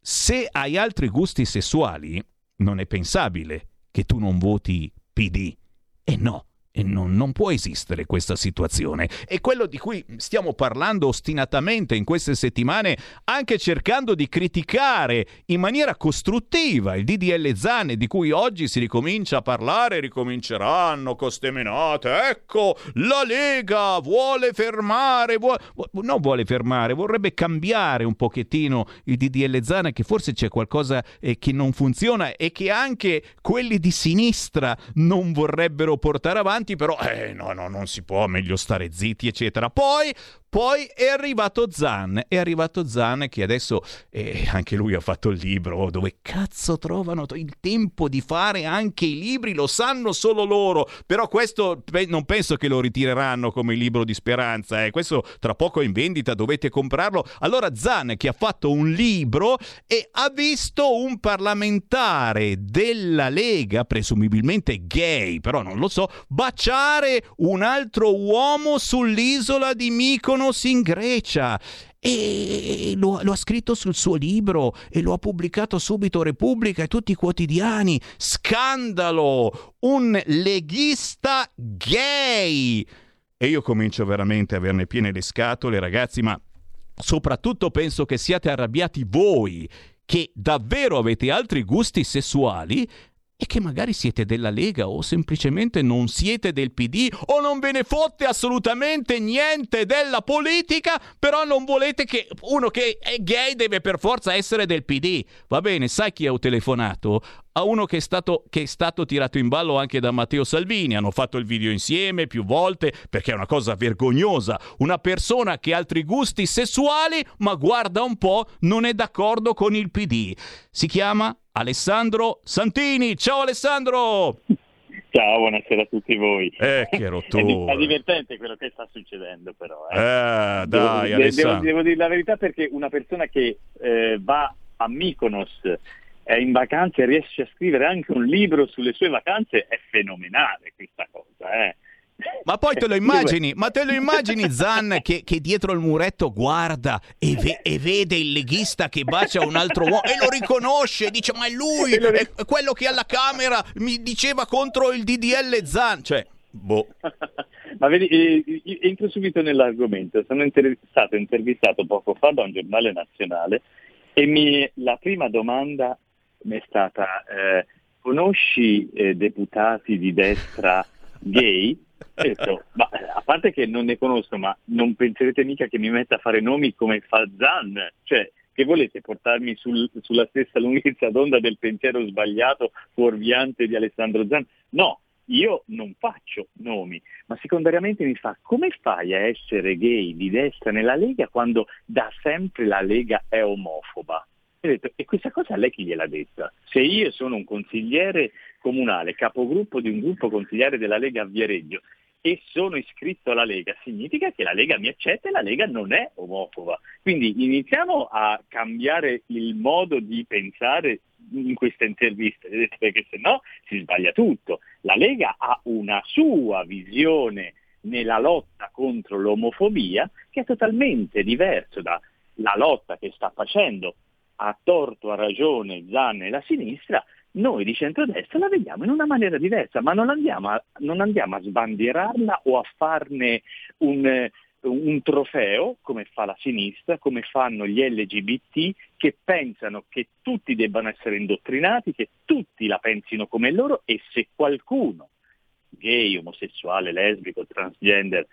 Se hai altri gusti sessuali, non è pensabile che tu non voti PD. E no, non, non, può esistere questa situazione. E quello di cui stiamo parlando ostinatamente in queste settimane, anche cercando di criticare in maniera costruttiva il DDL Zane, di cui oggi si ricomincia a parlare, ricominceranno coste menate. Ecco, la Lega vuole fermare, vuole, non vuole fermare, vorrebbe cambiare un pochettino il DDL Zane, che forse c'è qualcosa eh, che non funziona e che anche quelli di sinistra non vorrebbero portare avanti avanti, però eh, no, no, non si può, meglio stare zitti, eccetera. Poi poi è arrivato Zan, è arrivato Zan che adesso eh, anche lui ha fatto il libro, dove cazzo trovano il tempo di fare anche i libri, lo sanno solo loro, però questo non penso che lo ritireranno come libro di speranza, eh. questo tra poco è in vendita, dovete comprarlo. Allora Zan che ha fatto un libro e ha visto un parlamentare della Lega, presumibilmente gay, però non lo so, baciare un altro uomo sull'isola di Mykonos in Grecia e lo, lo, ha scritto sul suo libro e lo ha pubblicato subito Repubblica e tutti i quotidiani. Scandalo! Un leghista gay! E io comincio veramente a averne piene le scatole, ragazzi, ma soprattutto penso che siate arrabbiati voi che davvero avete altri gusti sessuali e che magari siete della Lega o semplicemente non siete del PD o non ve ne fotte assolutamente niente della politica, però non volete che uno che è gay deve per forza essere del PD. Va bene, sai chi ho telefonato? A uno che è, stato, che è stato tirato in ballo anche da Matteo Salvini. Hanno fatto il video insieme più volte perché è una cosa vergognosa. Una persona che ha altri gusti sessuali, ma guarda un po', non è d'accordo con il PD. Si chiama Alessandro Santini. Ciao Alessandro! Ciao, buonasera a tutti voi. Eh, che <laughs> rottura. è, divertente quello che sta succedendo, però. Eh, eh dai, devo, Alessandro. Devo, devo, dire la verità perché una persona che eh, va a Mykonos è in vacanza e riesce a scrivere anche un libro sulle sue vacanze è fenomenale questa cosa. Eh. Ma poi te lo <laughs> immagini, ma te lo immagini Zan che, che dietro il muretto guarda e, ve- e vede il leghista che bacia un altro uomo e lo riconosce, dice ma è lui, è quello che alla Camera mi diceva contro il DDL Zan, cioè, boh. <laughs> Ma vedi, eh, entro subito nell'argomento. Sono inter- stato intervistato poco fa da un giornale nazionale e mi- la prima domanda mi è stata eh, conosci eh, deputati di destra gay? Detto, ma a parte che non ne conosco, ma non penserete mica che mi metta a fare nomi come fa Zan? Cioè, che volete portarmi sul- sulla stessa lunghezza d'onda del pensiero sbagliato, fuorviante di Alessandro Zan? No, io non faccio nomi, ma secondariamente mi fa come fai a essere gay di destra nella Lega quando da sempre la Lega è omofoba? E, detto, e questa cosa a lei chi gliel'ha detta? Se io sono un consigliere comunale, capogruppo di un gruppo consigliare della Lega a Viareggio e sono iscritto alla Lega, significa che la Lega mi accetta e la Lega non è omofoba. Quindi iniziamo a cambiare il modo di pensare in questa intervista, perché se no si sbaglia tutto. La Lega ha una sua visione nella lotta contro l'omofobia che è totalmente diverso dalla lotta che sta facendo a torto, a ragione Zan e la sinistra, noi di centrodestra la vediamo in una maniera diversa, ma non andiamo a, non andiamo a sbandierarla o a farne un, un trofeo, come fa la sinistra, come fanno gli LGBT, che pensano che tutti debbano essere indottrinati, che tutti la pensino come loro e se qualcuno, gay, omosessuale, lesbico, transgender,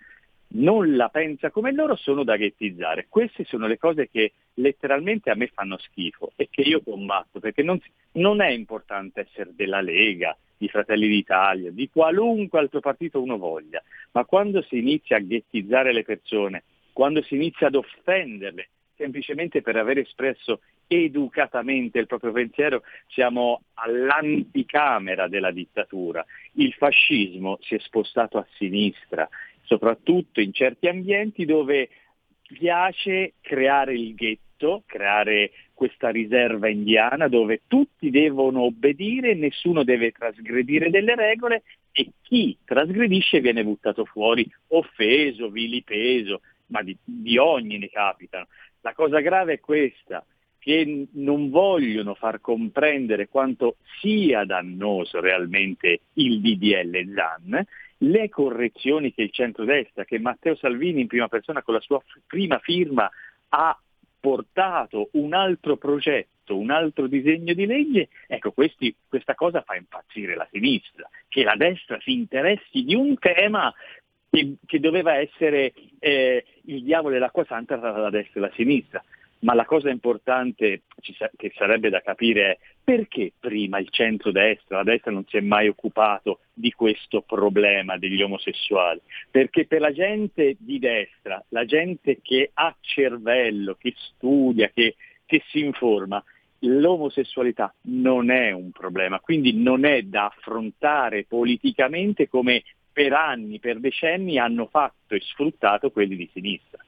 non la pensa come loro sono da ghettizzare. Queste sono le cose che letteralmente a me fanno schifo e che io combatto, perché non, non è importante essere della Lega, di Fratelli d'Italia, di qualunque altro partito uno voglia, ma quando si inizia a ghettizzare le persone, quando si inizia ad offenderle, semplicemente per aver espresso educatamente il proprio pensiero, siamo all'anticamera della dittatura. Il fascismo si è spostato a sinistra, soprattutto in certi ambienti dove piace creare il ghetto, creare questa riserva indiana dove tutti devono obbedire, nessuno deve trasgredire delle regole e chi trasgredisce viene buttato fuori, offeso, vilipeso, ma di, di ogni ne capitano. La cosa grave è questa, che non vogliono far comprendere quanto sia dannoso realmente il DDL ZAN le correzioni che il centrodestra, che Matteo Salvini in prima persona con la sua f- prima firma ha portato un altro progetto, un altro disegno di legge, ecco questi, questa cosa fa impazzire la sinistra, che la destra si interessi di un tema che, che doveva essere eh, il diavolo e l'acqua santa tra la destra e la sinistra ma la cosa importante che sarebbe da capire è perché prima il centro-destra, la destra non si è mai occupato di questo problema degli omosessuali? Perché per la gente di destra, la gente che ha cervello, che studia, che, che si informa, l'omosessualità non è un problema, quindi non è da affrontare politicamente come per anni, per decenni hanno fatto e sfruttato quelli di sinistra.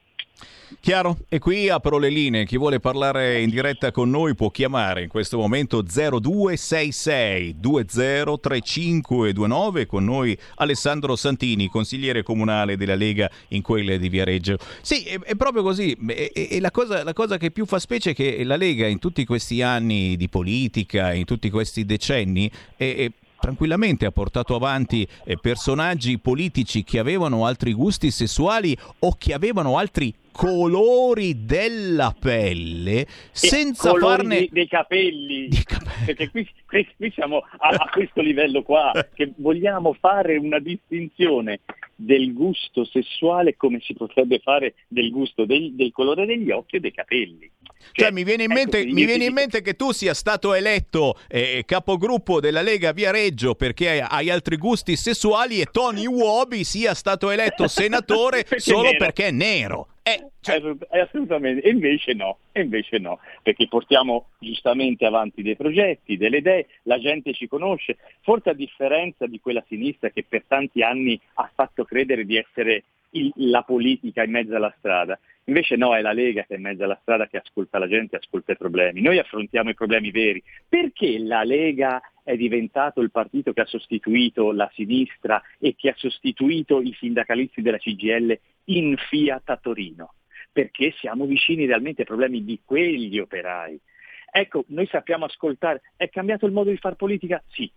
Chiaro? E qui apro le linee. Chi vuole parlare in diretta con noi può chiamare in questo momento 0266 203529 con noi Alessandro Santini, consigliere comunale della Lega in quelle di Viareggio. Sì, è, è proprio così. E, la, la, cosa, che più fa specie è che la Lega in tutti questi anni di politica, in tutti questi decenni, è, è tranquillamente ha portato avanti eh, personaggi politici che avevano altri gusti sessuali o che avevano altri colori della pelle senza farne di- dei capelli, perché qui, qui- qui siamo a, a questo livello qua <laughs> che vogliamo fare una distinzione del gusto sessuale come si potrebbe fare del gusto del, del colore degli occhi e dei capelli Cioè, mi viene in ecco, mente, io mi viene in mente che tu sia stato eletto eh, capogruppo della Lega Viareggio perché hai altri gusti sessuali e Tony Uobi sia stato eletto <laughs> senatore Perché solo nero. perché è nero. Assolut- eh, assolutamente, e invece no, e invece no, perché portiamo giustamente avanti dei progetti, delle idee, la gente ci conosce, forse a differenza di quella sinistra che per tanti anni ha fatto credere di essere il- la politica in mezzo alla strada. Invece no, è la Lega che è in mezzo alla strada che ascolta la gente, ascolta i problemi. Noi affrontiamo i problemi veri. Perché la Lega è diventato il partito che ha sostituito la sinistra e che ha sostituito i sindacalisti della CGL in Fiat a Torino? Perché siamo vicini realmente ai problemi di quegli operai. Ecco, noi sappiamo ascoltare. È cambiato il modo di fare politica? Sì,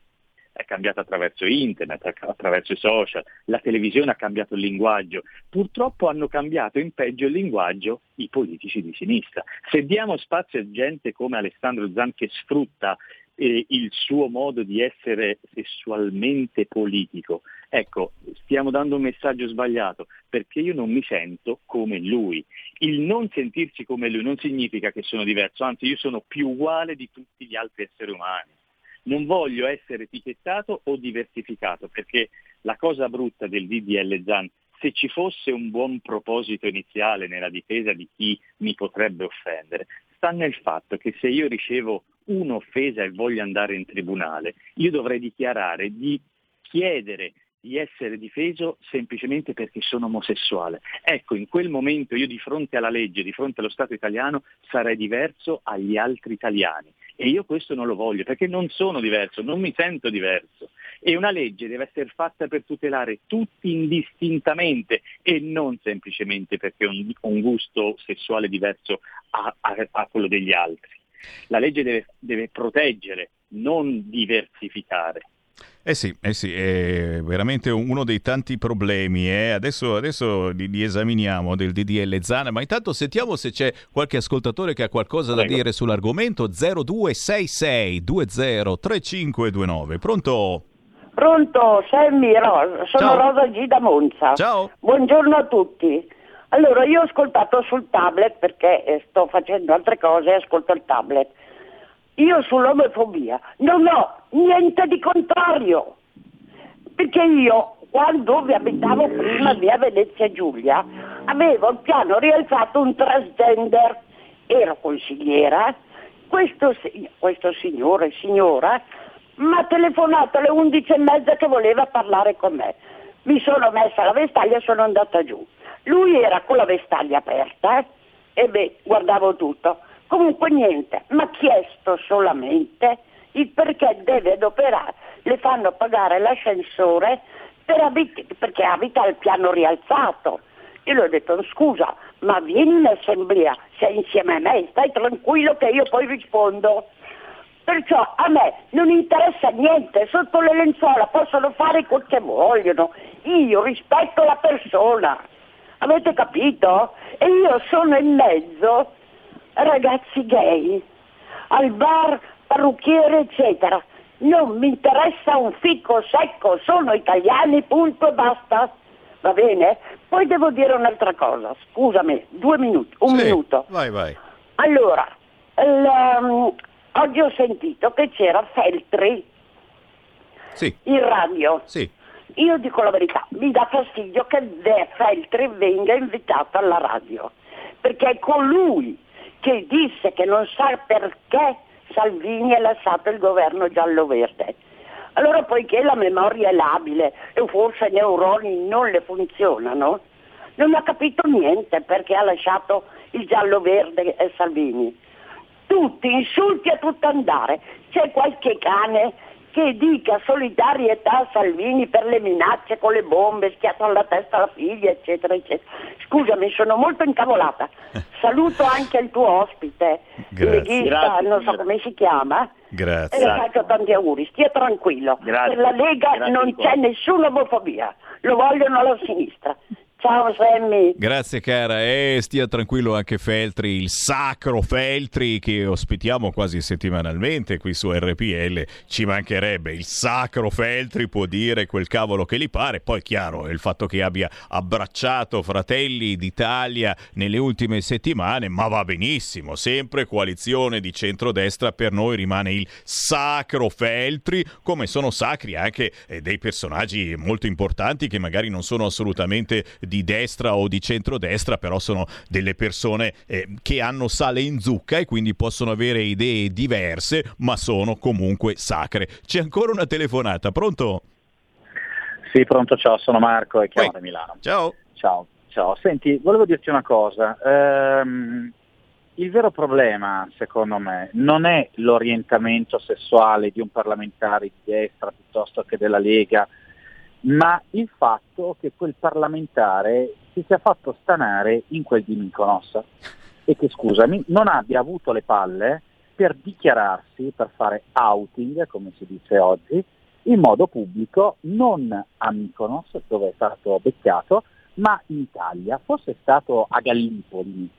è cambiato attraverso internet, attraverso i social, la televisione ha cambiato il linguaggio, purtroppo hanno cambiato in peggio il linguaggio i politici di sinistra. Se diamo spazio a gente come Alessandro Zan che sfrutta eh, il suo modo di essere sessualmente politico, ecco, stiamo dando un messaggio sbagliato perché io non mi sento come lui. Il non sentirsi come lui non significa che sono diverso, anzi io sono più uguale di tutti gli altri esseri umani non voglio essere etichettato o diversificato, perché la cosa brutta del DDL Zan, se ci fosse un buon proposito iniziale nella difesa di chi mi potrebbe offendere, sta nel fatto che se io ricevo un'offesa e voglio andare in tribunale, io dovrei dichiarare di chiedere di essere difeso semplicemente perché sono omosessuale. Ecco, in quel momento io di fronte alla legge, di fronte allo Stato italiano, sarei diverso agli altri italiani. E io questo non lo voglio perché non sono diverso, non mi sento diverso. E una legge deve essere fatta per tutelare tutti indistintamente e non semplicemente perché un, un gusto sessuale diverso a, a, a, quello degli altri. La legge deve, deve proteggere, non diversificare. Eh sì, eh sì, è veramente uno dei tanti problemi. Eh. Adesso, adesso li, li, esaminiamo del DDL Zana, ma intanto sentiamo se c'è qualche ascoltatore che ha qualcosa Prego. da dire sull'argomento 0266 203529. Pronto? Pronto, Sammy Rosa, sono Ciao. Rosa G da Monza. Ciao. Buongiorno a tutti. Allora, io ho ascoltato sul tablet perché eh, sto facendo altre cose e ascolto il tablet io sull'omofobia non ho niente di contrario, perché io quando vi abitavo prima via Venezia Giulia avevo il piano rialzato un transgender, ero consigliera, questo, questo signore, signora, mi ha telefonato alle 11 e mezza che voleva parlare con me. Mi sono messa la vestaglia e sono andata giù. Lui era con la vestaglia aperta eh? e beh, guardavo tutto. Comunque niente, mi ha chiesto solamente il perché deve adoperare, le fanno pagare l'ascensore per abit- perché abita al piano rialzato. Io le ho detto scusa, ma vieni in assemblea, sei insieme a me, stai tranquillo che io poi rispondo. Perciò a me non interessa niente, sotto le lenzuola possono fare quel che vogliono, io rispetto la persona, avete capito? E io sono in mezzo ragazzi gay, al bar, parrucchiere, eccetera. Non mi interessa un fico secco, sono italiani, punto e basta. Va bene? Poi devo dire un'altra cosa, scusami, due minuti, un sì, minuto. Vai, vai. Allora, il, um, oggi ho sentito che c'era Feltri sì. in radio. Sì. Io dico la verità, mi dà fastidio che Feltri venga invitato alla radio, perché è colui che disse che non sa perché Salvini ha lasciato il governo giallo-verde. Allora poiché la memoria è labile e forse i neuroni non le funzionano, non ha capito niente perché ha lasciato il giallo-verde e Salvini. Tutti insulti a tutto andare. C'è qualche cane che dica solidarietà a Salvini per le minacce con le bombe, schiato alla testa alla figlia, eccetera, eccetera. Scusami, sono molto incavolata. Saluto anche il tuo ospite, il leghista, Grazie, non so come si chiama. Grazie. E le faccio tanti auguri, stia tranquillo. Grazie. Per la Lega Grazie non c'è nessuna omofobia, lo vogliono alla sinistra. Ciao Sammy. Grazie cara. E stia tranquillo anche Feltri, il sacro Feltri che ospitiamo quasi settimanalmente qui su RPL, ci mancherebbe, il sacro Feltri può dire quel cavolo che gli pare, poi chiaro il fatto che abbia abbracciato Fratelli d'Italia nelle ultime settimane, ma va benissimo, sempre coalizione di centrodestra per noi rimane il sacro Feltri, come sono sacri anche eh, dei personaggi molto importanti che magari non sono assolutamente di destra o di centrodestra, però sono delle persone eh, che hanno sale in zucca e quindi possono avere idee diverse, ma sono comunque sacre. C'è ancora una telefonata, pronto? Sì, pronto, ciao, sono Marco e chiamo da Milano. Ciao. Ciao. ciao. Senti, volevo dirti una cosa. Ehm, il vero problema, secondo me, non è l'orientamento sessuale di un parlamentare di destra piuttosto che della Lega, ma il fatto che quel parlamentare si sia fatto stanare in quel di Mykonos e che, scusami, non abbia avuto le palle per dichiararsi, per fare outing, come si dice oggi, in modo pubblico, non a Mykonos, dove è stato beccato, ma in Italia. Fosse stato a Gallipoli,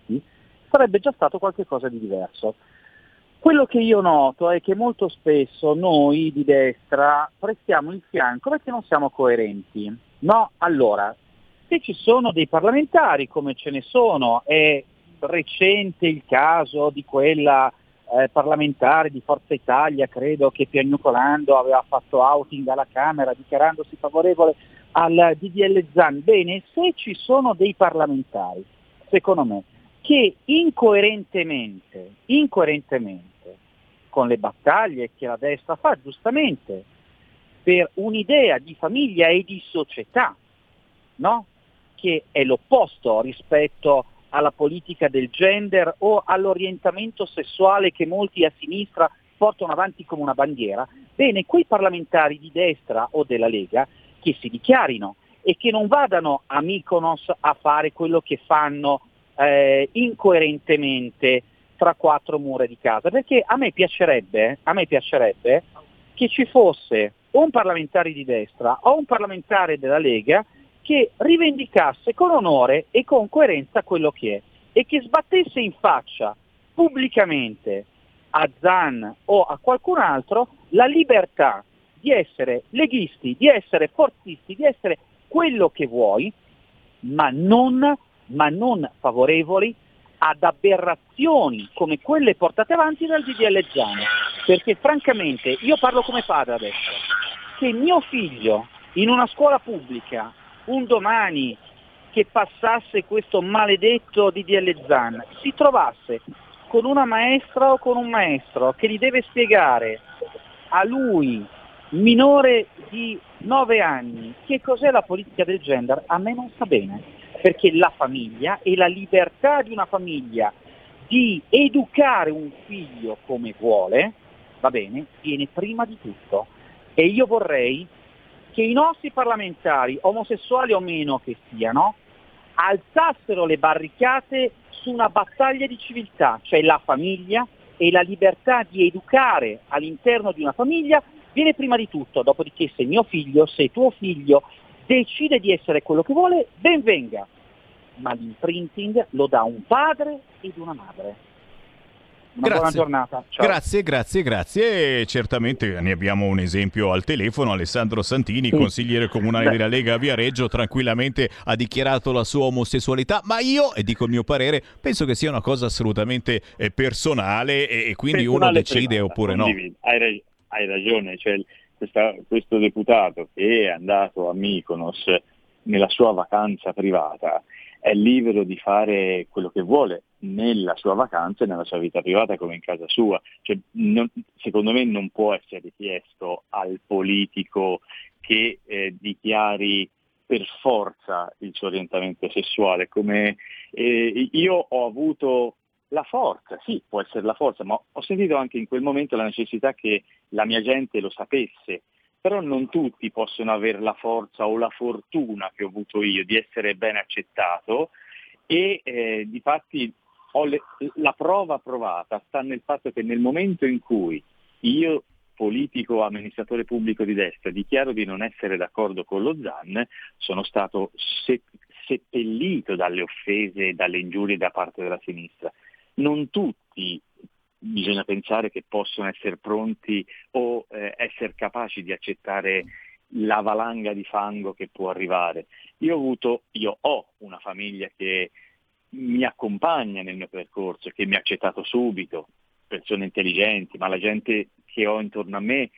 sarebbe già stato qualcosa di diverso. Quello che io noto è che molto spesso noi di destra prestiamo il fianco perché non siamo coerenti. No? Allora, se ci sono dei parlamentari, come ce ne sono, è recente il caso di quella eh, parlamentare di Forza Italia, credo che piagnucolando aveva fatto outing alla Camera dichiarandosi favorevole al DDL Zan. Bene, se ci sono dei parlamentari, secondo me, che incoerentemente, incoerentemente con le battaglie che la destra fa giustamente per un'idea di famiglia e di società, no? che è l'opposto rispetto alla politica del gender o all'orientamento sessuale che molti a sinistra portano avanti come una bandiera, bene, quei parlamentari di destra o della Lega che si dichiarino e che non vadano a Mykonos a fare quello che fanno eh, incoerentemente tra quattro mura di casa, perché a me piacerebbe, a me piacerebbe che ci fosse un parlamentare di destra o un parlamentare della Lega che rivendicasse con onore e con coerenza quello che è e che sbattesse in faccia pubblicamente a Zan o a qualcun altro la libertà di essere leghisti, di essere forzisti, di essere quello che vuoi, ma non ma non favorevoli ad aberrazioni come quelle portate avanti dal DDL Zano. Perché francamente, io parlo come padre adesso, che mio figlio in una scuola pubblica un domani che passasse questo maledetto DDL Zan si trovasse con una maestra o con un maestro che gli deve spiegare a lui, minore di 9 anni, che cos'è la politica del gender, a me non sta bene perché la famiglia e la libertà di una famiglia di educare un figlio come vuole, va bene, viene prima di tutto. E io vorrei che i nostri parlamentari, omosessuali o meno che siano, alzassero le barricate su una battaglia di civiltà, cioè la famiglia e la libertà di educare all'interno di una famiglia viene prima di tutto, dopodiché se mio figlio, se tuo figlio decide di essere quello che vuole, ben venga, ma l'imprinting lo dà un padre ed una madre. Una Grazie. buona giornata. Ciao. Grazie, grazie, grazie. E certamente ne abbiamo un esempio al telefono. Alessandro Santini, Sì. consigliere comunale della Lega a Viareggio, tranquillamente ha dichiarato la sua omosessualità. Ma io, e dico il mio parere, penso che sia una cosa assolutamente eh, personale e, quindi uno Personale decide privata, oppure no. Hai, rag- hai ragione, cioè, questa- questo deputato che è andato a Mykonos nella sua vacanza privata è libero di fare quello che vuole nella sua vacanza e nella sua vita privata come in casa sua. Cioè, non- secondo me non può essere chiesto al politico che eh, dichiari per forza il suo orientamento sessuale. Come, eh, io ho avuto la forza, sì, può essere la forza, ma ho sentito anche in quel momento la necessità che la mia gente lo sapesse. Però non tutti possono avere la forza o la fortuna che ho avuto io di essere ben accettato e eh, di fatti la prova provata sta nel fatto che nel momento in cui io politico amministratore pubblico di destra dichiaro di non essere d'accordo con lo ZAN, sono stato se- seppellito dalle offese e dalle ingiurie da parte della sinistra. Non tutti bisogna pensare che possono essere pronti o eh, essere capaci di accettare la valanga di fango che può arrivare. Io ho avuto, io ho una famiglia che mi accompagna nel mio percorso, che mi ha accettato subito, persone intelligenti, ma la gente che ho intorno a me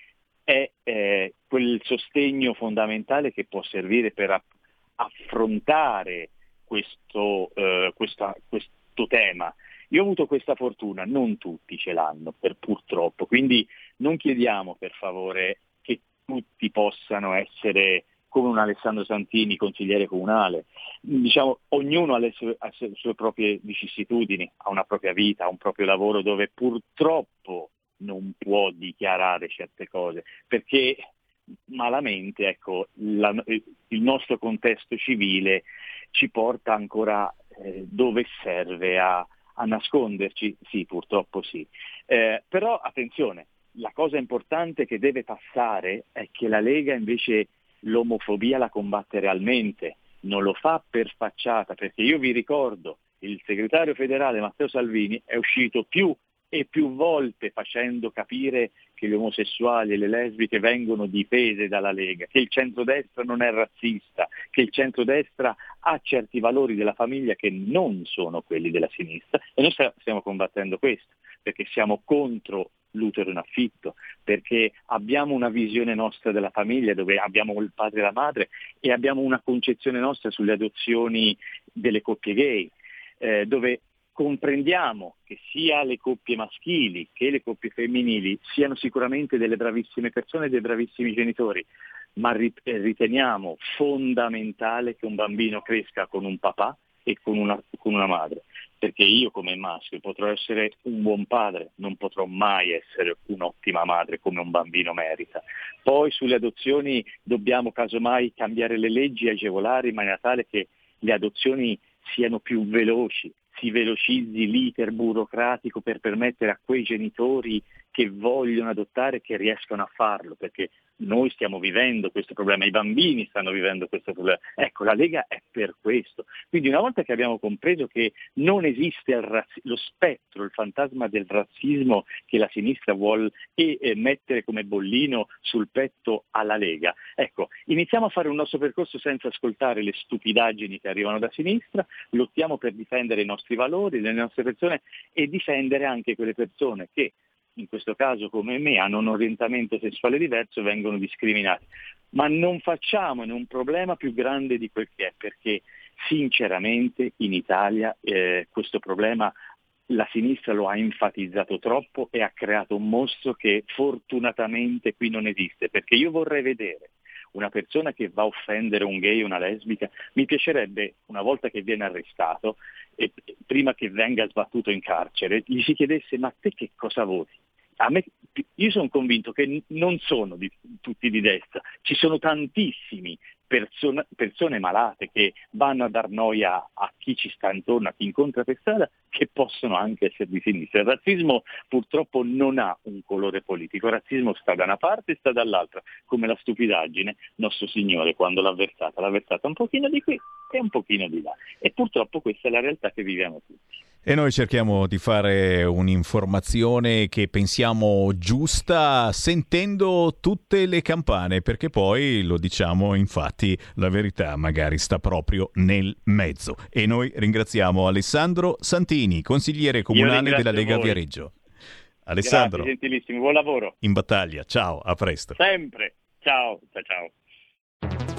è eh, quel sostegno fondamentale che può servire per aff- affrontare questo, eh, questa- questo tema. Io ho avuto questa fortuna, non tutti ce l'hanno, per purtroppo, quindi non chiediamo per favore che tutti possano essere come un Alessandro Santini, consigliere comunale, diciamo, ognuno ha le, sue, ha sue proprie vicissitudini, ha una propria vita, ha un proprio lavoro dove purtroppo non può dichiarare certe cose, perché malamente ecco, la, il nostro contesto civile ci porta ancora eh, dove serve a, a, nasconderci, sì purtroppo sì. Eh, però attenzione, la cosa importante che deve passare è che la Lega invece l'omofobia la combatte realmente, non lo fa per facciata, perché io vi ricordo, il segretario federale Matteo Salvini è uscito più e più volte facendo capire che gli omosessuali e le lesbiche vengono difese dalla Lega, che il centrodestra non è razzista, che il centrodestra ha certi valori della famiglia che non sono quelli della sinistra e noi stiamo combattendo questo, perché siamo contro l'utero in affitto, perché abbiamo una visione nostra della famiglia dove abbiamo il padre e la madre e abbiamo una concezione nostra sulle adozioni delle coppie gay, eh, dove comprendiamo che sia le coppie maschili che le coppie femminili siano sicuramente delle bravissime persone e dei bravissimi genitori, ma riteniamo fondamentale che un bambino cresca con un papà e con una, con una madre perché io come maschio potrò essere un buon padre, non potrò mai essere un'ottima madre come un bambino merita. Poi sulle adozioni dobbiamo casomai cambiare le leggi agevolare in maniera tale che le adozioni siano più veloci, si velocizzi l'iter burocratico per permettere a quei genitori che vogliono adottare che riescano a farlo, perché noi stiamo vivendo questo problema, i bambini stanno vivendo questo problema. Ecco, la Lega è per questo. Quindi una volta che abbiamo compreso che non esiste razzi- lo spettro, il fantasma del razzismo che la sinistra vuole e, e mettere come bollino sul petto alla Lega, ecco, iniziamo a fare un nostro percorso senza ascoltare le stupidaggini che arrivano da sinistra, lottiamo per difendere i nostri valori, le nostre persone e difendere anche quelle persone che in questo caso come me, hanno un orientamento sessuale diverso vengono discriminati. Ma non facciamone un problema più grande di quel che è, perché sinceramente in Italia eh, questo problema la sinistra lo ha enfatizzato troppo e ha creato un mostro che fortunatamente qui non esiste, perché io vorrei vedere una persona che va a offendere un gay o una lesbica, mi piacerebbe, una volta che viene arrestato, e prima che venga sbattuto in carcere, gli si chiedesse ma te che cosa voti? Me, io sono convinto che non sono di, tutti di destra, ci sono tantissimi persone, persone malate che vanno a dar noia a chi ci sta intorno, a chi incontra per strada, che possono anche essere di sinistra. Il razzismo purtroppo non ha un colore politico, il razzismo sta da una parte e sta dall'altra, come la stupidaggine, nostro Signore quando l'ha versata, l'ha versata un pochino di qui e un pochino di là. E purtroppo questa è la realtà che viviamo tutti. E noi cerchiamo di fare un'informazione che pensiamo giusta sentendo tutte le campane, perché poi lo diciamo infatti la verità magari sta proprio nel mezzo. E noi ringraziamo Alessandro Santini, consigliere comunale della Lega voi. Viareggio. Alessandro, Grazie, gentilissimi, buon lavoro. in battaglia, ciao, a presto. Sempre. Ciao, ciao, ciao.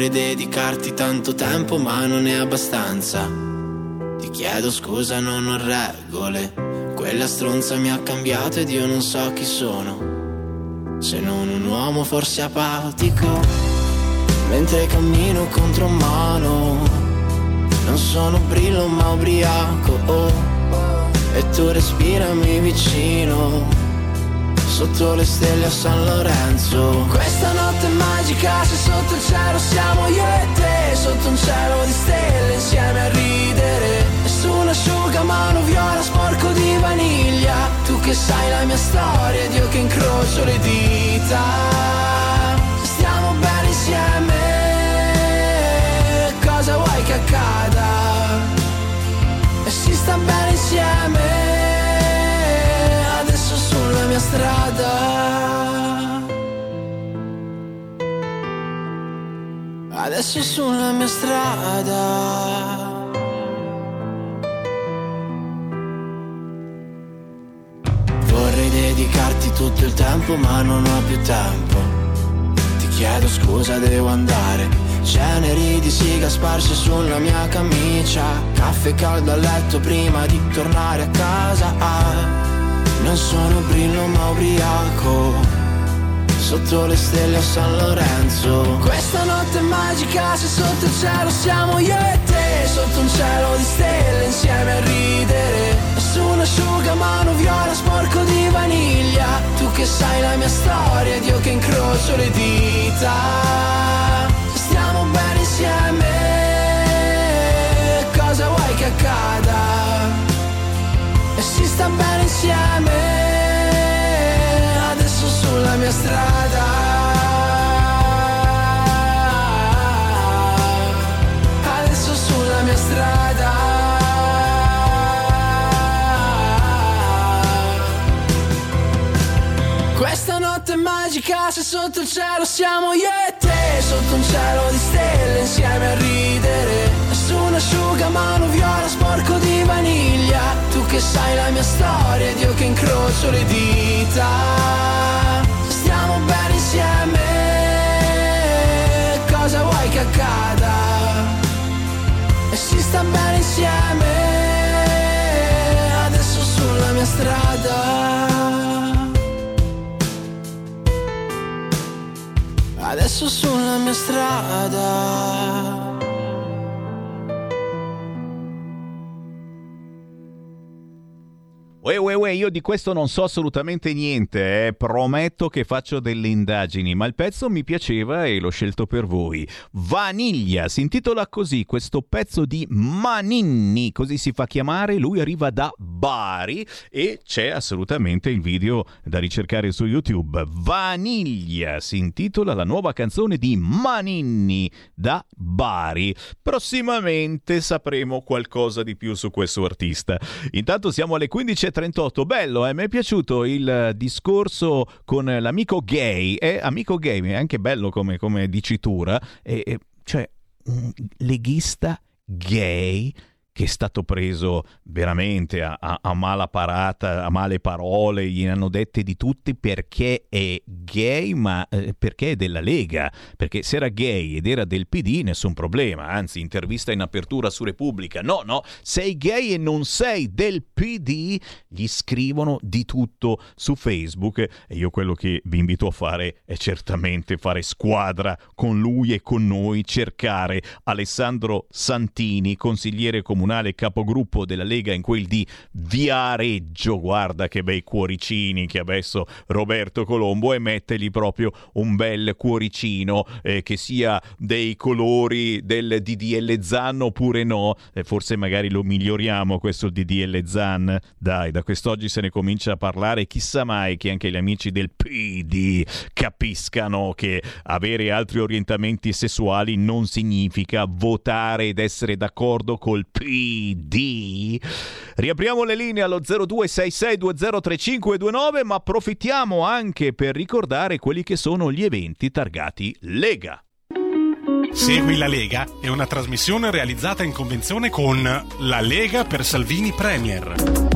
Vorrei dedicarti tanto tempo ma non è abbastanza. Ti chiedo scusa non ho regole. Quella stronza mi ha cambiato ed io non so chi sono. Se non un uomo forse apatico Mentre cammino contro mano. Non sono brillo ma ubriaco oh. E tu respirami vicino Sotto le stelle a San Lorenzo. Questa notte magica se sotto il cielo siamo io e te. Sotto un cielo di stelle insieme a ridere. Nessun asciugamano viola sporco di vaniglia. Tu che sai la mia storia ed io che incrocio le dita. Stiamo bene insieme. Cosa vuoi che accada? E si sta bene insieme strada. Adesso sulla mia strada. Vorrei dedicarti tutto il tempo ma non ho più tempo. Ti chiedo scusa devo andare. Ceneri di siga sparse sulla mia camicia. Caffè caldo a letto prima di tornare a casa Non sono brillo ma ubriaco Sotto le stelle a San Lorenzo. Questa notte magica se sotto il cielo siamo io e te. Sotto un cielo di stelle insieme a ridere. Nessun asciugamano viola sporco di vaniglia. Tu che sai la mia storia ed io che incrocio le dita Si sta bene insieme. Adesso sulla mia strada. Adesso sulla mia strada. Questa notte magica se sotto il cielo siamo io e te. Sotto un cielo di stelle insieme a ridere. Nessun asciugamano viola sporco di vaniglia che sai la mia storia ed io che incrocio le dita. Stiamo bene insieme Cosa vuoi che accada? E si sta bene insieme Adesso sulla mia strada. Adesso sulla mia strada Uè, uè, uè, io di questo non so assolutamente niente, eh. prometto che faccio delle indagini, ma il pezzo mi piaceva e l'ho scelto per voi. Vaniglia, si intitola così questo pezzo di Maninni, così si fa chiamare, lui arriva da Bari e c'è assolutamente il video da ricercare su YouTube. Vaniglia si intitola la nuova canzone di Maninni da Bari. Prossimamente sapremo qualcosa di più su questo artista. Intanto siamo alle 15.38, bello, eh? mi è piaciuto il discorso con l'amico gay, è amico gay, è anche bello come, come dicitura, e, e, cioè leghista gay che è stato preso veramente a, a, a mala parata, a male parole, gliene hanno dette di tutti perché è gay, ma eh, perché è della Lega, perché se era gay ed era del PD nessun problema, anzi intervista in apertura su Repubblica, no, no, sei gay e non sei del PD, gli scrivono di tutto su Facebook. E io quello che vi invito a fare è certamente fare squadra con lui e con noi, cercare Alessandro Santini, consigliere comunale capogruppo della Lega in quel di Viareggio, guarda che bei cuoricini che ha messo Roberto Colombo e mettergli proprio un bel cuoricino eh, che sia dei colori del DDL Zan oppure no, eh, forse magari lo miglioriamo questo DDL Zan, dai da quest'oggi se ne comincia a parlare, chissà mai che anche gli amici del PD capiscano che avere altri orientamenti sessuali non significa votare ed essere d'accordo col PD. Riapriamo le linee allo 0266203529, ma approfittiamo anche per ricordare quelli che sono gli eventi targati Lega. Segui la Lega è una trasmissione realizzata in convenzione con La Lega per Salvini Premier.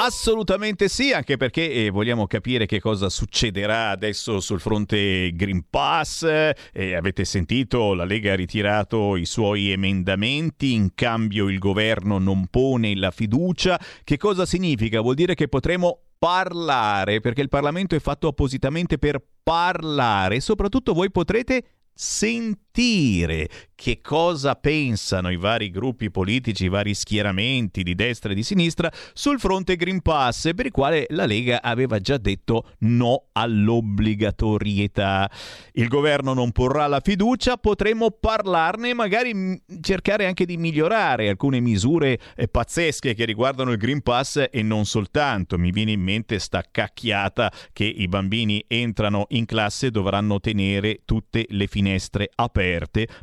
Assolutamente sì, anche perché eh, vogliamo capire che cosa succederà adesso sul fronte Green Pass. Eh, avete sentito, la Lega ha ritirato i suoi emendamenti, in cambio il governo non pone la fiducia. Che cosa significa? Vuol dire che potremo parlare, perché il Parlamento è fatto appositamente per parlare, soprattutto voi potrete sentire che cosa pensano i vari gruppi politici, i vari schieramenti di destra e di sinistra sul fronte Green Pass, per il quale la Lega aveva già detto no all'obbligatorietà. Il governo non porrà la fiducia, potremo parlarne e magari cercare anche di migliorare alcune misure eh, pazzesche che riguardano il Green Pass e non soltanto. Mi viene in mente sta cacchiata che i bambini entrano in classe e dovranno tenere tutte le finestre aperte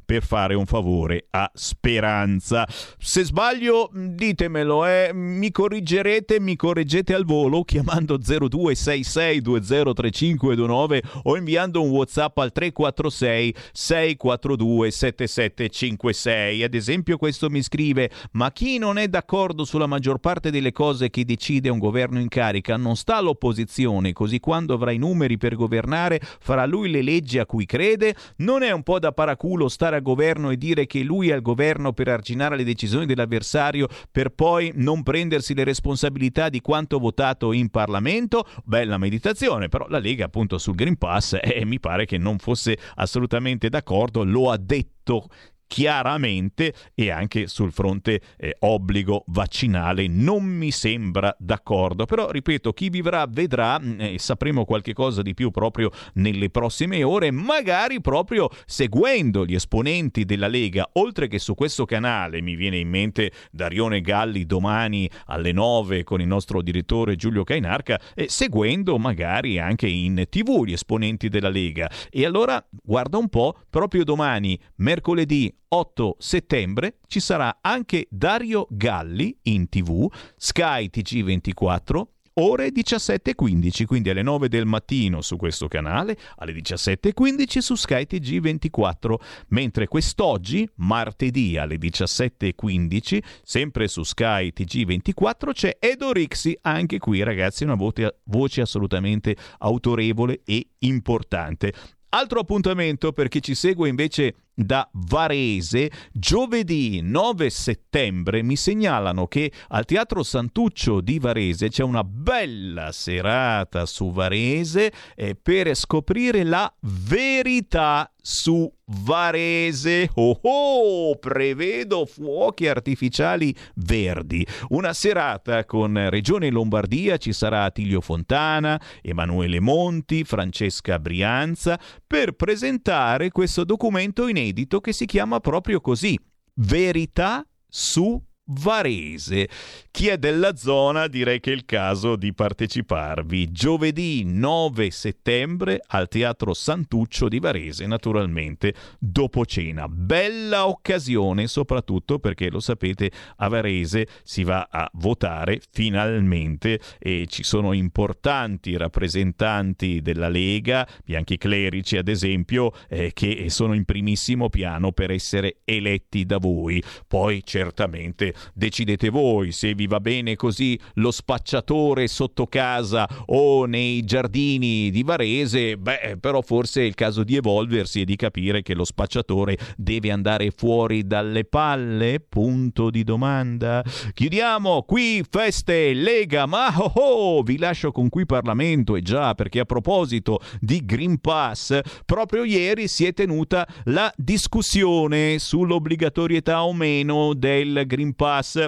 per fare un favore a Speranza. Se sbaglio, ditemelo, eh. mi corrigerete, mi correggete al volo chiamando 0266203529 o inviando un WhatsApp al 346 642 7756. Ad esempio, questo mi scrive: "Ma chi non è d'accordo sulla maggior parte delle cose che decide un governo in carica non sta all'opposizione, così quando avrà i numeri per governare farà lui le leggi a cui crede? Non è un po' da paraculo stare a governo governo e dire che lui è al governo per arginare le decisioni dell'avversario per poi non prendersi le responsabilità di quanto votato in Parlamento? Bella meditazione, però la Lega appunto sul Green Pass <laughs> eh, mi pare che non fosse assolutamente d'accordo, lo ha detto chiaramente e anche sul fronte eh, obbligo vaccinale. Non mi sembra d'accordo. Però ripeto chi vivrà vedrà mm, e eh, sapremo qualche cosa di più proprio nelle prossime ore magari proprio seguendo gli esponenti della Lega. Oltre che su questo canale mi viene in mente Darione Galli domani alle 9 con il nostro direttore Giulio Cainarca e seguendo magari anche in tv gli esponenti della Lega. E allora guarda un po' proprio domani mercoledì 8 settembre ci sarà anche Dario Galli in tv, Sky TG24, ore 17.15, quindi alle 9 del mattino su questo canale, alle 17.15 su Sky TG24, mentre quest'oggi, martedì alle 17.15, sempre su Sky TG24 c'è Edo Rixi, anche qui ragazzi una voce, voce assolutamente autorevole e importante. Altro appuntamento per chi ci segue invece da Varese, giovedì 9 settembre mi segnalano che al Teatro Santuccio di Varese c'è una bella serata su Varese eh, per scoprire la verità su Varese. Oh oh, prevedo fuochi artificiali verdi. Una serata con Regione Lombardia, ci sarà Attilio Fontana, Emanuele Monti, Francesca Brianza per presentare questo documento inedito che si chiama proprio così: Verità su Varese. Chi è della zona direi che è il caso di parteciparvi giovedì 9 settembre al Teatro Santuccio di Varese, naturalmente dopo cena. Bella occasione soprattutto perché lo sapete a Varese si va a votare finalmente e ci sono importanti rappresentanti della Lega, Bianchi Clerici ad esempio, eh, che sono in primissimo piano per essere eletti da voi. Poi certamente decidete voi se vi va bene così lo spacciatore sotto casa o nei giardini di Varese, beh, però forse è il caso di evolversi e di capire che lo spacciatore deve andare fuori dalle palle? Punto di domanda. Chiudiamo qui feste Lega, ma oh oh, vi lascio con qui Parlamento e già perché a proposito di Green Pass, proprio ieri si è tenuta la discussione sull'obbligatorietà o meno del Green Pass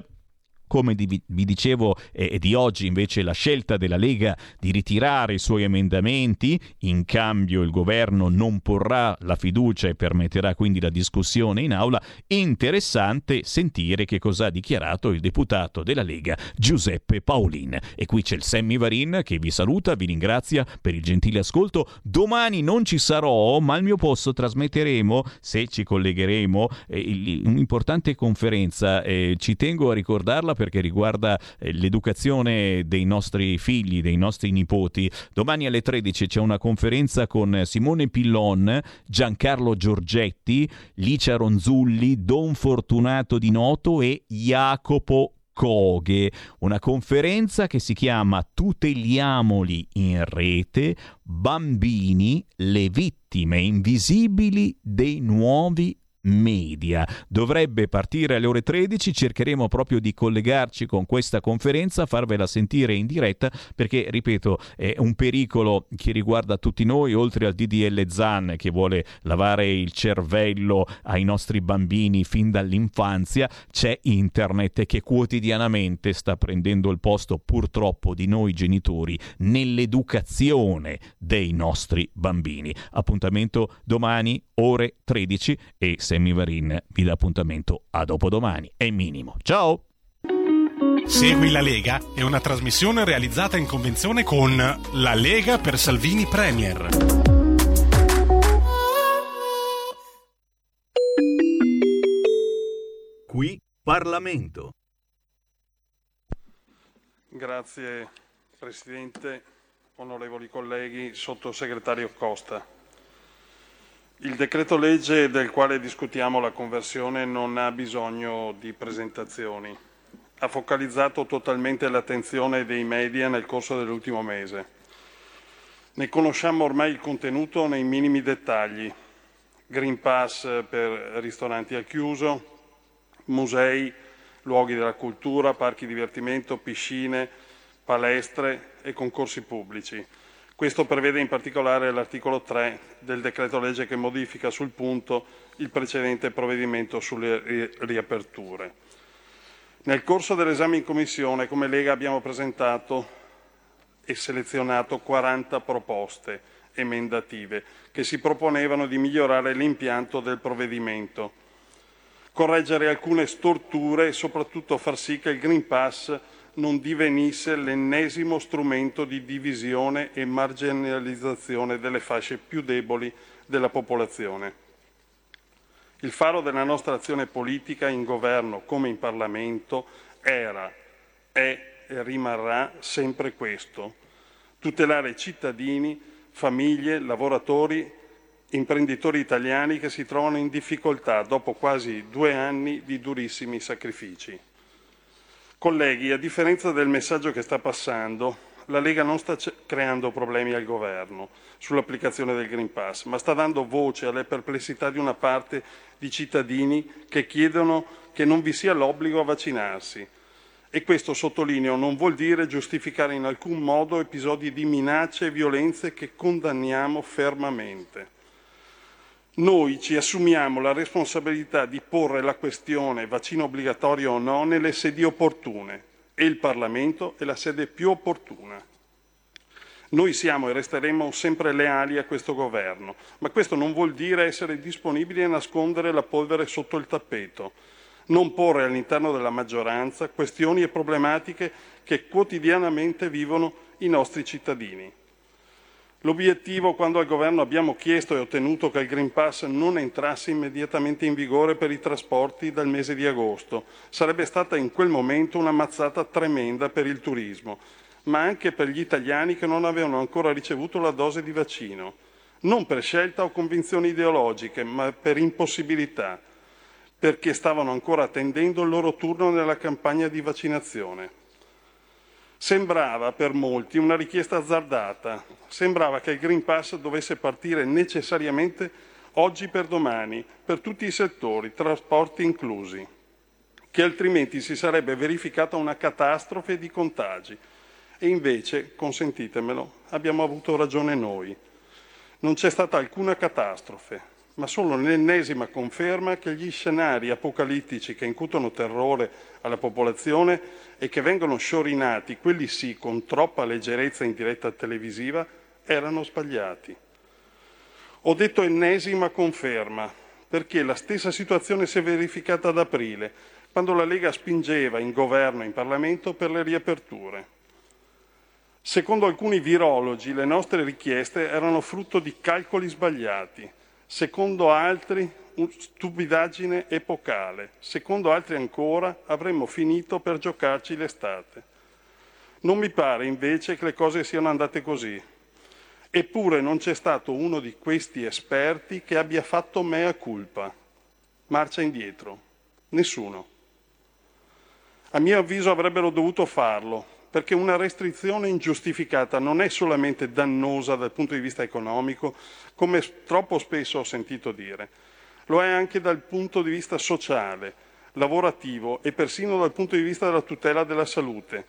come vi dicevo eh, di oggi invece la scelta della Lega di ritirare i suoi emendamenti, in cambio il governo non porrà la fiducia e permetterà quindi la discussione in aula, interessante sentire che cosa ha dichiarato il deputato della Lega Giuseppe Paolin. E qui c'è il Sammy Varin che vi saluta, vi ringrazia per il gentile ascolto. Domani non ci sarò, ma al mio posto trasmetteremo, se ci collegheremo, eh, un'importante conferenza. Eh, ci tengo a ricordarla perché riguarda eh, l'educazione dei nostri figli, dei nostri nipoti. Domani alle 13 c'è una conferenza con Simone Pillon, Giancarlo Giorgetti, Licia Ronzulli, Don Fortunato Di Noto e Jacopo Coghe, una conferenza che si chiama Tuteliamoli in rete, bambini, le vittime invisibili dei nuovi media. Dovrebbe partire alle ore 13, cercheremo proprio di collegarci con questa conferenza, farvela sentire in diretta perché, ripeto, è un pericolo che riguarda tutti noi, oltre al DDL ZAN che vuole lavare il cervello ai nostri bambini fin dall'infanzia, c'è internet che quotidianamente sta prendendo il posto purtroppo di noi genitori nell'educazione dei nostri bambini. Appuntamento domani ore 13 e Sammy Varin vi dà appuntamento a dopodomani. È minimo. Ciao! Segui la Lega è una trasmissione realizzata in convenzione con La Lega per Salvini Premier. Qui Parlamento. Grazie Presidente, onorevoli colleghi, sottosegretario Costa. Il decreto legge del quale discutiamo la conversione non ha bisogno di presentazioni. Ha focalizzato totalmente l'attenzione dei media nel corso dell'ultimo mese. Ne conosciamo ormai il contenuto nei minimi dettagli. Green Pass per ristoranti al chiuso, musei, luoghi della cultura, parchi divertimento, piscine, palestre e concorsi pubblici. Questo prevede in particolare l'articolo 3 del decreto legge che modifica sul punto il precedente provvedimento sulle ri- riaperture. Nel corso dell'esame in commissione, come Lega, abbiamo presentato e selezionato 40 proposte emendative che si proponevano di migliorare l'impianto del provvedimento, correggere alcune storture e soprattutto far sì che il Green Pass non divenisse l'ennesimo strumento di divisione e marginalizzazione delle fasce più deboli della popolazione. Il faro della nostra azione politica in governo come in Parlamento era, è e rimarrà sempre questo, tutelare cittadini, famiglie, lavoratori, imprenditori italiani che si trovano in difficoltà dopo quasi due anni di durissimi sacrifici. Colleghi, a differenza del messaggio che sta passando, la Lega non sta creando problemi al governo sull'applicazione del Green Pass, ma sta dando voce alle perplessità di una parte di cittadini che chiedono che non vi sia l'obbligo a vaccinarsi. E questo, sottolineo, non vuol dire giustificare in alcun modo episodi di minacce e violenze che condanniamo fermamente. Noi ci assumiamo la responsabilità di porre la questione vaccino obbligatorio o no nelle sedi opportune e il Parlamento è la sede più opportuna. Noi siamo e resteremo sempre leali a questo governo, ma questo non vuol dire essere disponibili a nascondere la polvere sotto il tappeto. non porre all'interno della maggioranza questioni e problematiche che quotidianamente vivono i nostri cittadini. L'obiettivo, quando al governo abbiamo chiesto e ottenuto che il Green Pass non entrasse immediatamente in vigore per i trasporti dal mese di agosto, sarebbe stata in quel momento una mazzata tremenda per il turismo, ma anche per gli italiani che non avevano ancora ricevuto la dose di vaccino, non per scelta o convinzioni ideologiche, ma per impossibilità, perché stavano ancora attendendo il loro turno nella campagna di vaccinazione. Sembrava per molti una richiesta azzardata, sembrava che il Green Pass dovesse partire necessariamente oggi per domani, per tutti i settori, trasporti inclusi, che altrimenti si sarebbe verificata una catastrofe di contagi. E invece, consentitemelo, abbiamo avuto ragione noi. Non c'è stata alcuna catastrofe, ma solo l'ennesima conferma che gli scenari apocalittici che incutono terrore alla popolazione e che vengono sciorinati, quelli sì, con troppa leggerezza in diretta televisiva, erano sbagliati. Ho detto ennesima conferma, perché la stessa situazione si è verificata ad aprile, quando la Lega spingeva in governo e in Parlamento per le riaperture. Secondo alcuni virologi le nostre richieste erano frutto di calcoli sbagliati, secondo altri stupidaggine epocale, secondo altri ancora avremmo finito per giocarci l'estate. Non mi pare invece che le cose siano andate così. Eppure non c'è stato uno di questi esperti che abbia fatto mea culpa. Marcia indietro. Nessuno. A mio avviso avrebbero dovuto farlo, perché una restrizione ingiustificata non è solamente dannosa dal punto di vista economico, come troppo spesso ho sentito dire, lo è anche dal punto di vista sociale, lavorativo e persino dal punto di vista della tutela della salute,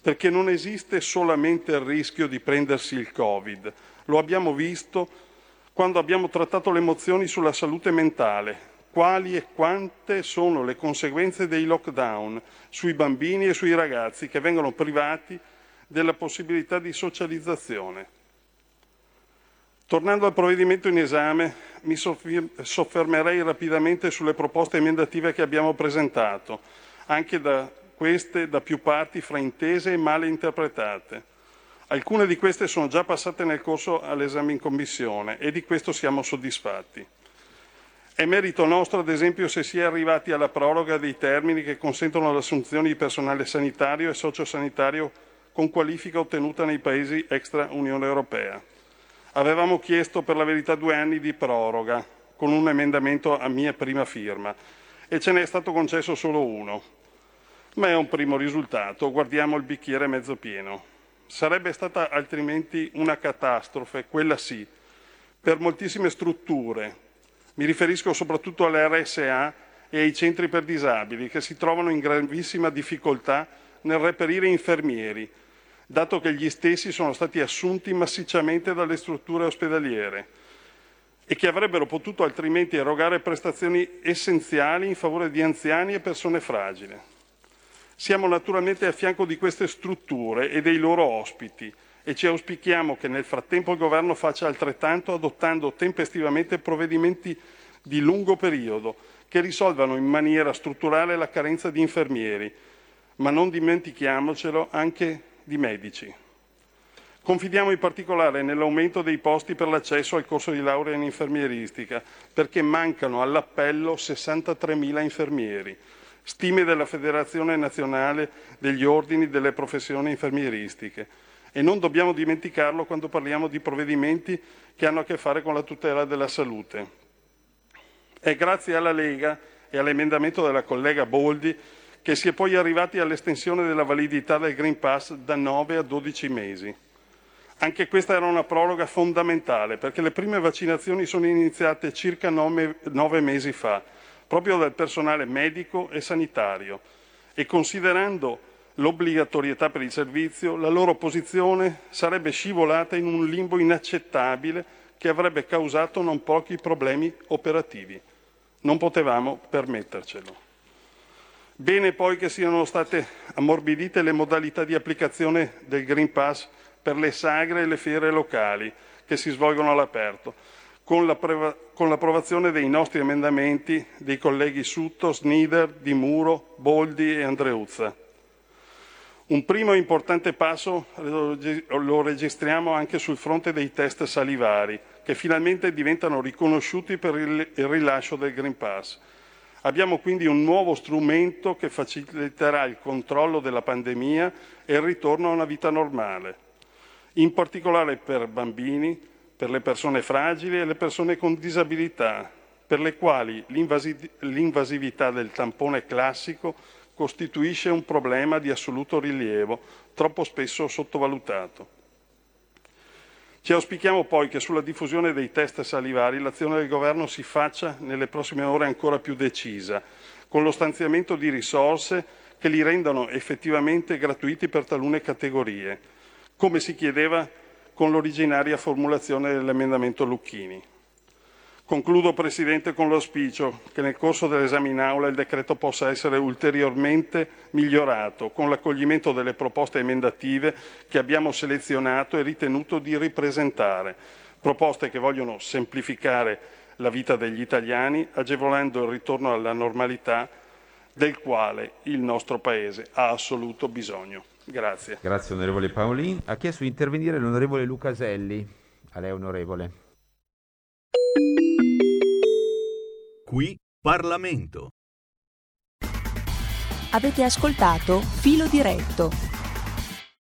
perché non esiste solamente il rischio di prendersi il Covid, lo abbiamo visto quando abbiamo trattato le mozioni sulla salute mentale, quali e quante sono le conseguenze dei lockdown sui bambini e sui ragazzi che vengono privati della possibilità di socializzazione. Tornando al provvedimento in esame, mi soffermerei rapidamente sulle proposte emendative che abbiamo presentato, anche da queste da più parti fraintese e male interpretate. Alcune di queste sono già passate nel corso all'esame in Commissione e di questo siamo soddisfatti. È merito nostro, ad esempio, se si è arrivati alla proroga dei termini che consentono l'assunzione di personale sanitario e sociosanitario con qualifica ottenuta nei paesi extra Unione Europea. Avevamo chiesto per la verità due anni di proroga con un emendamento a mia prima firma e ce n'è stato concesso solo uno. Ma è un primo risultato, guardiamo il bicchiere mezzo pieno. Sarebbe stata altrimenti una catastrofe, quella sì, per moltissime strutture. Mi riferisco soprattutto alle RSA e ai centri per disabili che si trovano in gravissima difficoltà nel reperire infermieri, dato che gli stessi sono stati assunti massicciamente dalle strutture ospedaliere e che avrebbero potuto altrimenti erogare prestazioni essenziali in favore di anziani e persone fragili. Siamo naturalmente a fianco di queste strutture e dei loro ospiti e ci auspichiamo che nel frattempo il Governo faccia altrettanto adottando tempestivamente provvedimenti di lungo periodo che risolvano in maniera strutturale la carenza di infermieri, ma non dimentichiamocelo anche di medici. Confidiamo in particolare nell'aumento dei posti per l'accesso al corso di laurea in infermieristica, perché mancano all'appello 63.000 infermieri. Stime della Federazione Nazionale degli Ordini delle Professioni Infermieristiche. E non dobbiamo dimenticarlo quando parliamo di provvedimenti che hanno a che fare con la tutela della salute. È grazie alla Lega e all'emendamento della collega Boldi che si è poi arrivati all'estensione della validità del Green Pass da 9 a 12 mesi. Anche questa era una proroga fondamentale perché le prime vaccinazioni sono iniziate circa 9, 9 mesi fa, proprio dal personale medico e sanitario e considerando l'obbligatorietà per il servizio, la loro posizione sarebbe scivolata in un limbo inaccettabile che avrebbe causato non pochi problemi operativi. Non potevamo permettercelo. Bene poi che siano state ammorbidite le modalità di applicazione del Green Pass per le sagre e le fiere locali che si svolgono all'aperto, con la con l'approvazione dei nostri emendamenti dei colleghi Sutto, Snider, Di Muro, Boldi e Andreuzza. Un primo importante passo lo registriamo anche sul fronte dei test salivari, che finalmente diventano riconosciuti per il rilascio del Green Pass. Abbiamo quindi un nuovo strumento che faciliterà il controllo della pandemia e il ritorno a una vita normale, in particolare per bambini, per le persone fragili e le persone con disabilità, per le quali l'invasi- l'invasività del tampone classico costituisce un problema di assoluto rilievo, troppo spesso sottovalutato. Ci auspichiamo poi che sulla diffusione dei test salivari l'azione del Governo si faccia nelle prossime ore ancora più decisa, con lo stanziamento di risorse che li rendano effettivamente gratuiti per talune categorie, come si chiedeva con l'originaria formulazione dell'emendamento Lucchini. Concludo, Presidente, con l'auspicio che nel corso dell'esame in aula il decreto possa essere ulteriormente migliorato con l'accoglimento delle proposte emendative che abbiamo selezionato e ritenuto di ripresentare, proposte che vogliono semplificare la vita degli italiani, agevolando il ritorno alla normalità del quale il nostro Paese ha assoluto bisogno. Grazie. Grazie onorevole Paolin. Ha chiesto di intervenire l'onorevole Lucaselli. A lei onorevole. Qui Parlamento. Avete ascoltato Filo diretto